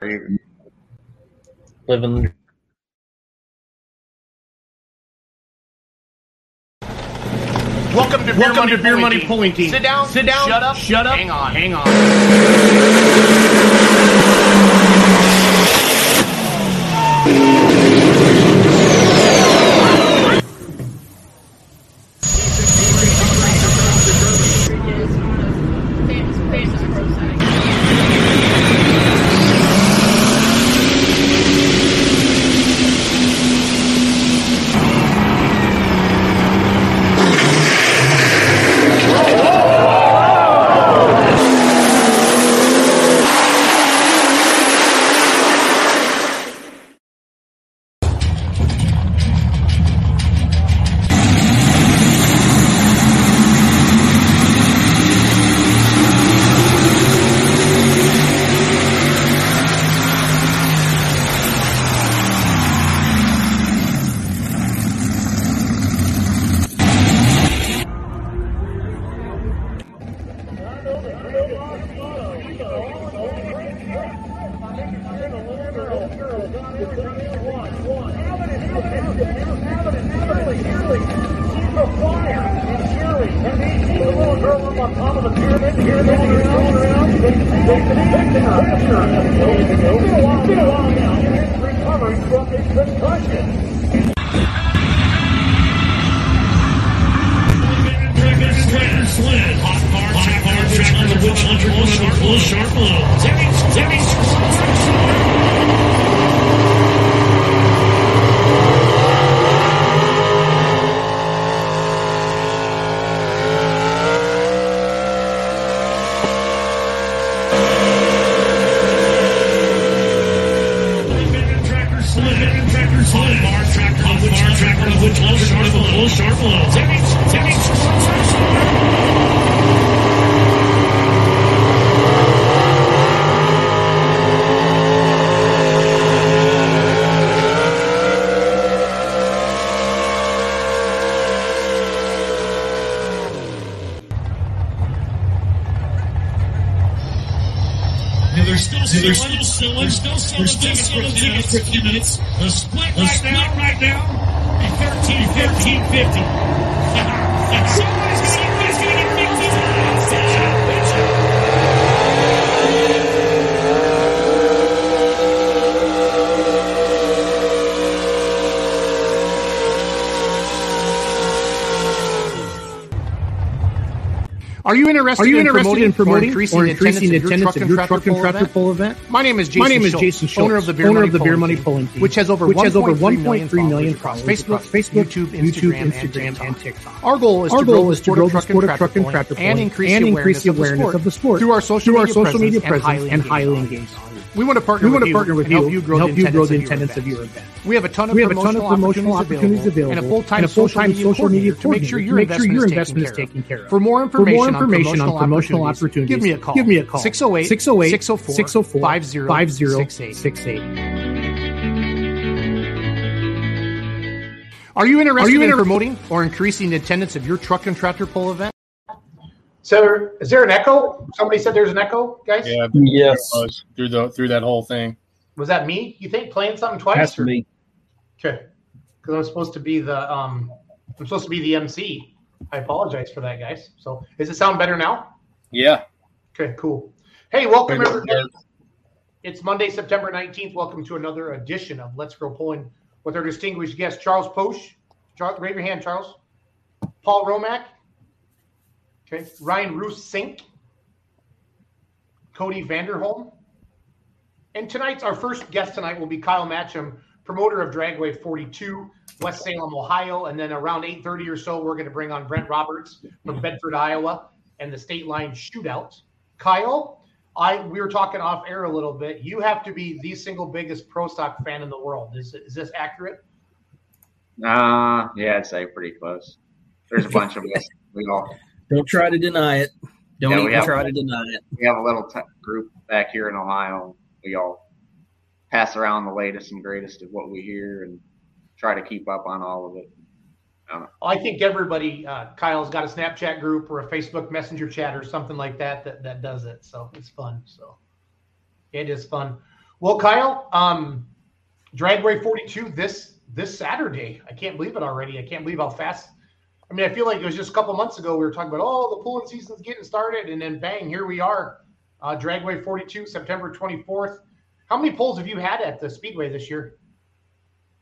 Living. Welcome to Beer, Welcome Money, to Beer Pulling Money Team. Pulling Team. Sit down. Sit down. Shut up. Shut up. Hang on. Hang on. A few minutes. The split right split now. right now. Be 13, 13, 50. Somebody's somebody's gonna get big Are you interested, Are you in, interested promoting in promoting or increasing, or the increasing the attendance of your truck and tractor event? pull event? My name is Jason My name is Schultz, Jason Schultz, owner of the Beer, Money, of the Beer Pulling Money Team, Pulling Team, which has over which has over 1.3 million 1.3 million followers across Facebook, Facebook, YouTube, Instagram, Instagram, and TikTok. Our goal is to grow the sport of the truck sport and of truck and tractor pulling and increase the awareness of the sport through our social media presence and highly engaged. We want to partner with you and help you grow help the you grow the attendance attendance of your event. Event. We have a ton of We have a ton of promotional promotional opportunities opportunities available available and a full-time and a full-time social social media media coordinator to make sure your coordinator to make sure your investment is investment is taken taken care care of. of. For more For more information, information on on promotional opportunities, opportunities, give me a call. Give me a call. 608 608 604 604 5068. 5068. Are you interested Are you in inter- promoting or increasing the attendance of your truck and tractor pull event? So, is there an echo? Somebody said there's an echo, guys. Yeah, Yes. through the through that whole thing. Was that me? You think playing something twice? Has to or- be. Okay. Because I'm supposed to be the um, I'm supposed to be the MC. I apologize for that, guys. So, does it sound better now? Yeah. Okay, cool. Hey, welcome everybody. It's Monday, September 19th. Welcome to another edition of Let's Grow Pulling with our distinguished guest, Charles Posch. Charles, raise your hand, Charles. Paul Romack. Okay. Ryan Roos Sink. Cody Vanderholm. And tonight's our first guest tonight will be Kyle Matcham, promoter of Dragway 42, West Salem, Ohio. And then around 8:30 or so, we're going to bring on Brent Roberts from Bedford, Iowa, and the state line shootout. Kyle, I we were talking off air a little bit. You have to be the single biggest pro stock fan in the world. Is is this accurate? Uh, yeah, I'd say pretty close. There's a bunch of us. We all Don't try to deny it. Don't Yeah, even have- try to deny it. we have a little t- group back here in Ohio. We all pass around the latest and greatest of what we hear and try to keep up on all of it. I think everybody, uh, Kyle's got a Snapchat group or a Facebook Messenger chat or something like that that that does it. So it's fun. So it is fun. Well, Kyle, um, Dragway 42 this this Saturday. I can't believe it already. I can't believe how fast. I mean, I feel like it was just a couple months ago we were talking about, oh, the pulling season's getting started, and then bang, here we are. Uh, Dragway 42, September 24th. How many pulls have you had at the Speedway this year?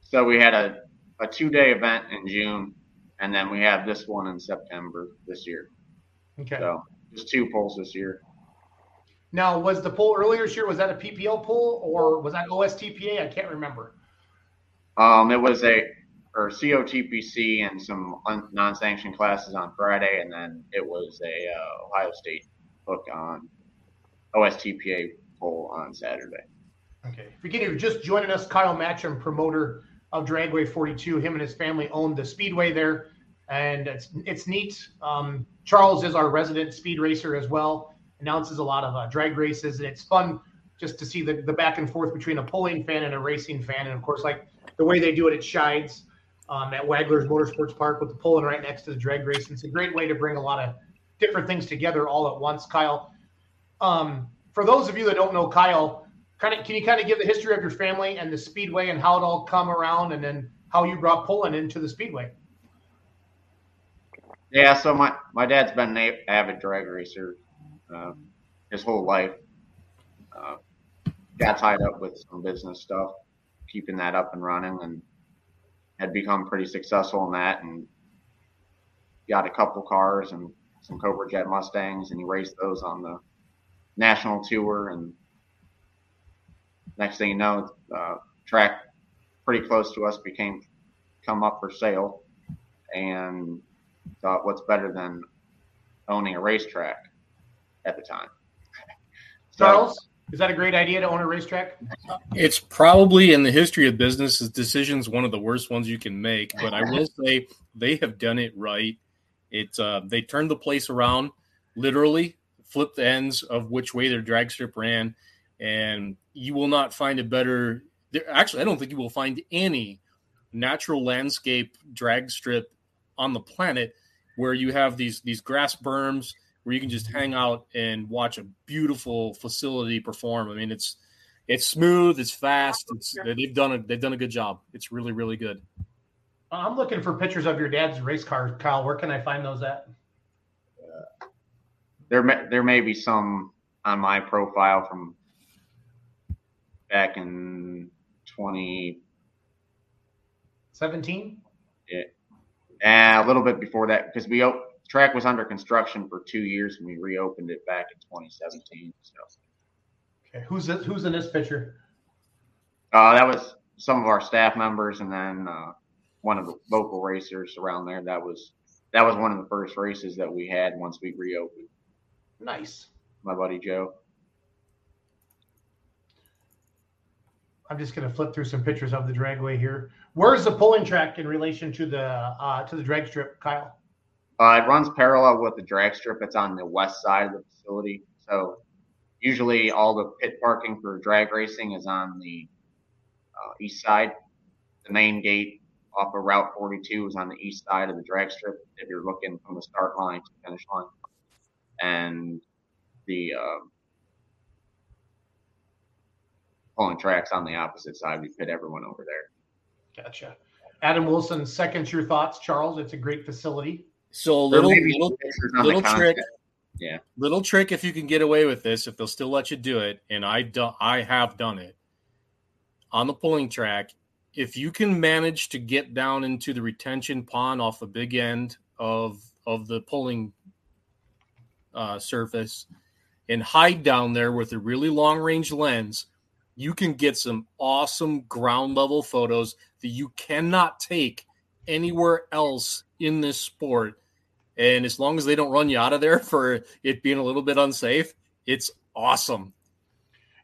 So we had a, a two day event in June, and then we have this one in September this year. Okay. So just two pulls this year. Now, was the poll earlier this year? Was that a PPL poll or was that OSTPA? I can't remember. Um, it was a or COTPC and some un, non-sanctioned classes on Friday, and then it was a uh, Ohio State hook on OSTPA poll on Saturday. Okay. If you're just joining us, Kyle Matcham, promoter of Dragway 42, him and his family own the speedway there, and it's it's neat. Um, Charles is our resident speed racer as well. Announces a lot of uh, drag races, and it's fun just to see the, the back and forth between a pulling fan and a racing fan. And of course, like the way they do it at Shides um, at Wagler's Motorsports Park with the pulling right next to the drag racing. It's a great way to bring a lot of different things together all at once. Kyle, um, for those of you that don't know Kyle, kind of can you kind of give the history of your family and the speedway and how it all come around, and then how you brought pulling into the speedway? Yeah, so my my dad's been an avid drag racer uh, his whole life. Uh, got tied up with some business stuff, keeping that up and running, and had become pretty successful in that, and got a couple cars and some Cobra Jet Mustangs, and he raced those on the national tour. And next thing you know, uh, track pretty close to us became come up for sale, and thought, what's better than owning a racetrack at the time? So, Charles, is that a great idea to own a racetrack? It's probably in the history of business, decisions one of the worst ones you can make. But I will say they have done it right. It uh, they turned the place around, literally flipped the ends of which way their drag strip ran, and you will not find a better. there, Actually, I don't think you will find any natural landscape drag strip on the planet where you have these these grass berms where you can just hang out and watch a beautiful facility perform. I mean, it's it's smooth, it's fast. It's they've done a they've done a good job. It's really really good. I'm looking for pictures of your dad's race cars, Kyle. Where can I find those at? Uh, there may, there may be some on my profile from back in 2017. Yeah, and a little bit before that because we track was under construction for two years and we reopened it back in 2017. So. Okay, who's this, who's in this picture? Uh, that was some of our staff members, and then uh, one of the local racers around there. That was that was one of the first races that we had once we reopened. Nice. My buddy Joe. I'm just going to flip through some pictures of the dragway here. Where's the pulling track in relation to the uh, to the drag strip, Kyle? Uh, it runs parallel with the drag strip. It's on the west side of the facility. So usually all the pit parking for drag racing is on the uh, east side. The main gate off of Route 42 is on the east side of the drag strip if you're looking from the start line to the finish line. And the uh, pulling tracks on the opposite side. We pit everyone over there. Gotcha. Adam Wilson, seconds your thoughts, Charles. It's a great facility. So little little, little trick. Yeah. Little trick if you can get away with this, if they'll still let you do it, and I do, I have done it on the pulling track. If you can manage to get down into the retention pond off the big end of of the pulling uh, surface and hide down there with a really long range lens, you can get some awesome ground level photos that you cannot take anywhere else in this sport. And as long as they don't run you out of there for it being a little bit unsafe, it's awesome.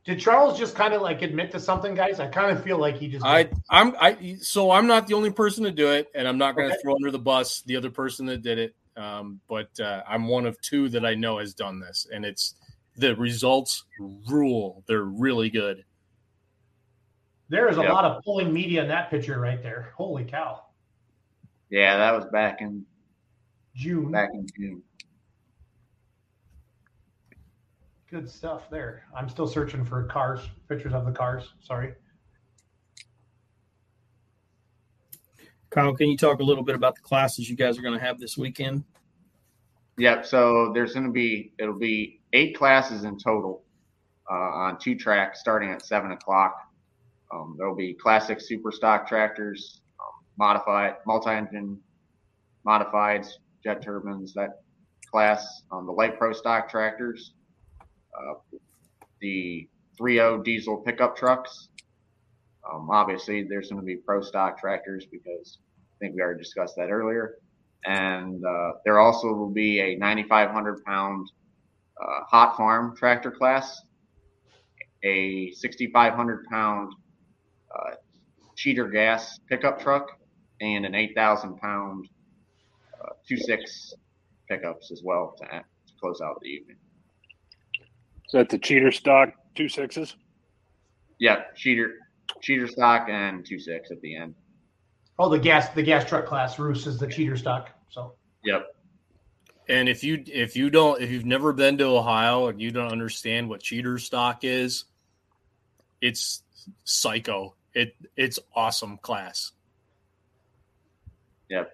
Did Charles just kind of like admit to something, guys? I kind of feel like he just. I I'm I so I'm not the only person to do it, and I'm not going to okay. throw under the bus the other person that did it. Um, but uh, I'm one of two that I know has done this, and it's the results rule. They're really good. There is a yep. lot of pulling media in that picture right there. Holy cow! Yeah, that was back in June. Back in June. Good stuff there. I'm still searching for cars, pictures of the cars. Sorry. Kyle, can you talk a little bit about the classes you guys are going to have this weekend? Yep. So there's going to be it'll be eight classes in total uh, on two tracks starting at seven o'clock. Um, there'll be classic super stock tractors, um, modified multi-engine modifieds, jet turbines, that class. Um, the light pro stock tractors, uh, the 3.0 diesel pickup trucks. Um, obviously, there's going to be pro stock tractors because I think we already discussed that earlier. And uh, there also will be a 9,500 pound uh, hot farm tractor class, a 6,500 pound cheater gas pickup truck, and an 8,000 pound uh, two six pickups as well to, to close out the evening. Is that the cheater stock two sixes? Yeah, cheater cheater stock and two six at the end. Oh, the gas the gas truck class. Roos is the cheater stock. So Yep. And if you if you don't if you've never been to Ohio and you don't understand what cheater stock is, it's psycho. It it's awesome class. Yep.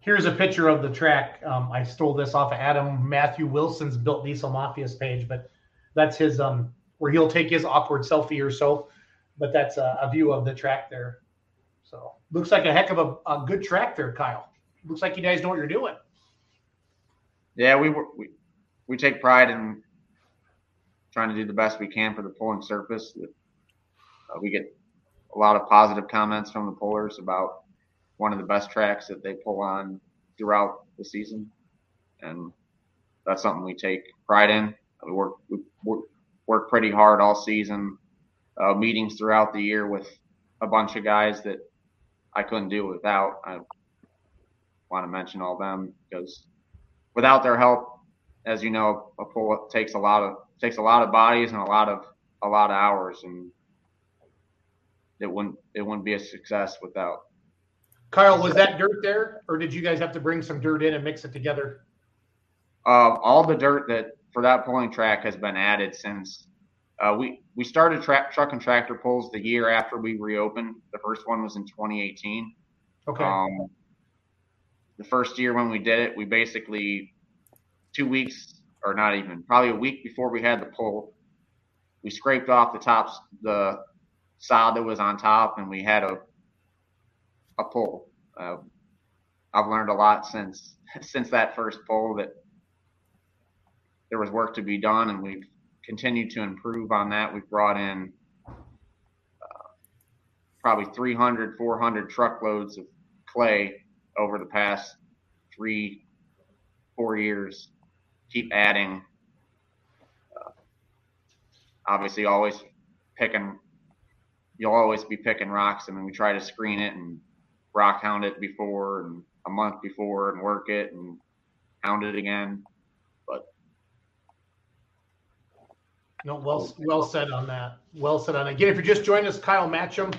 here's a picture of the track. Um, I stole this off of Adam Matthew Wilson's Built Diesel Mafia's page, but that's his um where he'll take his awkward selfie or so. But that's a, a view of the track there. So looks like a heck of a, a good track there, Kyle. Looks like you guys know what you're doing. Yeah, we were we, we take pride in trying to do the best we can for the pulling surface. We get a lot of positive comments from the pullers about one of the best tracks that they pull on throughout the season, and that's something we take pride in. We work we work, work pretty hard all season, uh, meetings throughout the year with a bunch of guys that I couldn't do without. I want to mention all them because without their help, as you know, a pull takes a lot of takes a lot of bodies and a lot of a lot of hours, and it wouldn't it wouldn't be a success without. Kyle, was that dirt there, or did you guys have to bring some dirt in and mix it together? Uh, all the dirt that for that pulling track has been added since uh, we we started tra- truck and tractor pulls the year after we reopened. The first one was in 2018. Okay. Um, the first year when we did it, we basically two weeks or not even probably a week before we had the pull, we scraped off the tops the that was on top, and we had a a pull. Uh, I've learned a lot since since that first pull that there was work to be done, and we've continued to improve on that. We've brought in uh, probably 300, 400 truckloads of clay over the past three, four years. Keep adding. Uh, obviously, always picking. You'll always be picking rocks. I mean, we try to screen it and rock hound it before and a month before and work it and hound it again. But No, well, well said on that. Well said on that. Again, if you're just joining us, Kyle Matcham,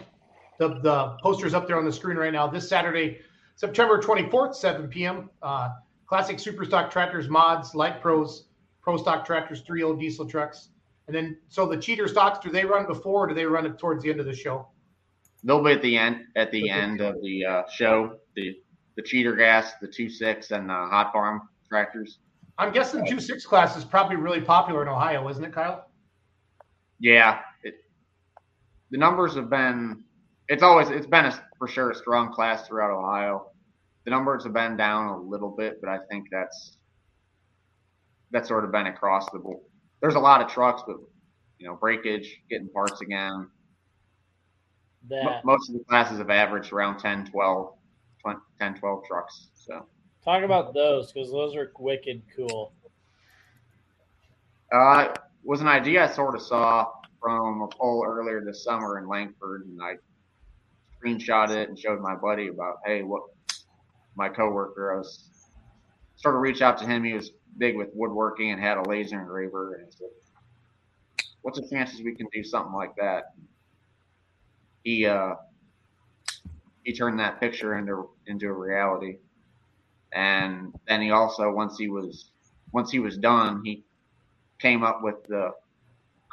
the, the poster's up there on the screen right now. This Saturday, September 24th, 7 p.m. Uh, classic super stock tractors, mods, light pros, pro stock tractors, 3.0 old diesel trucks. And then, so the cheater stocks, do they run before or do they run it towards the end of the show? they'll be at the end at the end of the uh, show. The the cheater gas, the two six, and the hot farm tractors. I'm guessing 2.6 class is probably really popular in Ohio, isn't it, Kyle? Yeah, it, the numbers have been. It's always it's been a, for sure a strong class throughout Ohio. The numbers have been down a little bit, but I think that's that's sort of been across the board. There's a lot of trucks, but you know, breakage, getting parts again. That Most of the classes have averaged around 10, 12, 20, 10, 12 trucks. So talk about those because those are wicked cool. uh, was an idea I sort of saw from a poll earlier this summer in Langford, and I screenshot it and showed my buddy about, hey, what my coworker. I was sort of reached out to him. He was big with woodworking and had a laser engraver, and said, "What's the chances we can do something like that?" He uh, he turned that picture into into a reality, and then he also once he was once he was done, he came up with the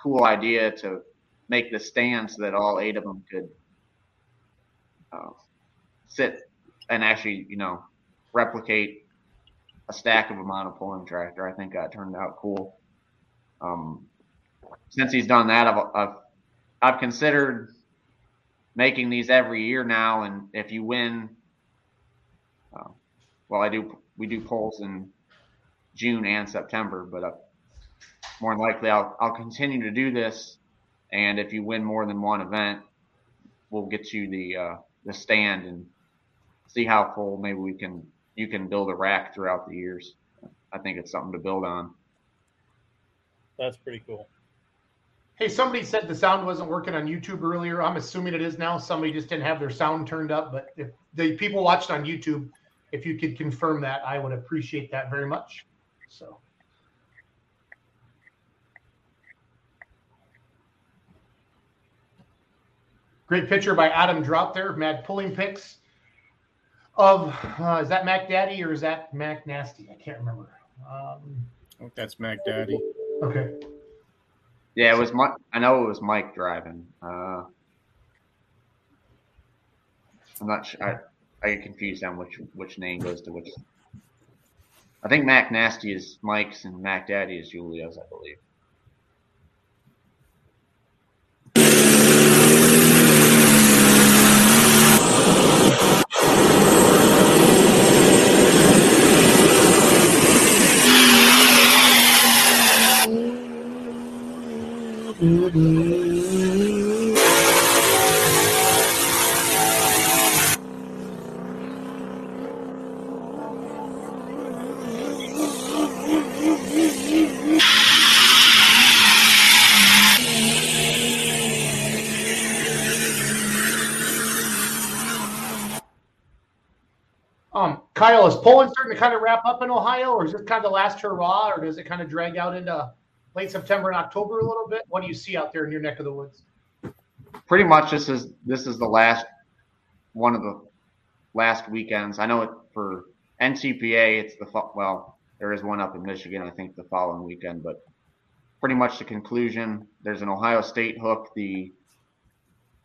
cool idea to make the stand so that all eight of them could uh, sit and actually, you know, replicate a stack of a monopulling tractor. I think that turned out cool. Um, since he's done that, I've, I've I've considered making these every year now, and if you win, uh, well, I do. We do polls in June and September, but uh, more than likely, I'll I'll continue to do this. And if you win more than one event, we'll get you the uh, the stand and see how full. Maybe we can you can build a rack throughout the years. I think it's something to build on. That's pretty cool. Hey, somebody said the sound wasn't working on YouTube earlier. I'm assuming it is now. Somebody just didn't have their sound turned up. But if the people watched on YouTube, if you could confirm that, I would appreciate that very much. So. Great picture by Adam Drop there. Mad pulling pics of uh, is that Mac Daddy or is that Mac Nasty? I can't remember. Um, I think that's Mac Daddy. okay. Yeah, it was Mike. I know it was Mike driving. Uh, I'm not sure. I, I get confused on which which name goes to which. I think Mac Nasty is Mike's and Mac Daddy is Julio's, I believe. Um, Kyle, is pulling starting to kind of wrap up in Ohio, or is this kind of the last hurrah, or does it kind of drag out into late September and October a little bit? What do you see out there in your neck of the woods? Pretty much, this is this is the last one of the last weekends. I know it for NTPA. It's the well, there is one up in Michigan. I think the following weekend, but pretty much the conclusion. There's an Ohio State hook the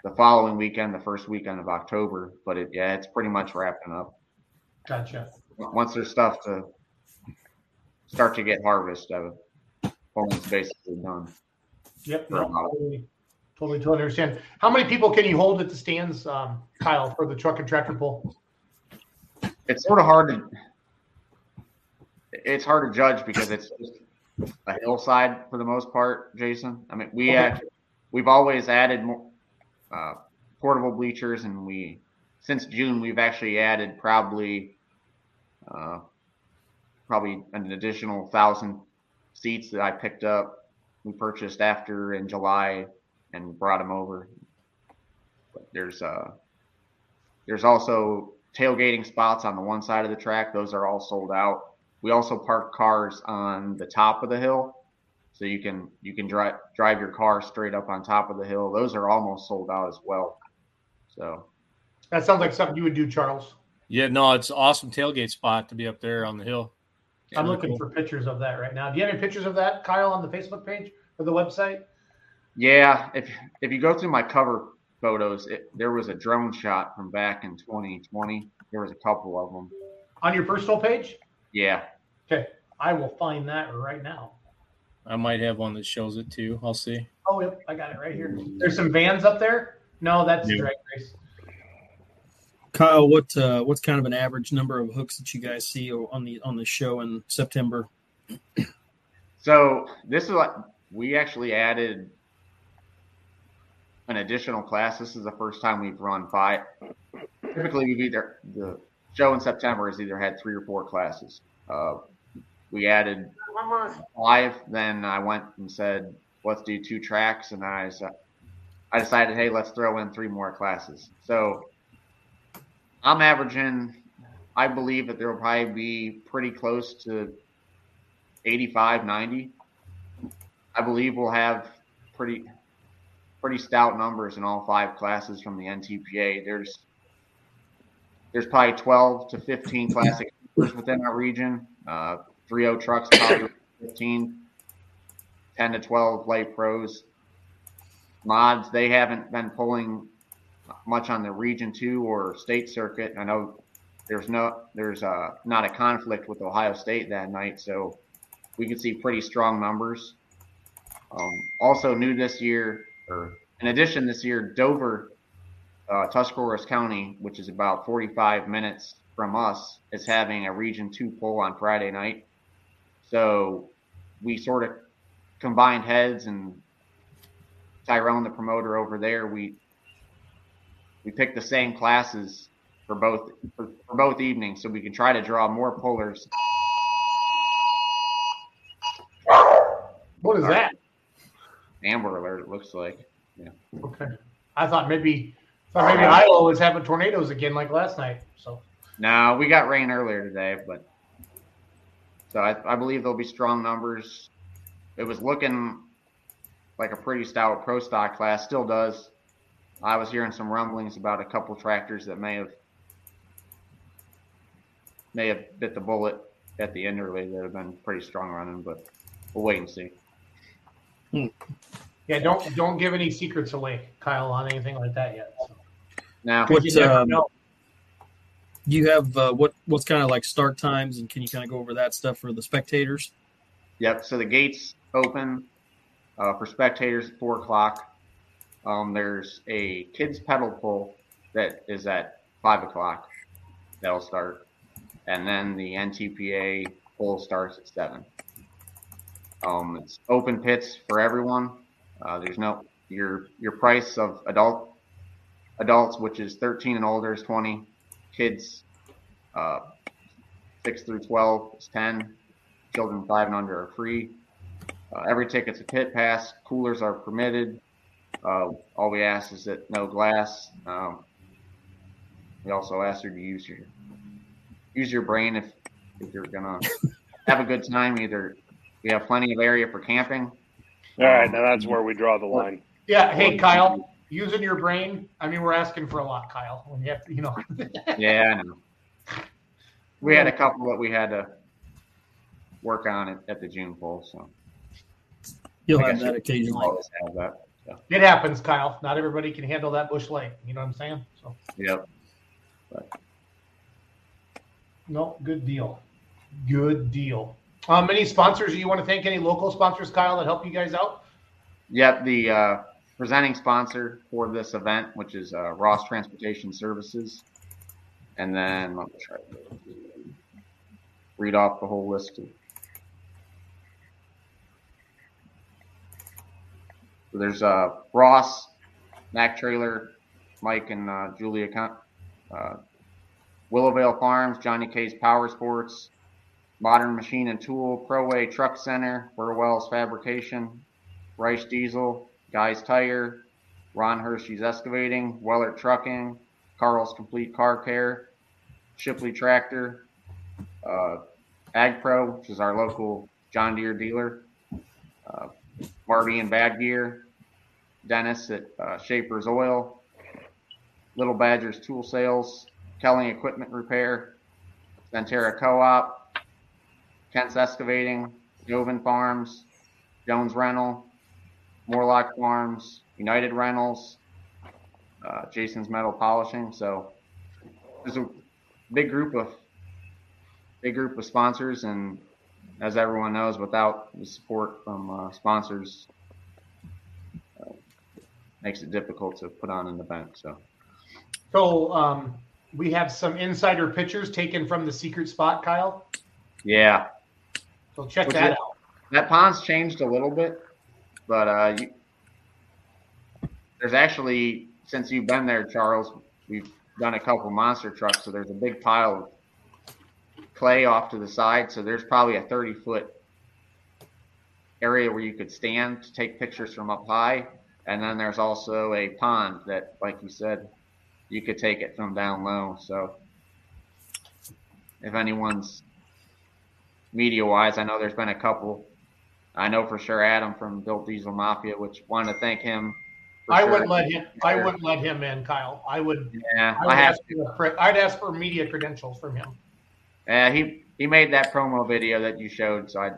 the following weekend, the first weekend of October. But it, yeah, it's pretty much wrapping up. Gotcha. once there's stuff to start to get harvest of, Pulling's basically done. Yep. No, totally, totally, totally understand. How many people can you hold at the stands, um, Kyle, for the truck and tractor pull? It's sort of hard to it's hard to judge because it's just a hillside for the most part, Jason. I mean, we Okay. act, we've always added more uh, portable bleachers, and we since June we've actually added probably uh, probably an additional thousand seats that I picked up. We purchased after in July and brought them over. But there's uh there's also tailgating spots on the one side of the track. Those are all sold out. We also park cars on the top of the hill, so you can you can drive drive your car straight up on top of the hill. Those are almost sold out as well. So That sounds like something you would do, Charles. Yeah, no, it's awesome tailgate spot to be up there on the hill. I'm looking for pictures of that right now. Do you have any pictures of that, Kyle, on the Facebook page or the website? yeah, if if you go through my cover photos, it, there was a drone shot from back in 2020. There was a couple of them. On your personal page? Yeah, Okay. I will find that right now. I might have one that shows it too. I'll see. Oh, yep. I got it right here. There's some vans up there. No, that's Yeah. drag race. Kyle, what uh, what's kind of an average number of hooks that you guys see on the on the show in September? So this is like we actually added an additional class. This is the first time we've run five. Typically, we've either the show in September has either had three or four classes. Uh, we added five. Then I went and said, let's do two tracks, and I I decided, hey, let's throw in three more classes. So I'm averaging. I believe that there will probably be pretty close to 85, 90. I believe we'll have pretty pretty stout numbers in all five classes from the NTPA. There's there's probably 12 to 15 classic within our region. Uh, 3.0 trucks probably 15. 10 to 12 light pros. Mods, they haven't been pulling much on the region two or state circuit. I know there's no there's uh, not a conflict with Ohio State that night, so we could see pretty strong numbers. Um, also new this year, or in addition this year, Dover, uh, County, which is about 45 minutes from us, is having a Region Two poll on Friday night. So we sort of combined heads and Tyrone, the promoter over there, we we picked the same classes for both for, for both evenings, so we can try to draw more pullers. What is that? Amber alert, it looks like. Yeah. Okay. I thought maybe thought maybe Iowa was having tornadoes again like last night. So No, we got rain earlier today, but so I, I believe there'll be strong numbers. It was looking like a pretty stout pro stock class, still does. I was hearing some rumblings about a couple tractors that may have may have bit the bullet at the end early that have been pretty strong running, but we'll wait and see. yeah, don't don't give any secrets away, Kyle, on anything like that yet. So. Now, What You um, you have? Uh, what what's kind of like start times, and can you kind of go over that stuff for the spectators? Yep. So the gates open uh, for spectators at four o'clock. Um, there's a kids pedal pull that is at five o'clock. That'll start, and then the NTPA pull starts at seven. Um, it's open pits for everyone. Uh, there's no your your price of adult adults, which is 13 and older, is 20. Kids, uh, six through 12 is 10 children five and under are free. Uh, every ticket's a pit pass. Coolers are permitted. Uh, all we ask is that no glass. Um, we also ask you to use your use your brain if if you're gonna have a good time. Either we have plenty of area for camping. All right, now that's where we draw the line. Yeah, hey Kyle, using your brain. I mean, we're asking for a lot, Kyle. When you have to, you know. Yeah, I know. We had a couple that we had to work on it at the June poll, so You'll have that occasionally. always have that. So, it happens, Kyle. Not everybody can handle that Busch Light. You know what I'm saying? So yep. no, good deal. Good deal. Um, any sponsors Do you want to thank? Any local sponsors, Kyle, that help you guys out? Yep, the uh, presenting sponsor for this event, which is uh, Ross Transportation Services. And then let me try to read off the whole list. Of, there's uh, Ross, Mac Trailer, Mike and uh, Julia, uh, Willowvale Farms, Johnny K's Power Sports, Modern Machine and Tool, ProWay Truck Center, Burwell's Fabrication, Rice Diesel, Guy's Tire, Ron Hershey's Excavating, Weller Trucking, Carl's Complete Car Care, Shipley Tractor, uh, Ag Pro, which is our local John Deere dealer, uh, Marty and Bad Gear, Dennis at uh, Shaper's Oil, Little Badger's Tool Sales, Kelly Equipment Repair, Centerra Co-op, Kent's Excavating, Joven Farms, Jones Rental, Morlock Farms, United Rentals, uh, Jason's Metal Polishing. So there's a big group of big group of sponsors, and as everyone knows, without the support from uh, sponsors, uh, makes it difficult to put on an event. So So um, we have some insider pictures taken from the secret spot, Kyle. yeah, So check Which that is- out. that pond's changed a little bit, but uh, you, there's actually since you've been there, Charles, we've done a couple monster trucks. So there's a big pile of clay off to the side. So there's probably a 30 foot area where you could stand to take pictures from up high, and then there's also a pond that, like you said, you could take it from down low. So if anyone's media wise, I know there's been a couple I know for sure Adam from Built Diesel Mafia, which wanted to thank him. I sure. wouldn't let him. I wouldn't let him in, Kyle. I would. Yeah, I would I have. ask for, cre- I'd ask for media credentials from him. Yeah, he he made that promo video that you showed, so I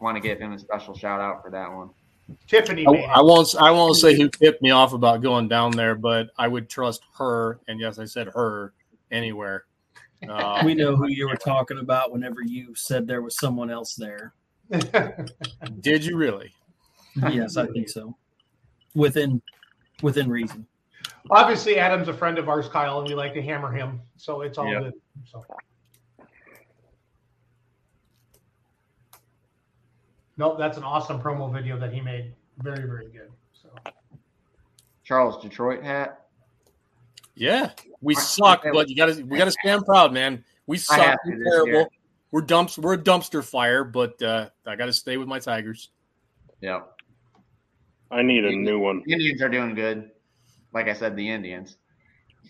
want to give him a special shout out for that one. Tiffany I, I won't. I won't say who tipped me off about going down there, but I would trust her. And yes, I said her anywhere. Uh, We know who you were talking about whenever you said there was someone else there. did you really? Yes, I think so. Within within reason. Obviously, Adam's a friend of ours, Kyle, and we like to hammer him, so it's all Yeah. good. So. Nope, that's an awesome promo video that he made. Very, very good. So Charles Detroit hat. Yeah, we I- suck, I- but you got to we got to stand proud, man. We suck. to We're this terrible. year. We're dumps. We're a dumpster fire, but uh, I got to stay with my Tigers. Yeah. I need a new one. Indians are doing good. Like I said, the Indians.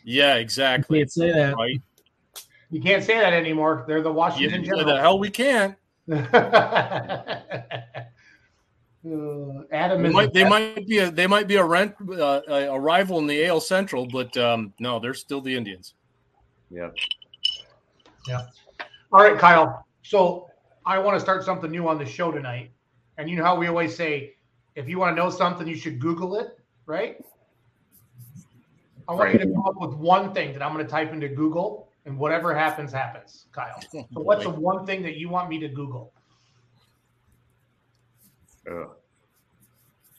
Yeah, You exactly. can't say that. Right? you can't say that anymore. They're the Yeah, Washington yeah, the Generals. hell we can. Uh, Adam They might, the they might be a they might be a rent uh, a a rival in the AL Central, but um, no, they're still the Indians. Yeah. Yeah. All right, Kyle. So I want to start something new on the show tonight. And you know how we always say, if you want to know something, you should Google it, right? I want you to come up with one thing that I'm going to type into Google, and whatever happens, happens, Kyle. So what's the one thing that you want me to Google? Ugh.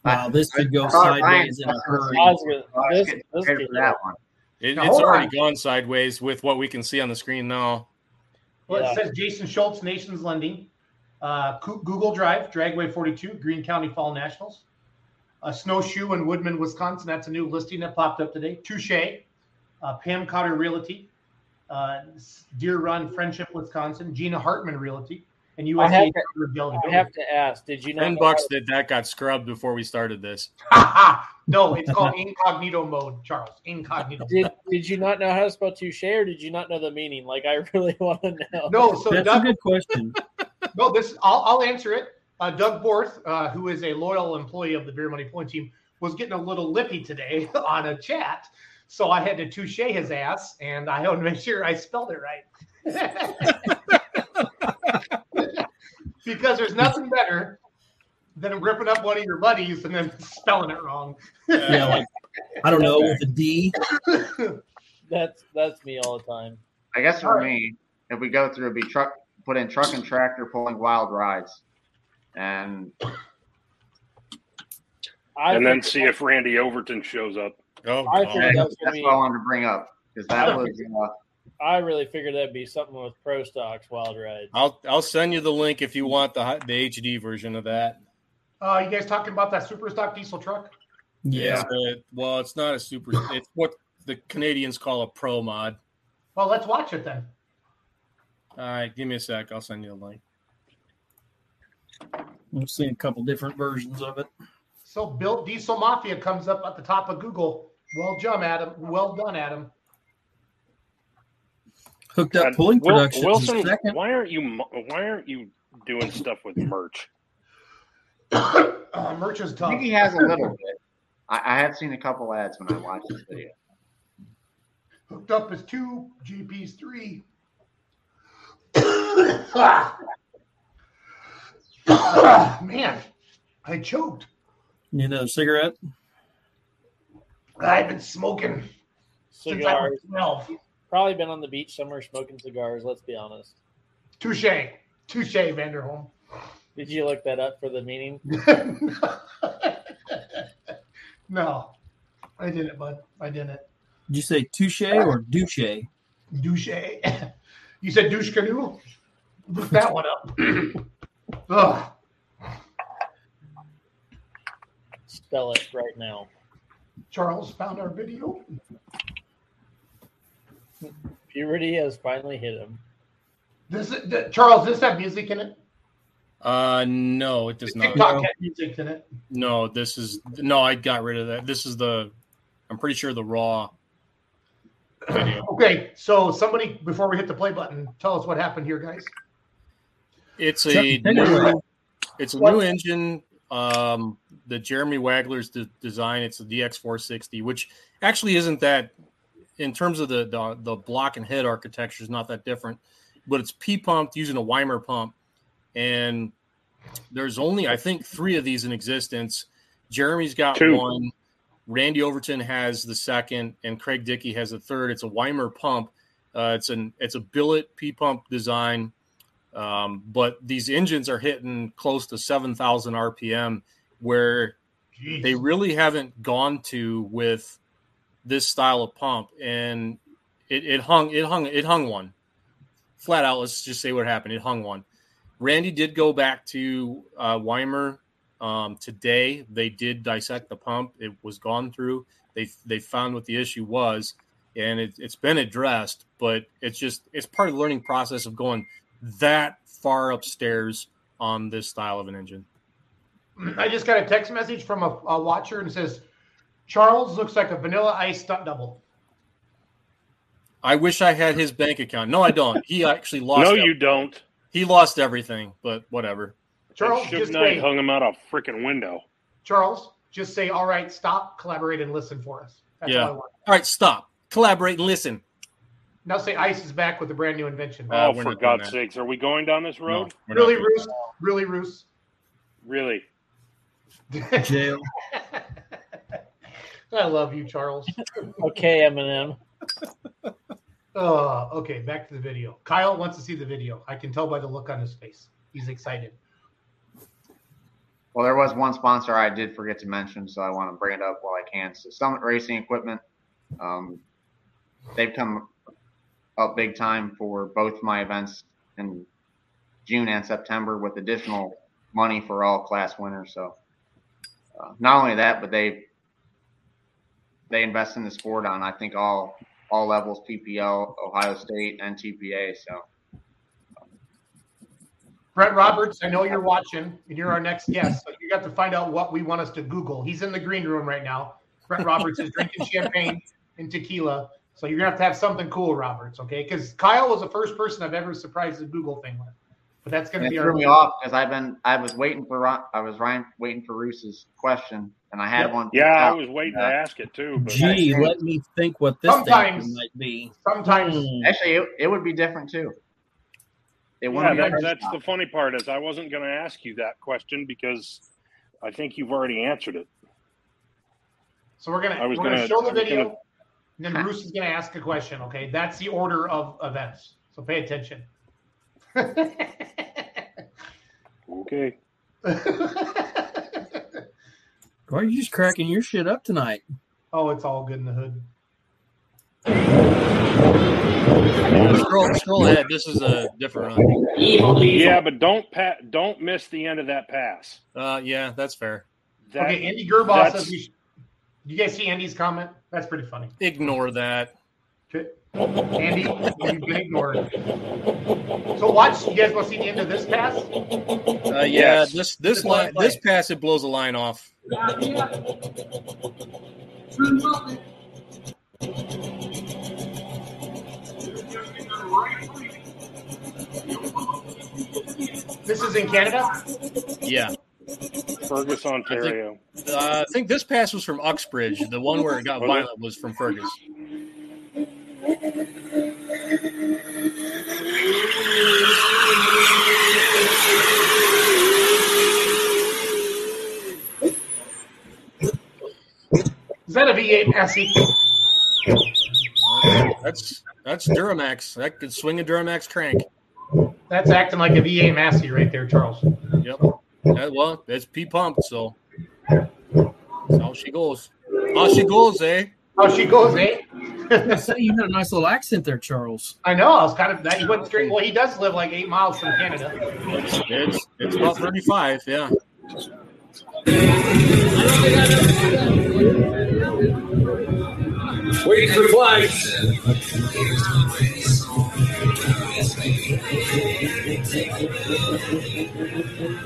Wow, this could go I thought Ryan sideways in a hurry. I was gonna, I was this, this for that one. It, Now, it's already on. gone sideways with what we can see on the screen now. Well, Yeah. it says Jason Schultz, Nations Lending, uh, Google Drive, Dragway 42, Green County Fall Nationals, uh, Snowshoe in Woodman, Wisconsin. That's a new listing that popped up today. Touche, uh, Pam Cotter Realty, uh, Deer Run Friendship, Wisconsin, Gina Hartman Realty, and I have to- I have to ask, did you not Ten know bucks that that got scrubbed before we started this. no, it's called incognito mode, Charles. Incognito. did, did you not know how to spell touche or did you not know the meaning? Like I really want to know. No, so That's a Doug, good question. No, this I'll, I'll answer it. Uh, Doug Borth, uh, who is a loyal employee of the Beer Money Point team, was getting a little lippy today on a chat, so I had to touche his ass, and I wanted to make sure I spelled it right. because there's nothing better than ripping up one of your buddies and then spelling it wrong. Yeah, like I don't know with a D. That's that's me all the time. I guess for All right. me, if we go through, it'd be truck, put in truck and tractor pulling wild rides, and I and then see if Randy Overton shows up. Oh, I God. that's, that's be- what I wanted to bring up because that was uh, I really figured that'd be something with Pro Stocks Wild Rides. I'll I'll send you the link if you want the the HD version of that. Uh, you guys talking about that super stock diesel truck? Yeah. It's a- well, it's not a super. It's what the Canadians call a pro mod. Well, let's watch it then. All right, give me a sec. I'll send you the link. We've seen a couple different versions of it. So Built Diesel Mafia comes up at the top of Google. Well done, Adam. Well done, Adam. Hooked up God, pulling Wil- productions Wilson, second. why aren't you why aren't you doing stuff with merch? uh, merch is tough. I tough. think he has a little bit. I, I have seen a couple ads when I watched this video. Hooked up is two, GP's three. Man, I choked. You know, cigarette. I've been smoking since I was Cigars. Probably been on the beach somewhere smoking cigars. Let's be honest. Touche. Touche, Vanderholm. Did you look that up for the meaning? no, I didn't, bud. I didn't. Did you say touche or douche? Douche. You said douche canoe? Look that one up. Ugh. Spell it right now. Charles found our video. Puberty has finally hit him. This is, th- Charles, does this have music in it? Uh, no, it does not. TikTok No. had music in it. No, this is no. I got rid of that. This is the. I'm pretty sure the raw video. Okay, so somebody before we hit the play button, tell us what happened here, guys. It's a take it away. new, it's a What? new engine. Um, the Jeremy Wagler's de- design. It's a DX460, which actually isn't that in terms of the the, the block and head architecture is not that different, but it's P pumped using a Weimer pump, and there's only I think three of these in existence. Jeremy's got Two. one. Randy Overton has the second, and Craig Dickey has the third. It's a Weimer pump. Uh, it's an it's a billet P pump design, um, but these engines are hitting close to seven thousand RPM, where Jeez. they really haven't gone to with this style of pump, and it, it hung it hung it hung one flat out. Let's just say what happened. It hung one. Randy did go back to uh, Weimer um, today. They did dissect the pump. It was gone through. They they found what the issue was, and it, it's been addressed. But it's just it's part of the learning process of going that far upstairs on this style of an engine. I just got a text message from a, a watcher and says, Charles looks like a vanilla ice stunt double. I wish I had his bank account. No, I don't. He actually lost. no, ev- you don't. He lost everything, but whatever. Charles, Suge just Knight say, hung him out a freaking window. Charles, just say, all right, stop, collaborate, and listen for us. That's Yeah. all I want. All right, stop. Collaborate and listen. Now say Ice is back with a brand new invention. Uh, oh, for God's sakes, are we going down this road? we're really, doing Roos? Really, Roos? Really? Jail. I love you, Charles. Okay, Eminem. Uh, okay, back to the video. Kyle wants to see the video. I can tell by the look on his face. He's excited. Well, there was one sponsor I did forget to mention, so I want to bring it up while I can. So Summit Racing Equipment, um, they've come up big time for both my events in June and September with additional money for all class winners. So uh, not only that, but they they invest in the sport on I think all all levels, PPL, Ohio State, and TPA. So Brent Roberts, I know you're watching, and you're our next guest. So you got to find out what we want us to Google. He's in the green room right now. Brent Roberts is drinking champagne and tequila. So you're gonna have to have something cool, Roberts, okay? Because Kyle was the first person I've ever surprised the Google thing with. But that's gonna And be it threw me off because I've been I was waiting for Ron- I was Ryan waiting for Roos's question and I had Yep. one. Yeah, I was waiting to ask it too. But Gee, let me think what this Sometimes- might be. sometimes Hmm. Actually, it, it would be different too. It yeah, wouldn't be that, like- that's the funny part is I wasn't going to ask you that question because I think you've already answered it. so we're gonna I was we're gonna, gonna- show the video, gonna- and then Bruce is gonna ask a question, okay? That's the order of events. So pay attention. Okay. Why are you just cracking your shit up tonight? oh, it's all good in the hood. Scroll, scroll ahead. This is a different run. Yeah, but don't pat, don't miss the end of that pass. Uh, yeah, that's fair. That, okay, Andy Gerbaugh says we should. You guys see Andy's comment? That's pretty funny. Ignore that. Okay. Andy, you've been ignored. So watch. You guys want to see the end of this pass? Uh, yeah, Yes. this this Just line, let it play. this pass it blows a line off. This is in Canada. Yeah, Fergus, Ontario. uh, I think this pass was from Uxbridge. The one where it got Was it? violent was from Fergus. Is that a V8 Massey? That's that's Duramax. That could swing a Duramax crank. That's acting like a V8 Massey right there, Charles. Yep. That, well, it's P pumped, so that's how she goes. How she goes, eh? How she goes, eh? I say you had a nice little accent there, Charles. I know. I was kind of that. He went straight. Well, he does live like eight miles from Canada. It's it's, it's about thirty five. Yeah. Wait for flight.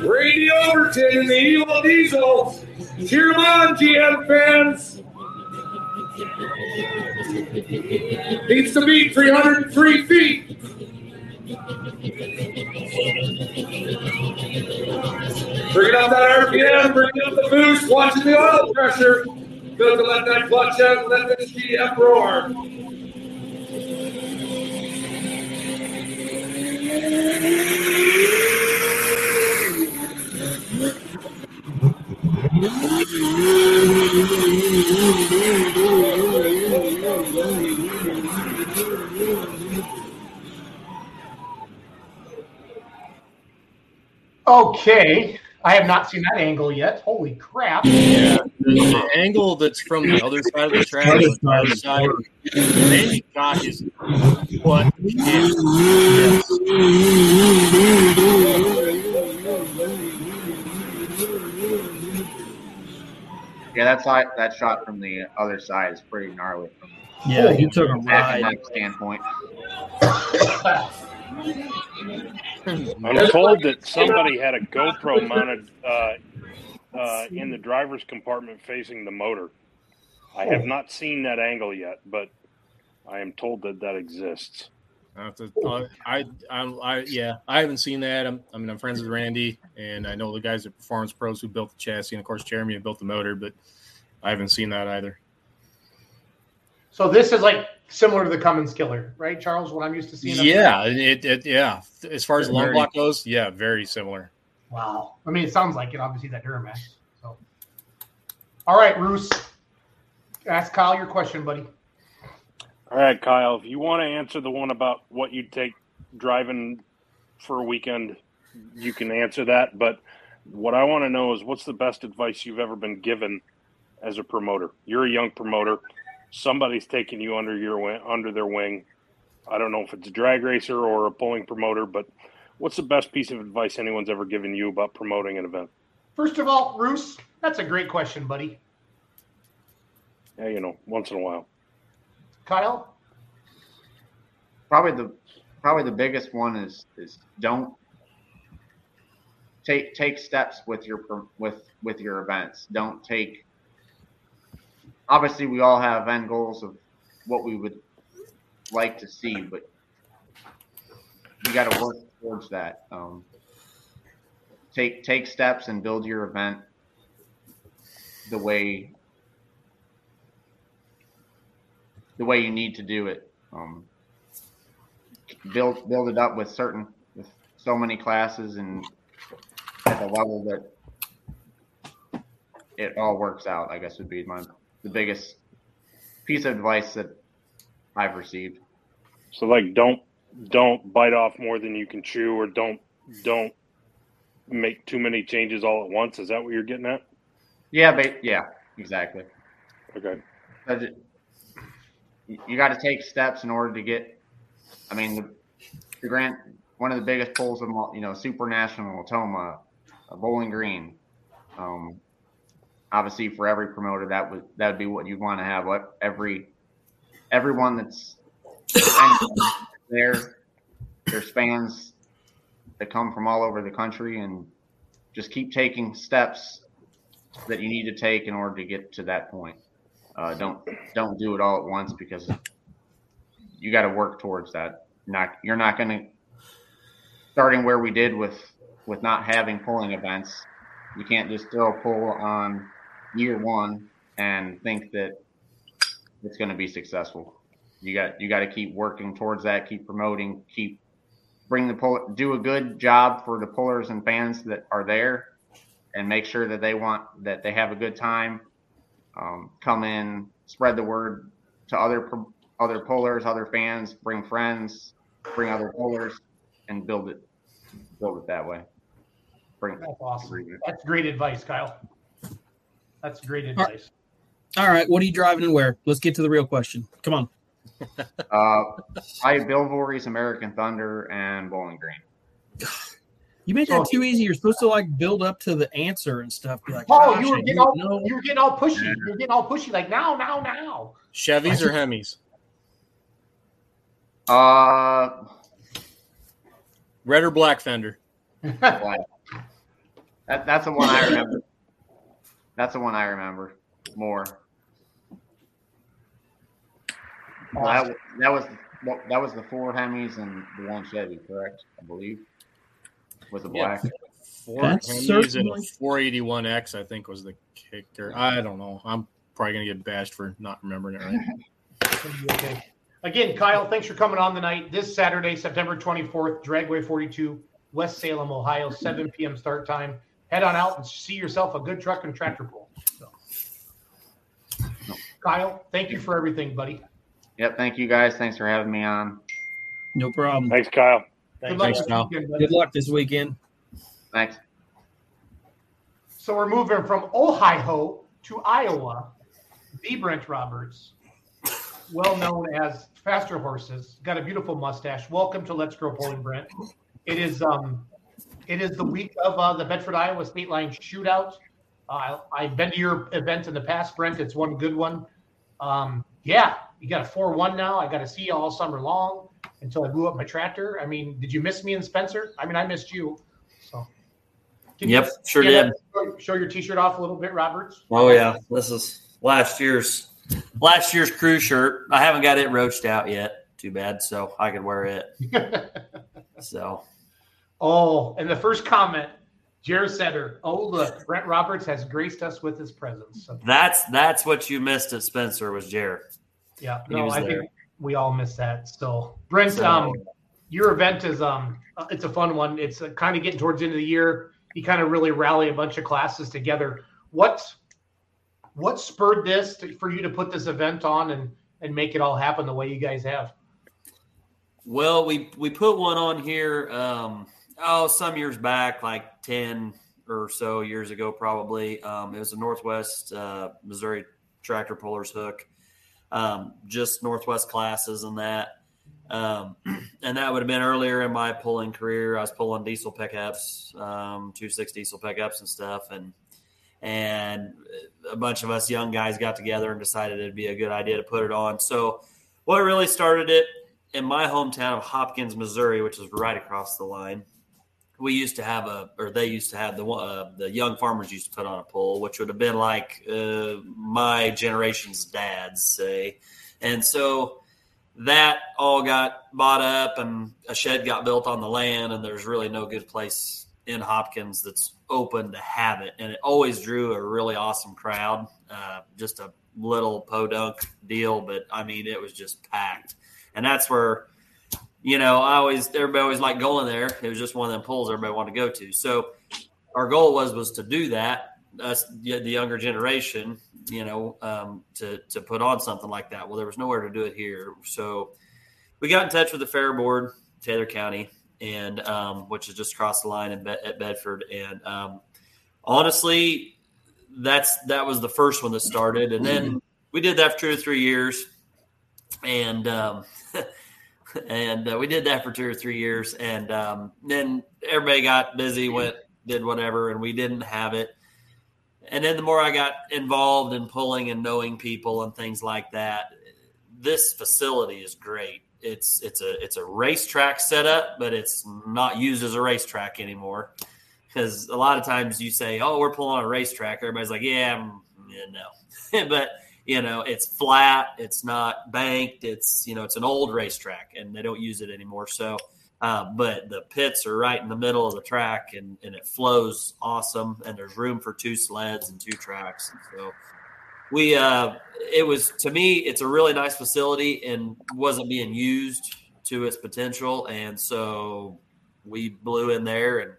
Randy Overton and the Evil Diesel. Cheer 'em on, GM fans. Needs to be 303 feet. Bringing up that RPM, bringing up the boost, watching the oil pressure. Good to let that clutch out, let this GM roar. Okay. I have not seen that angle yet. Holy crap. Yeah, the, angle that's from the other side of the track, the other side. his butt Yeah, that's side, that shot from the other side is pretty gnarly from Yeah, he took a a ride. neck standpoint. I'm told that somebody had a GoPro mounted uh, uh, in the driver's compartment facing the motor. I have not seen that angle yet, but I am told that that exists. I, have to, uh, I, I, I, yeah, I haven't seen that. I'm, I mean, I'm friends with Randy, and I know the guys at Performance Pros who built the chassis, and of course Jeremy who built the motor, but I haven't seen that either. So this is like similar to the Cummins killer, right, Charles? What I'm used to seeing. Yeah, it, it, yeah. As far as the long block goes, yeah, very similar. Wow. I mean, it sounds like it. Obviously, that Duramax. So, all right, Roos. Ask Kyle your question, buddy. All right, Kyle, if you want to answer the one about what you'd take driving for a weekend, you can answer that. But what I want to know is what's the best advice you've ever been given as a promoter? You're a young promoter. Somebody's taking you under your under their wing. I don't know if it's a drag racer or a pulling promoter, but what's the best piece of advice anyone's ever given you about promoting an event? First of all, Roos, that's a great question, buddy. Yeah, you know, once in a while. Kyle. Probably the probably the biggest one is is don't take take steps with your with with your events. Don't take. Obviously, we all have end goals of what we would like to see, but you got to work towards that. Um, take take steps and build your event the way the way you need to do it. Um, build build it up with certain with so many classes and at the level that it all works out. I guess would be my the biggest piece of advice that I've received. So like don't don't bite off more than you can chew or don't don't make too many changes all at once. Is that what you're getting at? Yeah, but yeah, exactly. Okay. But you- got to take steps in order to get. I mean, the, the grant one of the biggest pulls of you know, Super National, Tomah, uh, Bowling Green. Um, obviously, for every promoter, that would that would be what you'd want to have. What every everyone that's there, there's fans that come from all over the country, and just keep taking steps that you need to take in order to get to that point. Uh, don't don't do it all at once because you got to work towards that. Not you're not going to starting where we did with with not having pulling events. You can't just throw a pull on year one and think that it's going to be successful. You got you got to keep working towards that. Keep promoting. Keep bring the pull. Do a good job for the pullers and fans that are there, and make sure that they want that they have a good time um, come in, spread the word to other other pullers, other fans, bring friends, bring other pullers, and build it build it that way. Bring That's awesome. That's great advice, Kyle. That's great advice. All right, what are you driving and where? Let's get to the real question. Come on. Uh, I have Bill Voorhees, American Thunder, and Bowling Green. You made that too easy. You're supposed to like build up to the answer and stuff. Be like, Oh, you were getting don't all know. you were getting all pushy. You're getting all pushy, like now, now, now. Chevys or Hemis? Uh, Red or black fender? black. That, that's the one I remember. That's the one I remember more. Well, that, that was that was the four Hemis and the one Chevy, correct? I believe was the Yeah. black. Four That's Hemis and a certainly- 481X, I think, was the kicker. I don't know. I'm probably going to get bashed for not remembering it right. okay. Again, Kyle, thanks for coming on tonight. This Saturday, September 24th, Dragway 42, West Salem, Ohio, 7 p.m. start time. head on out and see yourself a good truck and tractor pull. So. Kyle, thank you for everything, buddy. Yep. Thank you guys. Thanks for having me on. No problem. Thanks, Kyle. Good luck, Thanks, this Kyle. weekend. Good luck this weekend. Thanks. So we're moving from Ohio to Iowa. The Brent Roberts, well known as Faster Horses, got a beautiful mustache. Welcome to Let's Grow Pulling, Brent. It is um, it is the week of uh, the Bedford Iowa State Line Shootout. Uh, I've been to your event in the past, Brent. It's one good one. Um, yeah, you got a four one now. I got to see you all summer long until I blew up my tractor. I mean, did you miss me and Spencer? I mean, I missed you. So. Can you Yep, sure did. up, show- your T-shirt off a little bit, Roberts. Oh yeah, this is last year's last year's crew shirt. I haven't got it roached out yet. Too bad. So I could wear it. So Oh, and the first comment, Jared Setter. Oh, look, Brent Roberts has graced us with his presence. So, that's that's what you missed at Spencer was Jared. yeah, He no, was I there. think we all miss that. So, Brent, um, your event is um, it's a fun one. It's uh, kind of getting towards the end of the year. You kind of really rally a bunch of classes together. What what spurred this to, for you to put this event on and and make it all happen the way you guys have? Well, we we put one on here. Um, oh, some years back, like ten or so years ago, probably. Um, it was a Northwest uh, Missouri tractor pullers hook, um, just Northwest classes and that. Um, and that would have been earlier in my pulling career. I was pulling diesel pickups, um, two six diesel pickups and stuff, and and a bunch of us young guys got together and decided it'd be a good idea to put it on. So, what really started it in my hometown of Hopkins, Missouri, which is right across the line, we used to have a, or they used to have the uh, the young farmers used to put on a pull, which would have been like uh, my generation's dads say, and so that all got bought up, and a shed got built on the land, and there's really no good place in Hopkins that's open to have it, and it always drew a really awesome crowd. Uh, just a little podunk deal, but I mean, it was just packed and that's where you know I always everybody always liked going there. It was just one of them pulls everybody wanted to go to. So our goal was was to do that. Us the younger generation, you know, um, to to put on something like that. Well, there was nowhere to do it here, so we got in touch with the fair board, Taylor County, and um, which is just across the line in Be- at Bedford. And um, honestly, that's that was the first one that started, and then we did that for two or three years and um, and uh, we did that for two or three years, and um, then everybody got busy, went did whatever, and we didn't have it. And then the more I got involved in pulling and knowing people and things like that, this facility is great. It's it's a it's a racetrack setup, but it's not used as a racetrack anymore. Because a lot of times you say, "Oh, we're pulling a racetrack," everybody's like, "Yeah, mm, yeah no," but you know it's flat it's not banked it's you know it's an old racetrack and they don't use it anymore. So uh, but the pits are right in the middle of the track and, and it flows awesome and there's room for two sleds and two tracks. And so we uh it was to me it's a really nice facility and wasn't being used to its potential. And so we blew in there and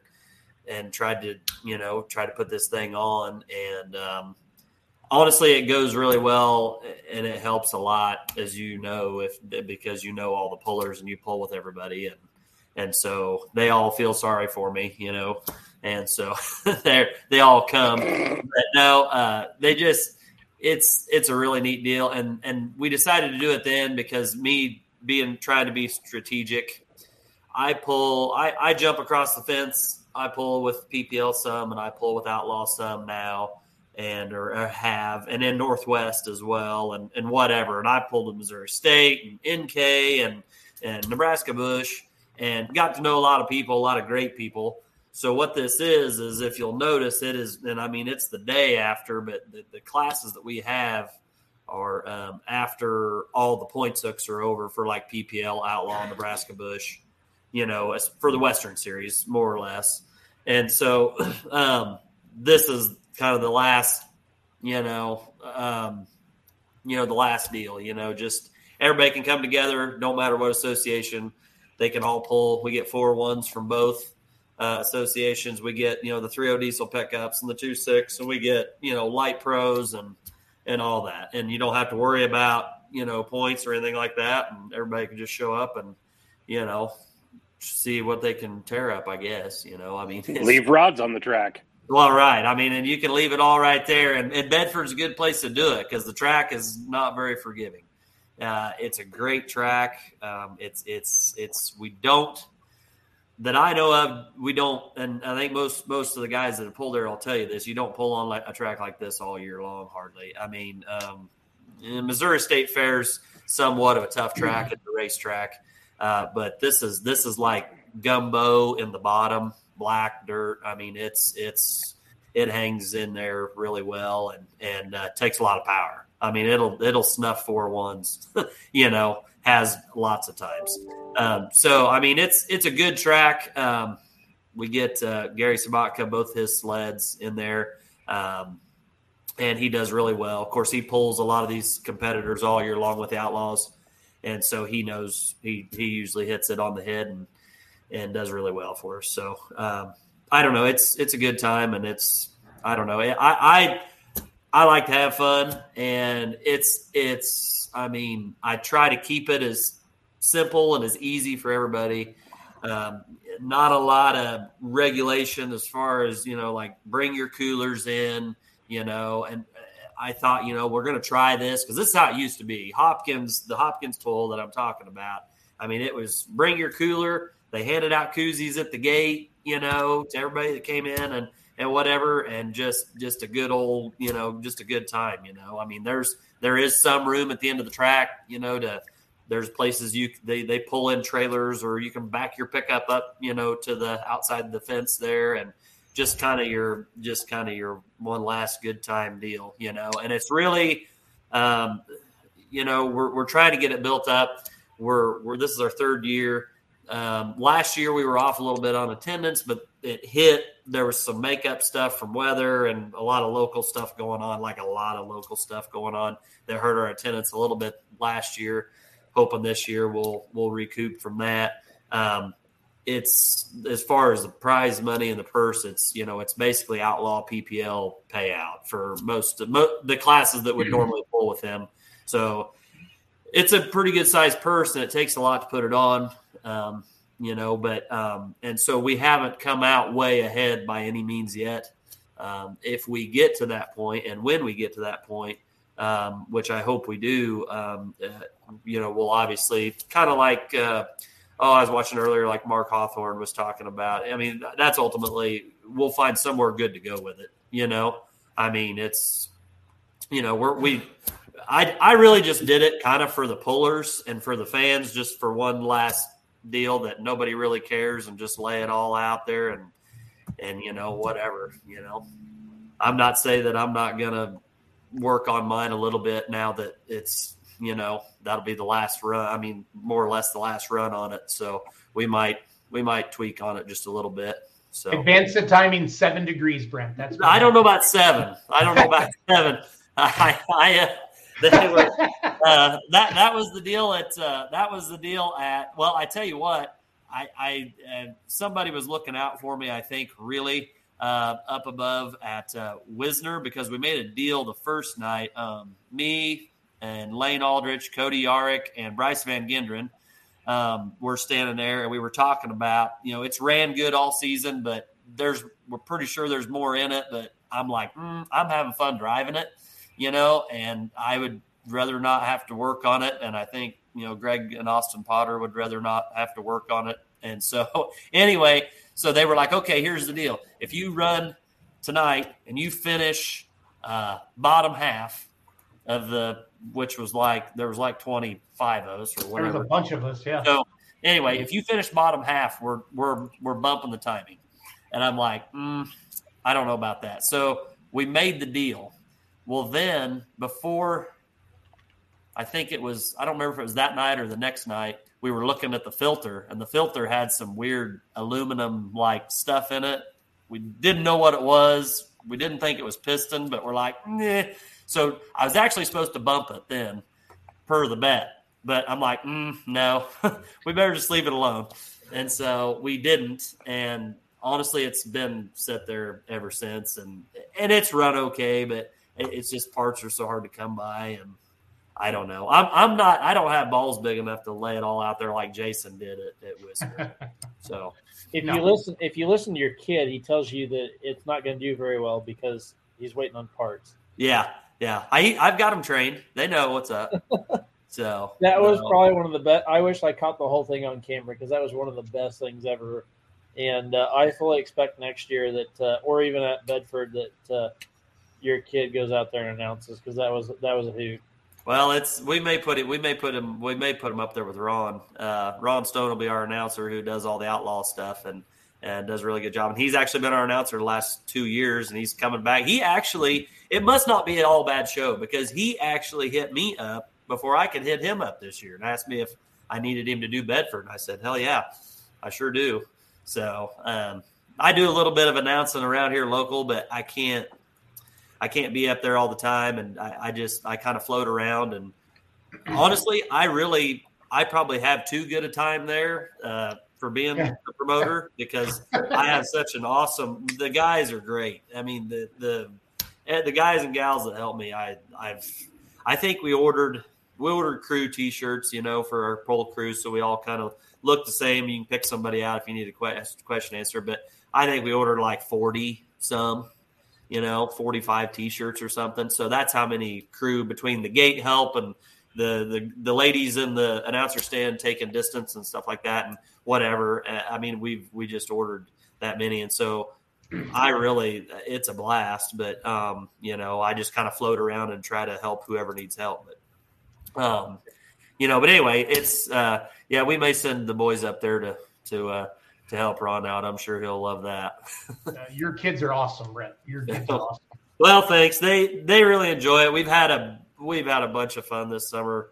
and tried to you know try to put this thing on. And um honestly it goes really well and it helps a lot as you know if because you know all the pullers and you pull with everybody and and so they all feel sorry for me you know and so they they all come. But no uh they just it's it's a really neat deal and and we decided to do it then because me being trying to be strategic i pull i i jump across the fence i pull with ppl some and i pull with outlaw some now and or, or have and in Northwest as well and, and whatever. And I pulled in Missouri State and NK and and Nebraska Bush and got to know a lot of people, a lot of great people. So what this is is if you'll notice it is and I mean it's the day after, but the, the classes that we have are um, after all the points hooks are over for like PPL, Outlaw, Nebraska Bush, you know, for the Western Series more or less. And so um, this is kind of the last, you know, um, you know, the last deal. You know, just everybody can come together, no matter what association. They can all pull. We get four ones from both, uh, associations. We get you know the three O diesel pickups and the two six, and we get you know light pros and and all that. And you don't have to worry about you know points or anything like that. And everybody can just show up and you know see what they can tear up. I guess you know. I mean, Leave rods on the track. Well, right. I mean, and you can leave it all right there. And, and Bedford's a good place to do it because the track is not very forgiving. Uh, it's a great track. Um, it's it's it's we don't that I know of. We don't, and I think most most of the guys that have pulled there I'll tell you this. You don't pull on a track like this all year long, hardly. I mean, um, and Missouri State Fair's somewhat of a tough track at the racetrack, uh, but this is this is like gumbo in the bottom, black dirt. I mean, it's it's it hangs in there really well and and uh, takes a lot of power. I mean, it'll it'll snuff four ones, you know, has lots of times. Um, so I mean, it's it's a good track. Um, we get uh, Gary Sabatka, both his sleds in there. Um, and he does really well. Of course, he pulls a lot of these competitors all year long with the Outlaws, and so he knows he he usually hits it on the head and and does really well for us. So um, I don't know. It's it's a good time, and it's I don't know. I I I like to have fun, and it's it's. I mean, I try to keep it as simple and as easy for everybody. Um, not a lot of regulation as far as you know, like bring your coolers in, you know. And I thought, you know, we're going to try this because this is how it used to be. Hopkins, the Hopkins toll that I'm talking about. I mean, it was bring your cooler. They handed out koozies at the gate, you know, to everybody that came in and and whatever, and just just a good old, you know, just a good time, you know. I mean, there's there is some room at the end of the track, you know, to there's places you they they pull in trailers or you can back your pickup up, you know, to the outside of the fence there and just kind of your just kind of your one last good time deal, you know. And it's really um, you know, we're we're trying to get it built up. We're we're this is our third year. Um, last year we were off a little bit on attendance, but it hit. There was some makeup stuff from weather and a lot of local stuff going on, like a lot of local stuff going on that hurt our attendance a little bit last year. Hoping this year we'll we'll recoup from that. Um, it's as far as the prize money and the purse, it's you know it's basically outlaw PPL payout for most of mo- the classes that would normally pull with him. So it's a pretty good sized purse, and it takes a lot to put it on. Um, you know, but um, and so we haven't come out way ahead by any means yet. Um, if we get to that point, and when we get to that point, um, which I hope we do, um, uh, you know, we'll obviously kind of like. Uh, oh, I was watching earlier, like Mark Hawthorne was talking about. I mean, that's ultimately we'll find somewhere good to go with it. You know, I mean, it's you know we're we. I I really just did it kind of for the pullers and for the fans, just for one last deal that nobody really cares, and just lay it all out there and and you know whatever you know. I'm not saying that I'm not gonna work on mine a little bit now that it's you know that'll be the last run. I mean, more or less the last run on it. So we might we might tweak on it just a little bit. So Advance the timing seven degrees, Brent. That's I don't know about seven. I don't know about seven. I, I uh, they were, uh, that that was the deal at uh, that was the deal at. Well, I tell you what, I, I uh, somebody was looking out for me. I think really uh, up above at uh, Wisner because we made a deal the first night. Um, me and Lane Aldrich, Cody Yarick, and Bryce Van Genderen um, were standing there, and we were talking about you know it's ran good all season, but there's we're pretty sure there's more in it. But I'm like, mm, I'm having fun driving it, you know, and I would rather not have to work on it. And I think you know Greg and Austin Potter would rather not have to work on it. And so anyway, so they were like, okay, here's the deal: if you run tonight and you finish uh, bottom half of the which was like there was like 25 of us or whatever. There was a bunch of us, yeah. So anyway, if you finish bottom half, we're we're we're bumping the timing, and I'm like, mm, I don't know about that. So we made the deal. Well, then before, I think it was I don't remember if it was that night or the next night. We were looking at the filter, and the filter had some weird aluminum like stuff in it. We didn't know what it was. We didn't think it was piston, but we're like, nah. So I was actually supposed to bump it then, per the bet. But I'm like, mm, no, we better just leave it alone. And so we didn't. And honestly, it's been set there ever since, and and it's run okay, but it's just parts are so hard to come by, and I don't know. I'm I'm not. I don't have balls big enough to lay it all out there like Jason did at, at Wisner. so If No. you listen, if you listen to your kid, he tells you that it's not going to do very well because he's waiting on parts. yeah, yeah. I I've got them trained. They know what's up. So That was no. probably one of the best. I wish I caught the whole thing on camera because that was one of the best things ever. And uh, I fully expect next year that, uh, or even at Bedford, that uh, your kid goes out there and announces because that was that was a hoot. Well, it's we may put it we may put him we may put him up there with Ron. Uh, Ron Stone will be our announcer who does all the outlaw stuff and and does a really good job. And he's actually been our announcer the last two years, and he's coming back. He actually it must not be an all bad show because he actually hit me up before I could hit him up this year and asked me if I needed him to do Bedford. And I said, hell yeah, I sure do. So um, I do a little bit of announcing around here local, but I can't I can't be up there all the time, and I, I just I kind of float around. And honestly, I really I probably have too good a time there uh, for being a promoter because I have such an awesome. The guys are great. I mean the the eh, the guys and gals that help me. I I've I think we ordered we ordered crew T-shirts, you know, for our pole crew, so we all kind of look the same. You can pick somebody out if you need a que- question answer, but I think we ordered like forty some you know, 45 t-shirts or something. So that's how many crew between the gate help and the, the, the ladies in the announcer stand taking distance and stuff like that and whatever. Uh, I mean, we've, we just ordered that many. And so I really, it's a blast, but, um, you know, I just kind of float around and try to help whoever needs help. But, um, you know, but anyway, it's, uh, yeah, we may send the boys up there to, to, uh, to help Ron out. I'm sure he'll love that. Uh, your kids are awesome, Brent. Your kids are awesome. Well, thanks. They they really enjoy it. We've had a we've had a bunch of fun this summer,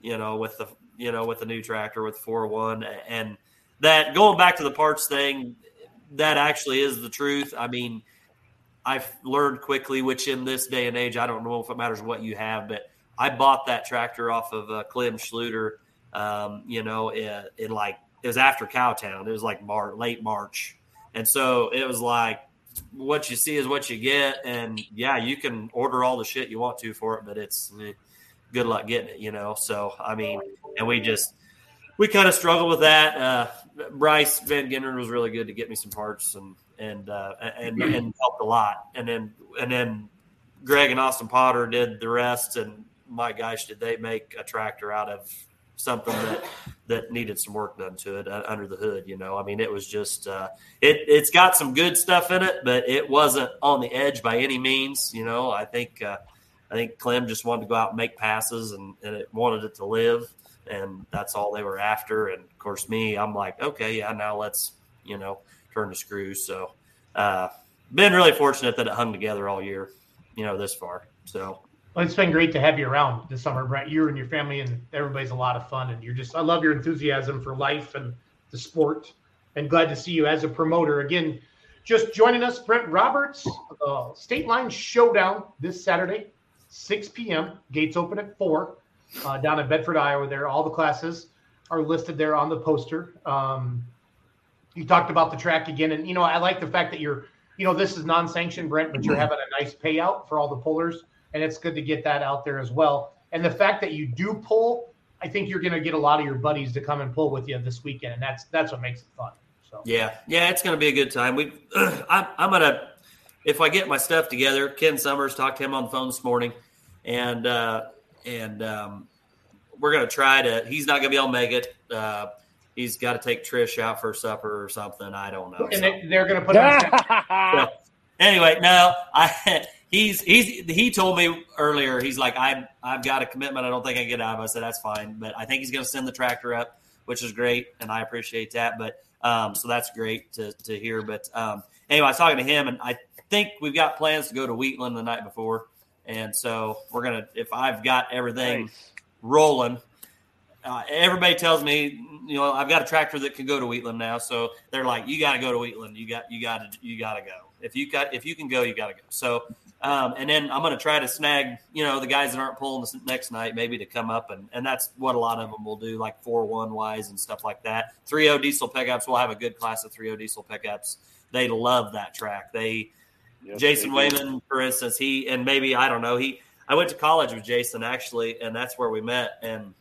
you know, with the you know with the new tractor with four one and that going back to the parts thing, that actually is the truth. I mean, I've learned quickly, which in this day and age, I don't know if it matters what you have, but I bought that tractor off of uh, Clem Schluter, um, you know, in, in like it was after Cowtown. It was like Mar- late March, and so it was like what you see is what you get. And yeah, you can order all the shit you want to for it, but it's eh, good luck getting it, you know. So I mean, and we just we kind of struggled with that. Uh, Bryce Van Genderen was really good to get me some parts and and uh, and and helped a lot. And then and then Greg and Austin Potter did the rest. And my gosh, did they make a tractor out of something that that needed some work done to it uh, under the hood? You know, I mean, it was just uh, it. It's got some good stuff in it, but it wasn't on the edge by any means. You know, I think uh, I think Clem just wanted to go out and make passes, and, and it wanted it to live, and that's all they were after. And of course, me, I'm like, okay, yeah, now let's you know turn the screws. So, uh, been really fortunate that it hung together all year, you know, this far. So, Well, it's been great to have you around this summer, Brent. You and your family and everybody's a lot of fun, and you're just I love your enthusiasm for life and the sport, and glad to see you as a promoter again. Just joining us, Brent Roberts, uh, State Line Showdown this Saturday, 6 p.m. Gates open at four, uh, down in Bedford, Iowa. There, all the classes are listed there on the poster. Um, you talked about the track again, and you know I like the fact that you're, you know, this is non-sanctioned, Brent, but you're having a nice payout for all the pullers and it's good to get that out there as well. And the fact that you do pull, I think you're going to get a lot of your buddies to come and pull with you this weekend, and that's that's what makes it fun. So yeah, yeah, it's going to be a good time. We, I'm, I'm gonna, if I get my stuff together, Ken Summers talked to him on the phone this morning, and uh, and um, we're gonna try to. He's not gonna be able to make it. Uh, he's got to take Trish out for supper or something. I don't know. and So- they, they're going to put so, anyway, no, I he's he's he told me earlier. He's like, I I've got a commitment. I don't think I can get out of. it. I said that's fine, but I think he's going to send the tractor up, which is great, and I appreciate that. But um, so that's great to to hear. But um, anyway, I was talking to him, and I think we've got plans to go to Wheatland the night before, and so we're gonna if I've got everything rolling. Uh, everybody tells me, you know, I've got a tractor that can go to Wheatland now. So they're like, you got to go to Wheatland. You got, you got to, you got to go. If you got, if you can go, you got to go. So Um, and then I'm going to try to snag, you know, the guys that aren't pulling the next night, maybe to come up. And, and that's what a lot of them will do, like 4 1 wise and stuff like that. 3 0 diesel pickups, we'll have a good class of 3 0 diesel pickups. They love that track. They, Yes, Jason they. Wayman, for instance, he, and maybe, I don't know, he, I went to college with Jason actually, and that's where we met. And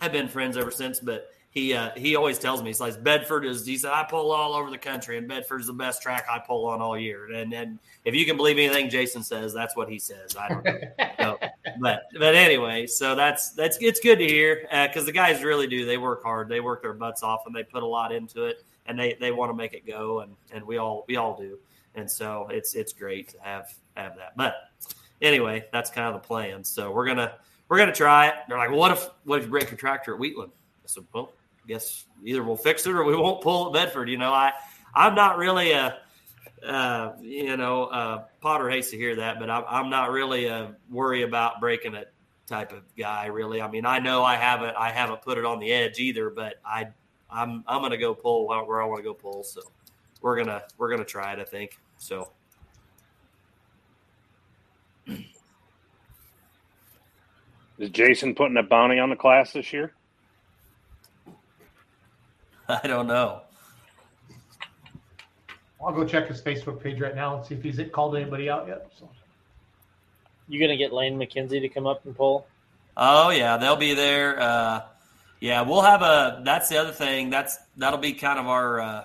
I've been friends ever since, but he uh, he always tells me he's like Bedford is he said I pull all over the country and Bedford's the best track I pull on all year. And and if you can believe anything Jason says that's what he says. I don't know. But but anyway so that's that's it's good to hear because the guys really do they work hard they work their butts off and they put a lot into it and they they want to make it go and and we all we all do. And so it's it's great to have have that. But anyway that's kind of the plan. So we're gonna we're gonna try it. They're like what if what if you break your tractor at Wheatland? I said well guess either we'll fix it or we won't pull at Bedford. You know, I I'm not really a uh, you know uh, Potter hates to hear that, but I'm, I'm not really a worry about breaking it type of guy. Really, I mean, I know I haven't I haven't put it on the edge either, but I I'm I'm gonna go pull where I want to go pull. So we're gonna we're gonna try it. I think so. Is Jason putting a bounty on the class this year? I don't know. I'll go check his Facebook page right now and see if he's called anybody out yet. So. You gonna get Lane McKenzie to come up and pull? Oh yeah, they'll be there. Uh, yeah, we'll have a. That's the other thing. That's that'll be kind of our uh,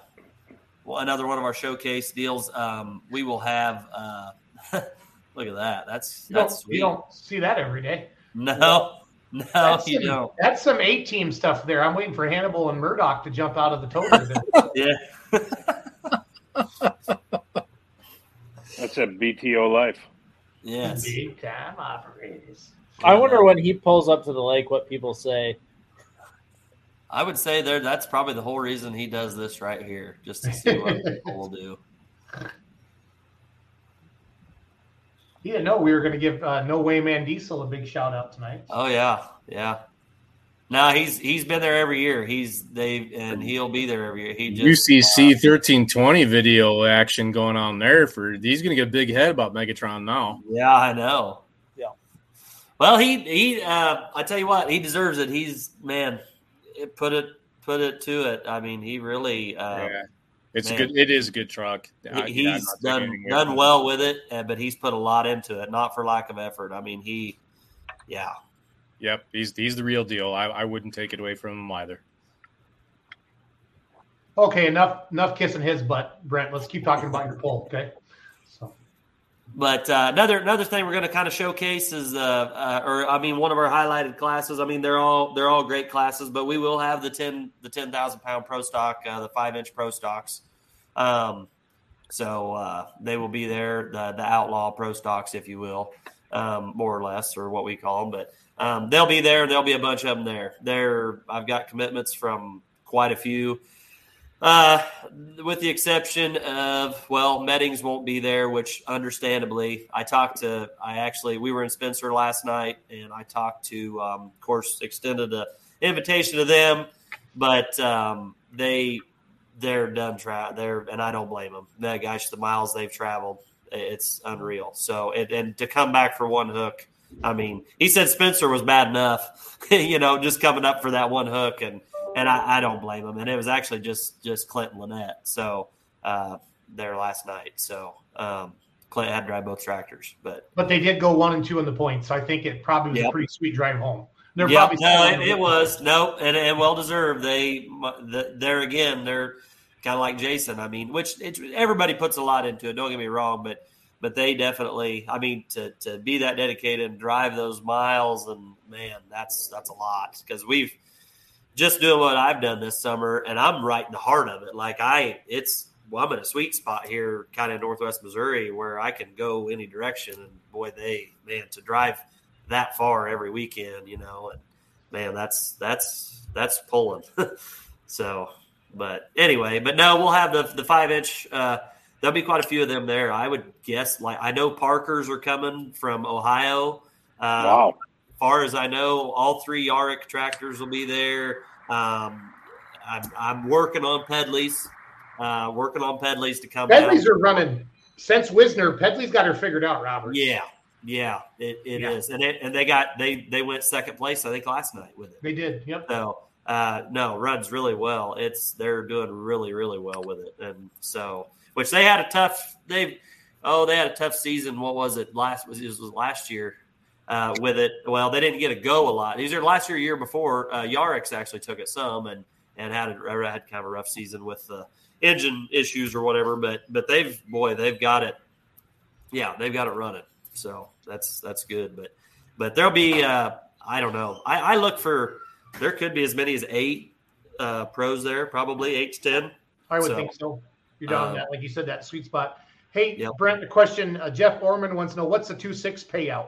well, another one of our showcase deals. Um, we will have. Uh, look at that. That's You that's don't, sweet. you don't see that every day. no, no, That's you some, don't. That's some A-Team stuff there. I'm waiting for Hannibal and Murdock to jump out of the toter. Yeah, That's a BTO life. yes. Big time operators. I wonder when he pulls up to the lake, what people say. I would say there. That's probably the whole reason he does this right here, just to see what people will do. He didn't know we were going to give uh, No Way Man Diesel a big shout out tonight. Oh yeah, yeah. No, he's he's been there every year. He's they and he'll be there every year. He just UCC thirteen twenty video action going on there for he's gonna get a big head about Megatron now. Yeah, I know. Yeah. Well, he he. Uh, I tell you what, he deserves it. He's man, it, put it put it to it. I mean, he really. Uh, yeah. It's man. a good. It is a good truck. he- I- yeah, he's not done done well with it, but he's put a lot into it. Not for lack of effort. I mean, he. Yeah. Yep, he's he's the real deal. I, I wouldn't take it away from him either. Okay, enough enough kissing his butt, Brent. Let's keep talking about your poll, okay? So But uh, another another thing we're going to kind of showcase is, uh, uh, or I mean, one of our highlighted classes. I mean, they're all they're all great classes, but we will have the ten the ten thousand pound pro stock, uh, the five inch pro stocks. Um, so uh, they will be there, the the outlaw pro stocks, if you will, um, more or less, or what we call them. But um, they'll be there. There'll be a bunch of them there. There, I've got commitments from quite a few. Uh, with the exception of well, Meddings won't be there, which understandably, I talked to. I actually we were in Spencer last night, and I talked to. Um, of course, extended the invitation to them, but um, they they're done. Tra- they're and I don't blame them. That gosh, the miles they've traveled, it's unreal. So it, and to come back for one hook. I mean, he said Spencer was bad enough, you know, just coming up for that one hook, and and I, I don't blame him. And it was actually just just Clinton Lynette, so uh, there last night. So um, Clint had to drive both tractors, but but they did go one and two in the points, so I think it probably was a pretty sweet drive home. They're yeah, probably no, it, it was no, and, and well deserved. They the, there again, they're kind of like Jason. I mean, which it's, everybody puts a lot into it. Don't get me wrong, but but they definitely. I mean, to to be that dedicated and drive those miles, and man, that's that's a lot because we've just doing what I've done this summer, and I'm right in the heart of it. Like I, it's well, I'm in a sweet spot here, kind of Northwest Missouri, where I can go any direction. And boy, they man to drive that far every weekend, you know, and man, that's that's that's pulling. so, but anyway, but no, we'll have the the five inch. Uh, there'll be quite a few of them there. I would guess. Like I know Parkers are coming from Ohio. Uh, Wow. Far as I know, all three Yarick tractors will be there. Um, I'm, I'm working on Pedleys, uh, working on Pedleys to come Pedleys are running since Wisner, Pedley's got her figured out, Robert. Yeah, yeah, it, it Yeah. is, and it, and they got they they went second place I think last night with it. They did. Yep. So uh, no, runs really well. It's they're doing really really well with it, and so which they had a tough they oh they had a tough season. What was it last was it was last year uh, with it? Well, they didn't get a go a lot. Either last year, year before, uh, Yaricks actually took it some and and had a, had kind of a rough season with the engine issues or whatever. But but they've boy they've got it. Yeah, they've got it running. So that's that's good. But but there'll be uh, I don't know. I, I look for there could be as many as eight uh, pros there, probably eight to ten. I would So, think so. You're down uh, that, like you said, that sweet spot. Hey, Yep. Brent, the question uh, Jeff Orman wants to know what's the two six payout?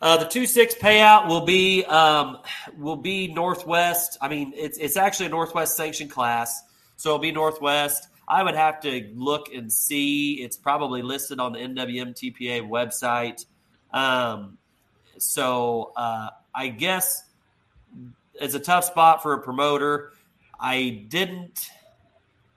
Uh, the two six payout will be um, will be Northwest. I mean, it's it's actually a Northwest sanctioned class, so it'll be Northwest. I would have to look and see. It's probably listed on the NWMTPA website. Um, so uh, I guess it's a tough spot for a promoter. I didn't.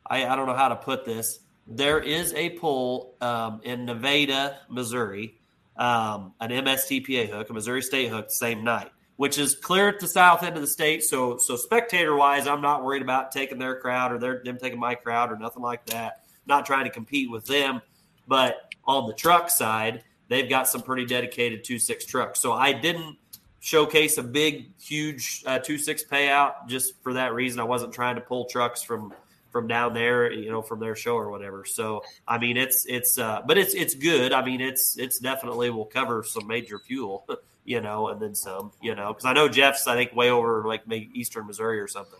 I, I don't know how to put this. There is a pull um, in Nevada, Missouri, um, an MSTPA hook, a Missouri State hook, same night, which is clear at the south end of the state. So, so spectator wise, I'm not worried about taking their crowd or their, them taking my crowd or nothing like that. Not trying to compete with them, but on the truck side, they've got some pretty dedicated two six trucks. So I didn't showcase a big, huge uh, two six payout just for that reason. I wasn't trying to pull trucks from from down there, you know, from their show or whatever. So I mean, it's it's uh, but it's it's good. I mean, it's it's definitely will cover some major fuel, you know, and then some, you know, because I know Jeff's I think way over like maybe Eastern Missouri or something,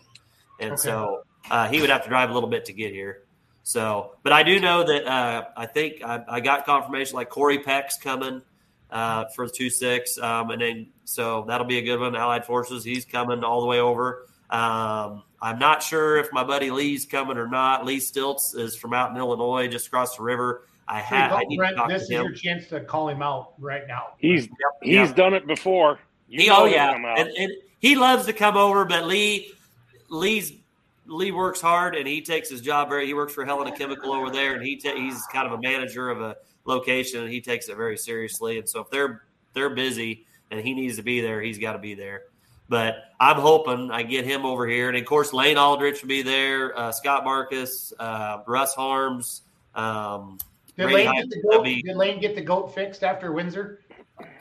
and Okay. so uh, he would have to drive a little bit to get here. So, but I do know that uh, I think I, I got confirmation like Corey Peck's coming uh, for the two six, um, and then so that'll be a good one. Allied Forces, he's coming all the way over. Um, I'm not sure if my buddy Lee's coming or not. Lee Stilts is from out in Illinois, just across the river. I Hey, have. I Paul, need Brent, to talk this is him. your chance to call him out right now. He's he's yeah. done it before. You He, oh yeah, and, and he loves to come over, but Lee, Lee's Lee works hard and he takes his job very. He works for Helena Chemical over there, and he ta- he's kind of a manager of a location, and he takes it very seriously. And so if they're they're busy and he needs to be there, he's got to be there. But I'm hoping I get him over here, and of course Lane Aldrich will be there, uh, Scott Marcus, uh, Russ Harms. Um, Did Lane, Hyde- get the that'd goat, be- did Lane get the goat fixed after Windsor?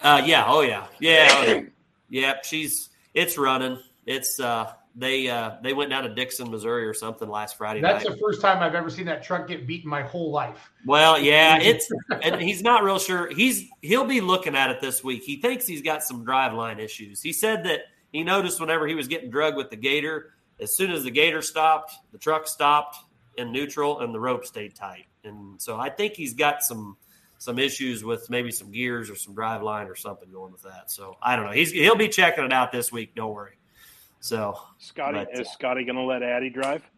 uh, yeah. Oh, yeah. Yeah. Oh, yeah. Yep. She's it's running. It's uh they uh they went down to Dixon, Missouri or something last Friday That's night. the first time I've ever seen that truck get beaten my whole life. well, yeah, it's and he's not real sure. He's he'll be looking at it this week. He thinks he's got some drive line issues. He said that he noticed whenever he was getting drugged with the gator, as soon as the gator stopped, the truck stopped in neutral and the rope stayed tight. And so I think he's got some some issues with maybe some gears or some drive line or something going with that. So I don't know. He's he'll be checking it out this week. Don't worry. So Scotty but, is uh, Scotty going to let Addy drive?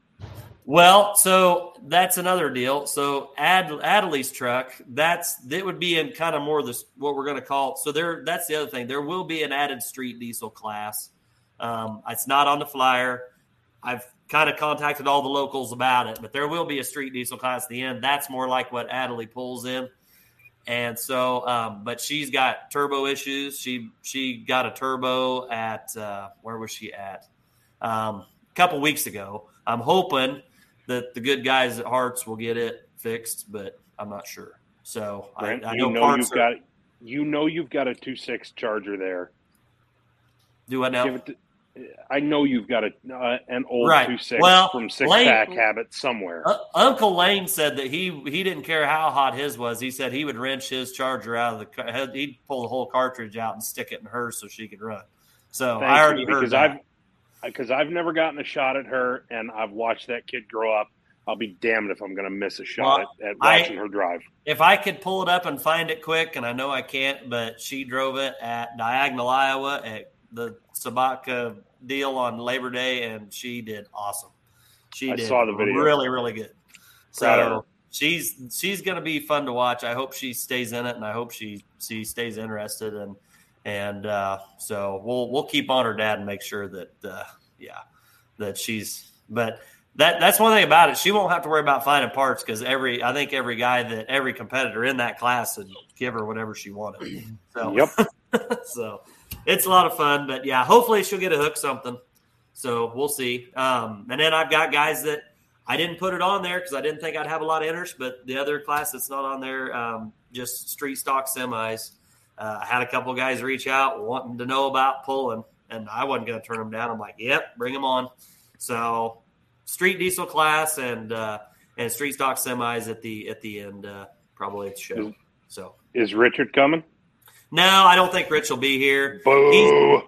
Well, so that's another deal. So Ad Adley's truck, that's that would be in kind of more of this what we're going to call. So there, that's the other thing. There will be an added street diesel class. Um, it's not on the flyer. I've kind of contacted all the locals about it, but there will be a street diesel class at the end. That's more like what Adley pulls in. And so, um, but she's got turbo issues. She she got a turbo at uh, where was she at? Um, a couple weeks ago. I'm hoping that the good guys at Hearts will get it fixed, but I'm not sure. So Brent, I, I you know, know parts you've are- got you know you've got a two six charger there. do I now? Give it to, I know you've got a uh, an old Right. two six Well, from six Lane- pack habit somewhere. Uh, Uncle Lane said that he he didn't care how hot his was. He said he would wrench his charger out of the. He'd pull the whole cartridge out and stick it in hers so she could run. So Thank I already you, heard because that. I've because I've never gotten a shot at her, and I've watched that kid grow up. I'll be damned if I'm going to miss a shot Well, at, at I- watching her drive. if I could pull it up and find it quick, and I know I can't, but she drove it at Diagonal, Iowa, at the Sabaka deal on Labor Day, and she did awesome. She I did saw the video. really, really good. Proud of her. So she's she's going to be fun to watch. I hope she stays in it, and I hope she she stays interested, and and uh, so we'll we'll keep on her dad and make sure that uh, yeah that she's but that that's one thing about it. She won't have to worry about finding parts because every I think every guy that every competitor in that class would give her whatever she wanted. So Yep. so it's a lot of fun. But yeah, hopefully she'll get a hook something. So we'll see. Um, and then I've got guys that I didn't put it on there because I didn't think I'd have a lot of interest. But the other class that's not on there, um, just street stock semis. Uh, I had a couple guys reach out wanting to know about pulling, and I wasn't going to turn them down. I'm like, "Yep, bring them on." So, street diesel class and uh, and street stock semis at the at the end, uh, probably at the show. So, Is Richard coming? no, I don't think Rich will be here. Boo.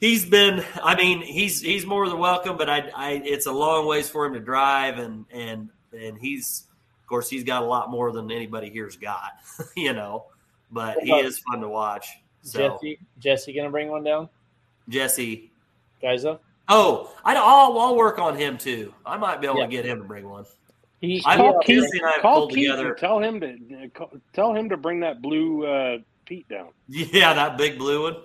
He's been. I mean, he's he's more than welcome, but I, I it's a long ways for him to drive, and and and he's of course he's got a lot more than anybody here's got, you know. But he is fun to watch. So Jesse, Jesse gonna bring one down, Jesse, guys. Oh, I, I'll I'll work on him too. I might be able Yeah. to get him to bring one. He, I Call Keith. I Call pulled Keith tell him to call- tell him to bring that blue uh, Pete down. Yeah, that big blue one.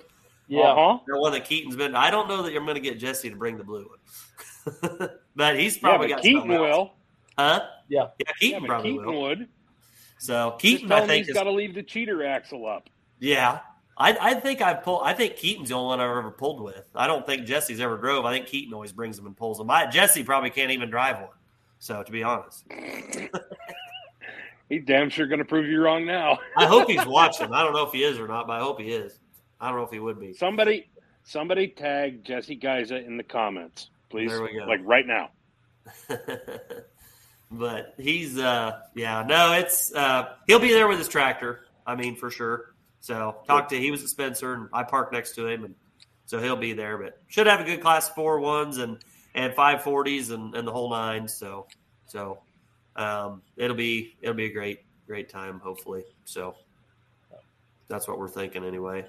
yeah. Uh-huh. The one that Keaton's been. I don't know that you're going to get Jesse to bring the blue one, but he's Yeah, probably but got Keaton will. huh? Yeah. yeah, Yeah, Keaton but probably Keaton will. would. So Keaton, I think he's got to leave the cheater axle up. yeah. I, I think I've pulled. I think Keaton's the only one I've ever pulled with. I don't think Jesse's ever drove. I think Keaton always brings them and pulls them. I, Jesse probably can't even drive one. So to be honest, He's damn sure going to prove you wrong now. I hope he's watching. I don't know if he is or not, but I hope he is. I don't know if he would be. Somebody, somebody tag Jesse Geiza in the comments, please. There we go. Like right now. but he's uh yeah no it's uh he'll be there with his tractor i mean for sure so talk to he was at spencer and i parked next to him and so he'll be there but should have a good class four ones and and five forties and and the whole nine so so um it'll be it'll be a great great time hopefully so that's what we're thinking anyway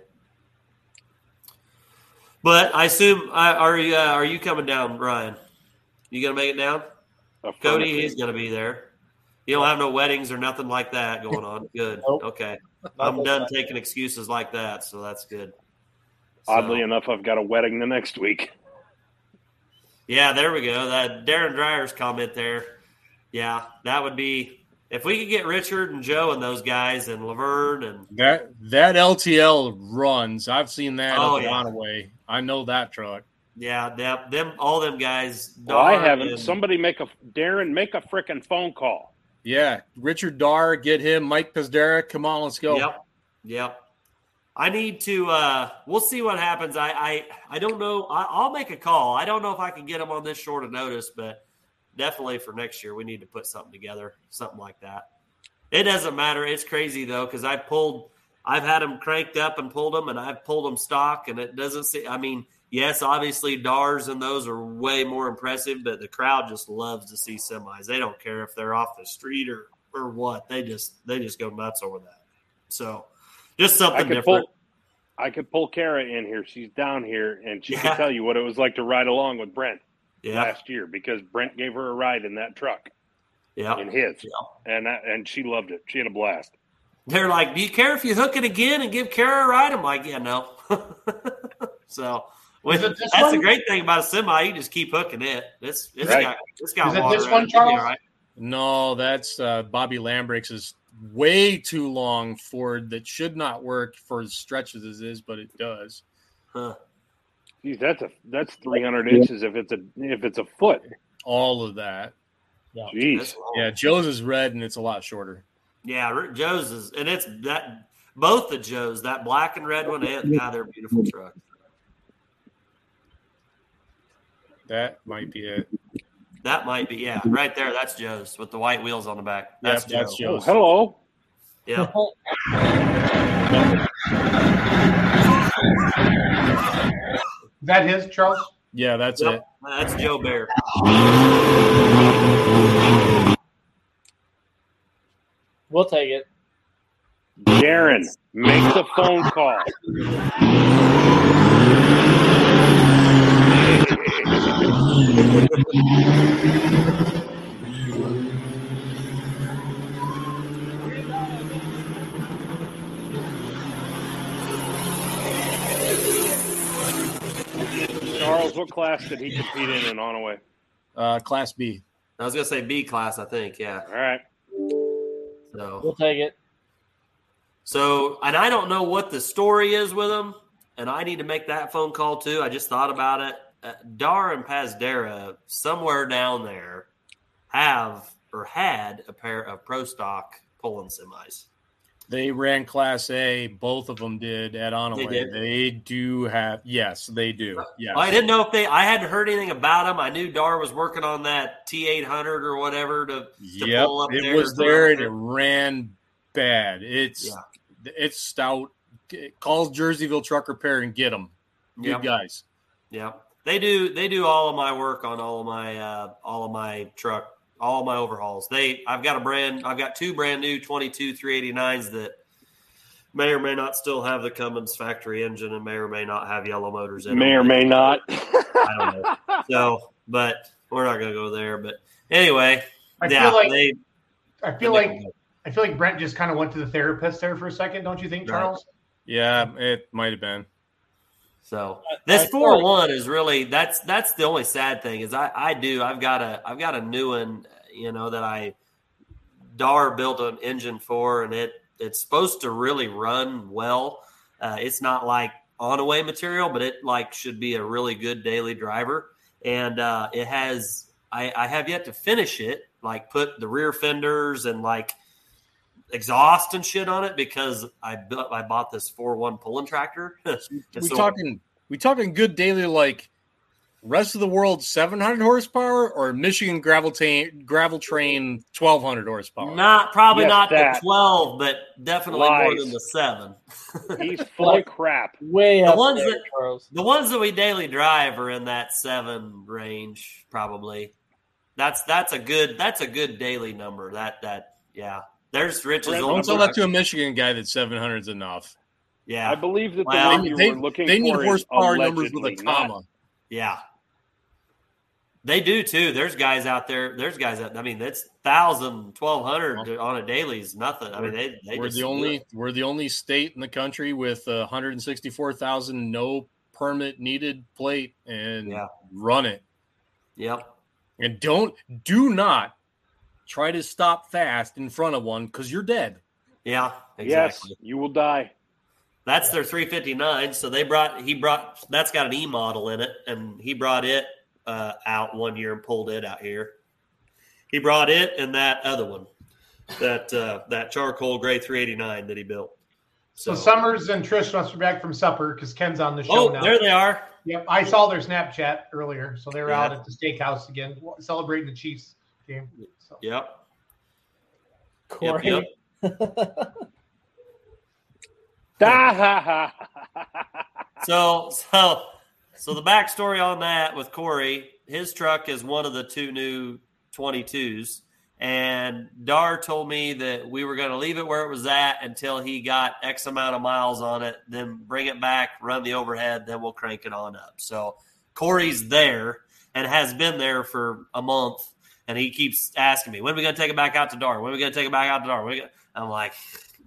but i assume are you uh, are you coming down ryan you gonna make it down Cody, he's going to be there. You don't have no weddings or nothing like that going on. Good. Nope. Okay. Not I'm done taking excuses like that, so that's good. So, Oddly enough, I've got a wedding the next week. yeah, there we go. That Darren Dreyer's comment there. Yeah, that would be if we could get Richard and Joe and those guys and Laverne and That that LTL runs. I've seen that Oh, up yeah. Runaway. I know that truck. yeah, them, them all them guys. Well, I haven't. and- Somebody make a Darren make a frickin' phone call. Yeah, Richard Dar, get him. Mike Pazdera, come on, let's go. Yep. Yep. I need to. uh We'll see what happens. I I, I don't know. I, I'll make a call. I don't know if I can get them on this short of notice, but definitely for next year, we need to put something together, something like that. It doesn't matter. It's crazy though because I pulled. I've had them cranked up and pulled them, and I've pulled them stock, and it doesn't see. I mean, yes, obviously Dars and those are way more impressive, but the crowd just loves to see semis. They don't care if they're off the street or or what. They just they just go nuts over that. So just I something could different. pull. I could pull Kara in here. She's down here, and she Yeah. can tell you what it was like to ride along with Brent yeah, last year because Brent gave her a ride in that truck yeah. in his, Yeah. and that, and she loved it. She had a blast. They're like, "Do you care if you hook it again and give Kara a ride?" I'm like, "Yeah, no." so well, Is it this that's the great thing about a semi. You just keep hooking it. This it's Right. got it's got Is it water. this one, it. It'll be Charles? all right. No, that's uh, Bobby Lambrix is way too long Ford that should not work for as stretches as is, but it does. Huh. Geez, that's a that's three hundred inches if it's a if it's a foot. All of that. Jeez, Yeah, Joe's is red and it's a lot shorter. Yeah, Joe's is, and it's that both the Joes, that black and red one, and God, they're beautiful trucks. That might be it. That might be, yeah, right there. That's Joe's with the white wheels on the back. Yep, That's that's Joe. oh, Joe's. hello. Yeah, Is that his, Charles? Yeah, that's Yep. it. that's Joe Bear. We'll take it. Darren, make the phone call. Charles, what class did he compete in in Onaway? Uh, class B. I was gonna say B class, I think. Yeah. All right. So We'll take it. So, and I don't know what the story is with him, and I need to make that phone call too. I just thought about it. Uh, Dar and Pazdera, somewhere down there, have or had a pair of pro stock pulling semis. They ran Class A. Both of them did at Onaway. They They, do have. Yes, they do. Yes. I didn't know if they. I hadn't heard anything about them. I knew Dar was working on that T eight hundred or whatever to, to Yep, pull up it there. was there and it ran bad. It's Yeah. it's stout. Call Jerseyville Truck Repair and get them. Good Yep. guys. Yeah, they do. They do all of my work on all of my uh, all of my truck, all of my overhauls. They, I've got a brand. I've got two brand new 22 389s that may or may not still have the Cummins factory engine and may or may not have yellow motors in it. May or may not. I don't know. So, but we're not going to go there. But anyway, I yeah, feel like they. I feel they- like I feel like Brent just kind of went to the therapist there for a second, don't you think, Right. Charles? Yeah, it might have been. So this four one is really that's that's the only sad thing is I I do I've got a I've got a new one you know that I Dar built an engine for and it it's supposed to really run well. Uh, it's not like Onaway material, but it like should be a really good daily driver. And uh, it has I, I have yet to finish it, like put the rear fenders and like exhaust and shit on it because I built I bought this four one pulling tractor. We so- talking we talking good daily like rest of the world 700 horsepower or Michigan gravel train gravel train 1200 horsepower. Not probably Yes, not that. the twelve, but definitely more than the seven. He's full of crap. Way The ones there, that- Charles. The ones that we daily drive are in that seven range, probably. That's that's a good that's a good daily number. That that yeah. There's Rich's Brent, old Don't tell that to a Michigan guy that 700 is enough. yeah I believe that the Well, one you they, were looking they need for is horsepower numbers with a allegedly not. comma. yeah. They do too. There's guys out there. There's guys out. I mean, it's thousand, twelve hundred on a daily is nothing. I mean, they, they we're just the only it. we're the only state in the country with 164,000 no permit needed plate and Yeah. run it. Yep. And don't do not try to stop fast in front of one because you're dead. Yeah. Exactly. Yes, you will die. That's their 359. So they brought he brought that's got an E model in it, and he brought it uh, out one year and pulled it out here. He brought it and that other one, that uh, that charcoal gray 389 that he built. So, Summers and Trish must be back from supper because Ken's on the show oh, now. there they are. Yep, I saw their Snapchat earlier, so they were Yeah. out at the steakhouse again, celebrating the Chiefs game. So. Yep. Corey. Yep, So so so the backstory on that with Corey, his truck is one of the two new 22s. And Dar told me that we were going to leave it where it was at until he got X amount of miles on it, then bring it back, run the overhead, then we'll crank it on up. So Corey's there and has been there for a month. And he keeps asking me, when are we going to take it back out to Dar? When are we going to take it back out to Dar? We gonna-" I'm like,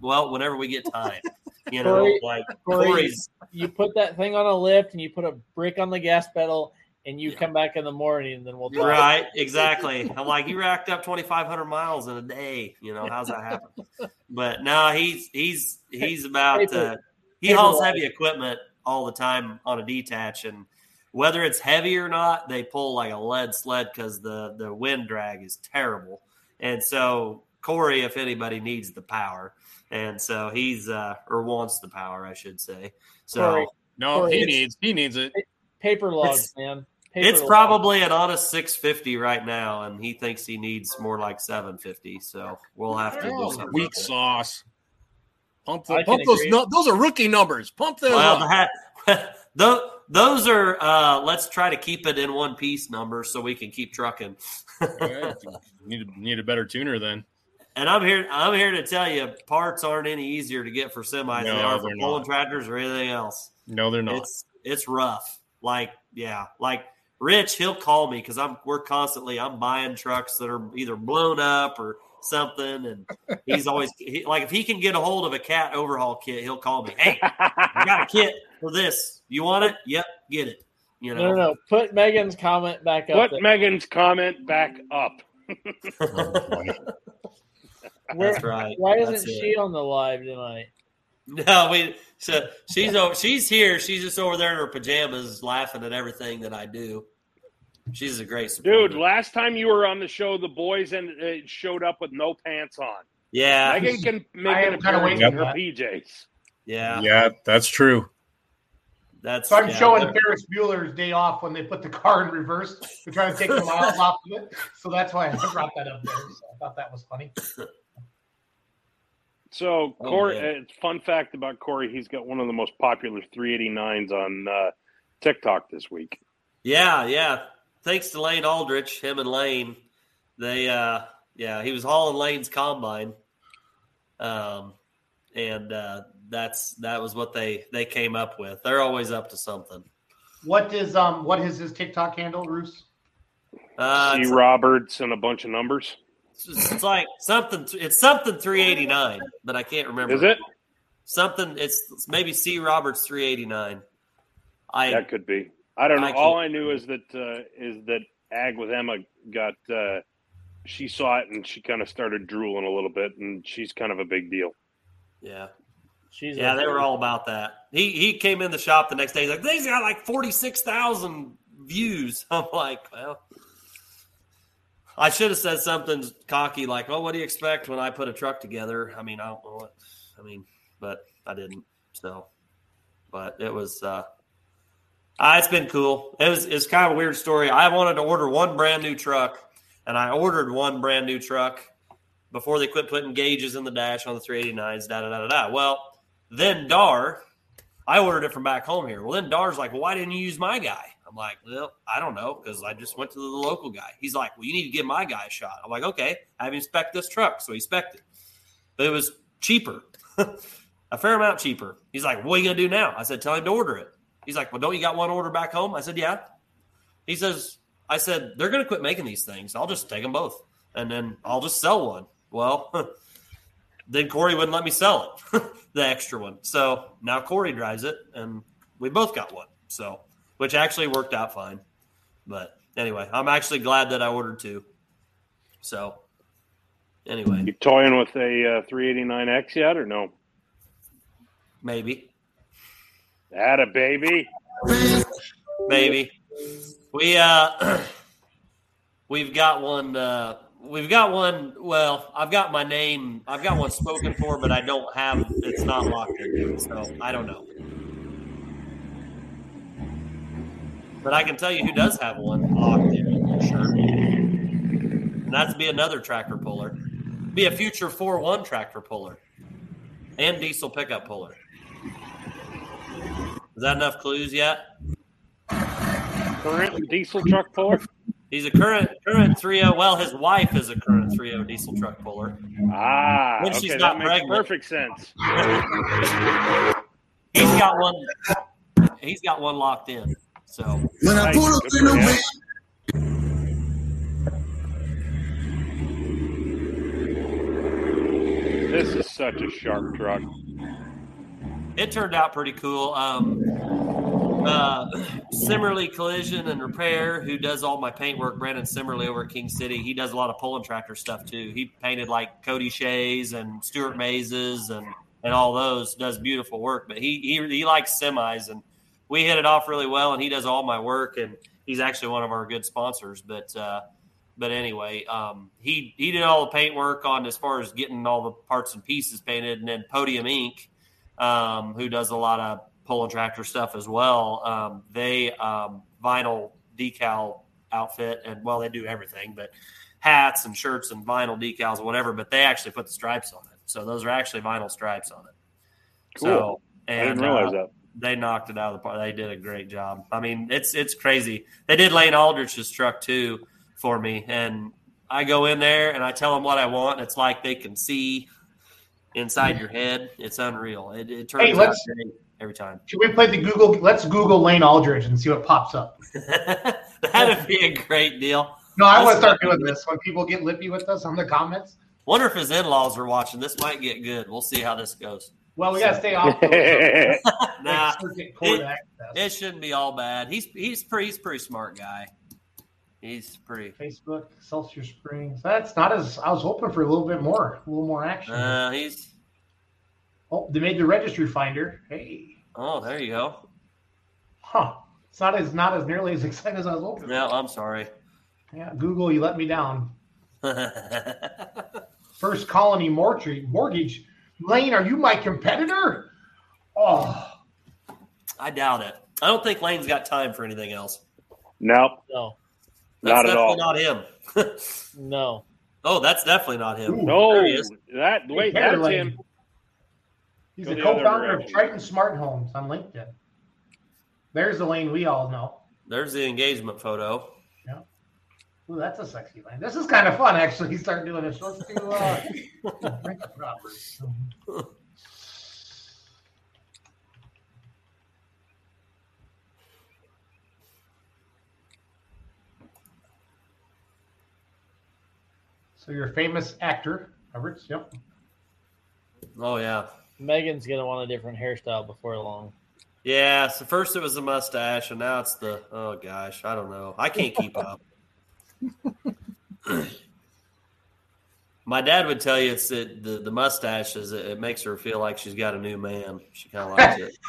well, whenever we get time. You know, Corey- like Corey, Corey's you put that thing on a lift and you put a brick on the gas pedal and you come back in the morning and then we'll talk. Right, exactly. I'm like, you racked up 2,500 miles in a day. You know, how's that happen? But no, he's he's he's about. Uh, he hauls heavy equipment all the time on a detach, and whether it's heavy or not, they pull like a lead sled because the the wind drag is terrible. And so Corey, if anybody, needs the power, and so he's uh, or wants the power, I should say. So. Corey, No, Corey, he needs he needs it. Paper logs, It's- man. Paper It's logs. probably an honest 650 right now, and he thinks he needs more like 750. So we'll have to do something. weak sauce. Pump, the, pump those. No, those are rookie numbers. Pump those Well, up. that, tho- those are. Uh, let's try to keep it in one piece number so we can keep trucking. Yeah, need a, need a better tuner then. And I'm here. I'm here to tell you, parts aren't any easier to get for semis than they No, are for pulling tractors or anything else. No, they're not. It's it's rough. Like yeah, like Rich, he'll call me because I'm we're constantly I'm buying trucks that are either blown up or something, and he's always he, like if he can get a hold of a cat overhaul kit, he'll call me. Hey, I got a kit for this. You want it? Yep, get it. You know, no, no. Put Megan's comment back up. Put there. Megan's comment back up. Oh, Where- that's right. Why isn't it. she on the live tonight? No, we. So she's over, she's here. She's just over there in her pajamas, laughing at everything that I do. She's a great supporter. Dude, last time you were on the show, the boys and uh, showed up with no pants on. yeah, Megan can make I an am kinda appearance waiting in for her that. PJs. yeah, Yeah, that's true. That's So I'm yeah, showing that- Ferris Bueller's Day Off when they put the car in reverse to try to take the miles off of it. So that's why I brought that up there. So I thought that was funny. So, Oh, Corey, man. uh, fun fact about Corey, he's got one of the most popular 389s on uh, TikTok this week. Yeah, yeah. Thanks to Lane Aldrich, him and Lane, they uh yeah, he was hauling Lane's combine. Um and uh that's that was what they they came up with. They're always up to something. What is um what is his TikTok handle, Roos? Uh C. Roberts and a bunch of numbers. it's- it's like something it's something 389, but I can't remember. Is it? Something it's, it's maybe C Roberts 389. I That could be. I don't know. I All can't- I knew is that uh, is that Ag with Emma got. Uh, she saw it and she kind of started drooling a little bit, and she's kind of a big deal. yeah. She's Yeah, a- they were all about that. He he came in the shop the next day. He's like, these got like forty six thousand views. I'm like, well, I should have said something cocky like, "Well, what do you expect when I put a truck together?" I mean, I don't know what. I mean, but I didn't. So, but it was. uh uh, it's been cool. It was it's kind of a weird story. I wanted to order one brand new truck, and I ordered one brand new truck before they quit putting gauges in the dash on the 389s. Da da da da da. Well, then Dar, I ordered it from back home here. Well, then Dar's like, well, why didn't you use my guy? I'm like, well, I don't know because I just went to the local guy. He's like, well, you need to give my guy a shot. I'm like, okay, I have spec this truck. So he spec'd it, but it was cheaper, a fair amount cheaper. He's like, what are you gonna do now? I said, tell him to order it. He's like, well, don't you got one order back home? I said, yeah. He says, I said, they're gonna quit making these things. I'll just take them both, and then I'll just sell one. Well. then Corey wouldn't let me sell it, the extra one. So now Corey drives it, and we both got one. So, which actually worked out fine. But anyway, I'm actually glad that I ordered two. So, anyway, You toying with a uh, 389X yet, or no? maybe, Atta baby. maybe we uh, we've got one. Uh, we've got one. Well, I've got my name. I've got one spoken for, but I don't have. It's not locked in so I don't know. But I can tell you who does have one locked in for sure. And that's be another tractor puller. Be a future 4 1 tractor puller and diesel pickup puller. Is that enough clues yet? Current diesel truck puller. He's a current current 3.0. Well, his wife is a current 3.0 diesel truck puller. Ah, When okay, she's that not makes pregnant. perfect sense. He's got one. He's got one locked in. So When I Nice, pull up good in the him. van, This is such a sharp truck. It turned out pretty cool. Um, uh, Simmerly Collision and Repair, who does all my paint work, Brandon Simmerly over at King City, he does a lot of pulling tractor stuff too. He painted like Cody Shays and Stuart Mazes and and all those. Does beautiful work, but he he he likes semis, and we hit it off really well. And he does all my work, and he's actually one of our good sponsors. But uh, but anyway, um, he he did all the paint work on as far as getting all the parts and pieces painted, and then Podium Inc um, who does a lot of pulling tractor stuff as well. Um, they um, vinyl decal outfit, and well, they do everything, but hats and shirts and vinyl decals, whatever. But they actually put the stripes on it, so those are actually vinyl stripes on it. So, Cool. and I didn't realize uh, that. they knocked it out of the park. They did a great job. I mean, it's it's crazy. They did Lane Aldrich's truck too for me, and I go in there and I tell them what I want. And it's like they can see inside your head. It's unreal. It, it turns Hey, out let's- great every time. Should we play the Google? Let's Google Lane Aldrich and see what pops up. That'd be a great deal. No, I want to start doing this when people get lippy with us on the comments. Wonder if his in laws are watching. This might get good. We'll see how this goes. Well, we got to stay off. the- Nah, it, it shouldn't be all bad. He's he's pretty he's pretty smart guy. He's pretty. Facebook, Celsius Springs. That's not as I was hoping for a little bit more, a little more action. Uh, he's oh, they made the registry finder. Hey, oh, there you go. huh? It's not as not as nearly as exciting as I was hoping. No, I'm sorry. Yeah, Google, you let me down. First Colony Mortgage. Mortgage. Lane, are you my competitor? Oh, I doubt it. I don't think Lane's got time for anything else. no, No, That's Not at definitely all. not him. no. oh, that's definitely not him. no, There he is. that wait, Hey, that's him. He's Go the the co-founder of. Triton Smart Homes on LinkedIn. There's the lane we all know. There's the engagement photo. Yeah. Ooh, that's a sexy lane. This is kind of fun, actually. He started doing this. Let's do uh, Frank So you're a famous actor, Roberts. Yep. Oh yeah. Megan's gonna want a different hairstyle before long. Yeah, so first it was the mustache, and now it's the oh gosh, I don't know. I can't keep up. My dad would tell you it's the the, the mustache is it, it makes her feel like she's got a new man. She kind of likes it.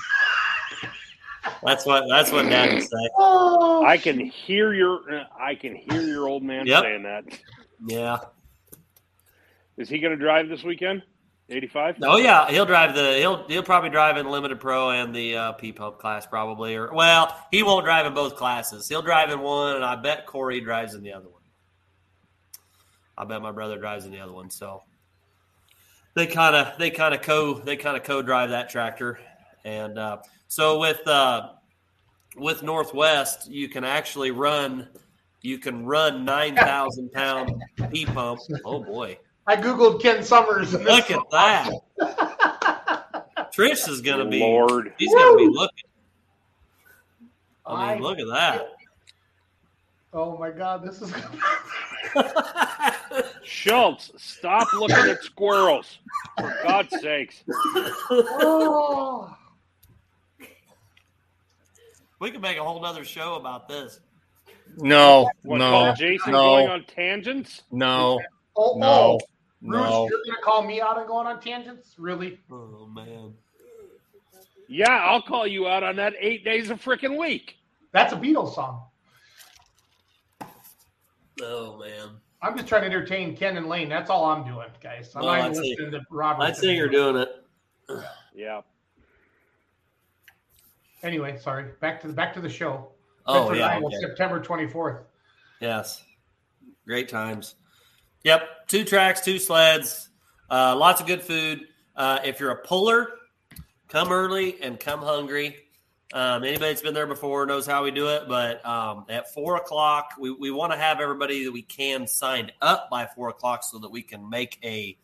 That's what that's what dad would say. Oh, I can hear your I can hear your old man Yep. saying that. Yeah. Is he going to drive this weekend? 85? Oh yeah, he'll drive the he'll he'll probably drive in limited pro and the uh, P pump class probably or well he won't drive in both classes. He'll drive in one, and I bet Corey drives in the other one. I bet my brother drives in the other one. So they kind of they kind of co they kind of co drive that tractor, and uh, so with uh, with Northwest you can actually run you can run nine thousand pound P pump. Oh boy. I googled Ken Summers. and Look at that. Trish is going to be. Lord. He's going to be looking. I mean, I- look at that. Oh my God, this is. Schultz, stop looking at squirrels. For God's sakes. oh. we could make a whole other show about this. No, What, no, called Jason no. going on tangents? no, Oh, no, oh. Bruce, no. you're gonna call me out on going on tangents? Really? Oh man. Yeah, I'll call you out on that eight days of freaking week. That's a Beatles song. Oh man. I'm just trying to entertain Ken and Lane. That's all I'm doing, guys. I'm Well, not I'd even say- listening to Robert. I'd say you're doing it. Yeah. Anyway, sorry. Back to the back to the show. Oh Bedford, yeah. Okay. September 24th. Yes. Great times. Yep. Two tracks, two sleds, uh, lots of good food. Uh, if you're a puller, come early and come hungry. Um, anybody that's been there before knows how we do it, but um, at four o'clock, we, we want to have everybody that we can signed up by four o'clock so that we can make a,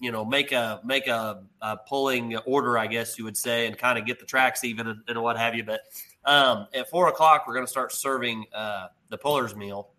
you know, make a make a, a pulling order, I guess you would say, and kind of get the tracks even and, and what have you. But um, at four o'clock, we're going to start serving uh, the puller's meal.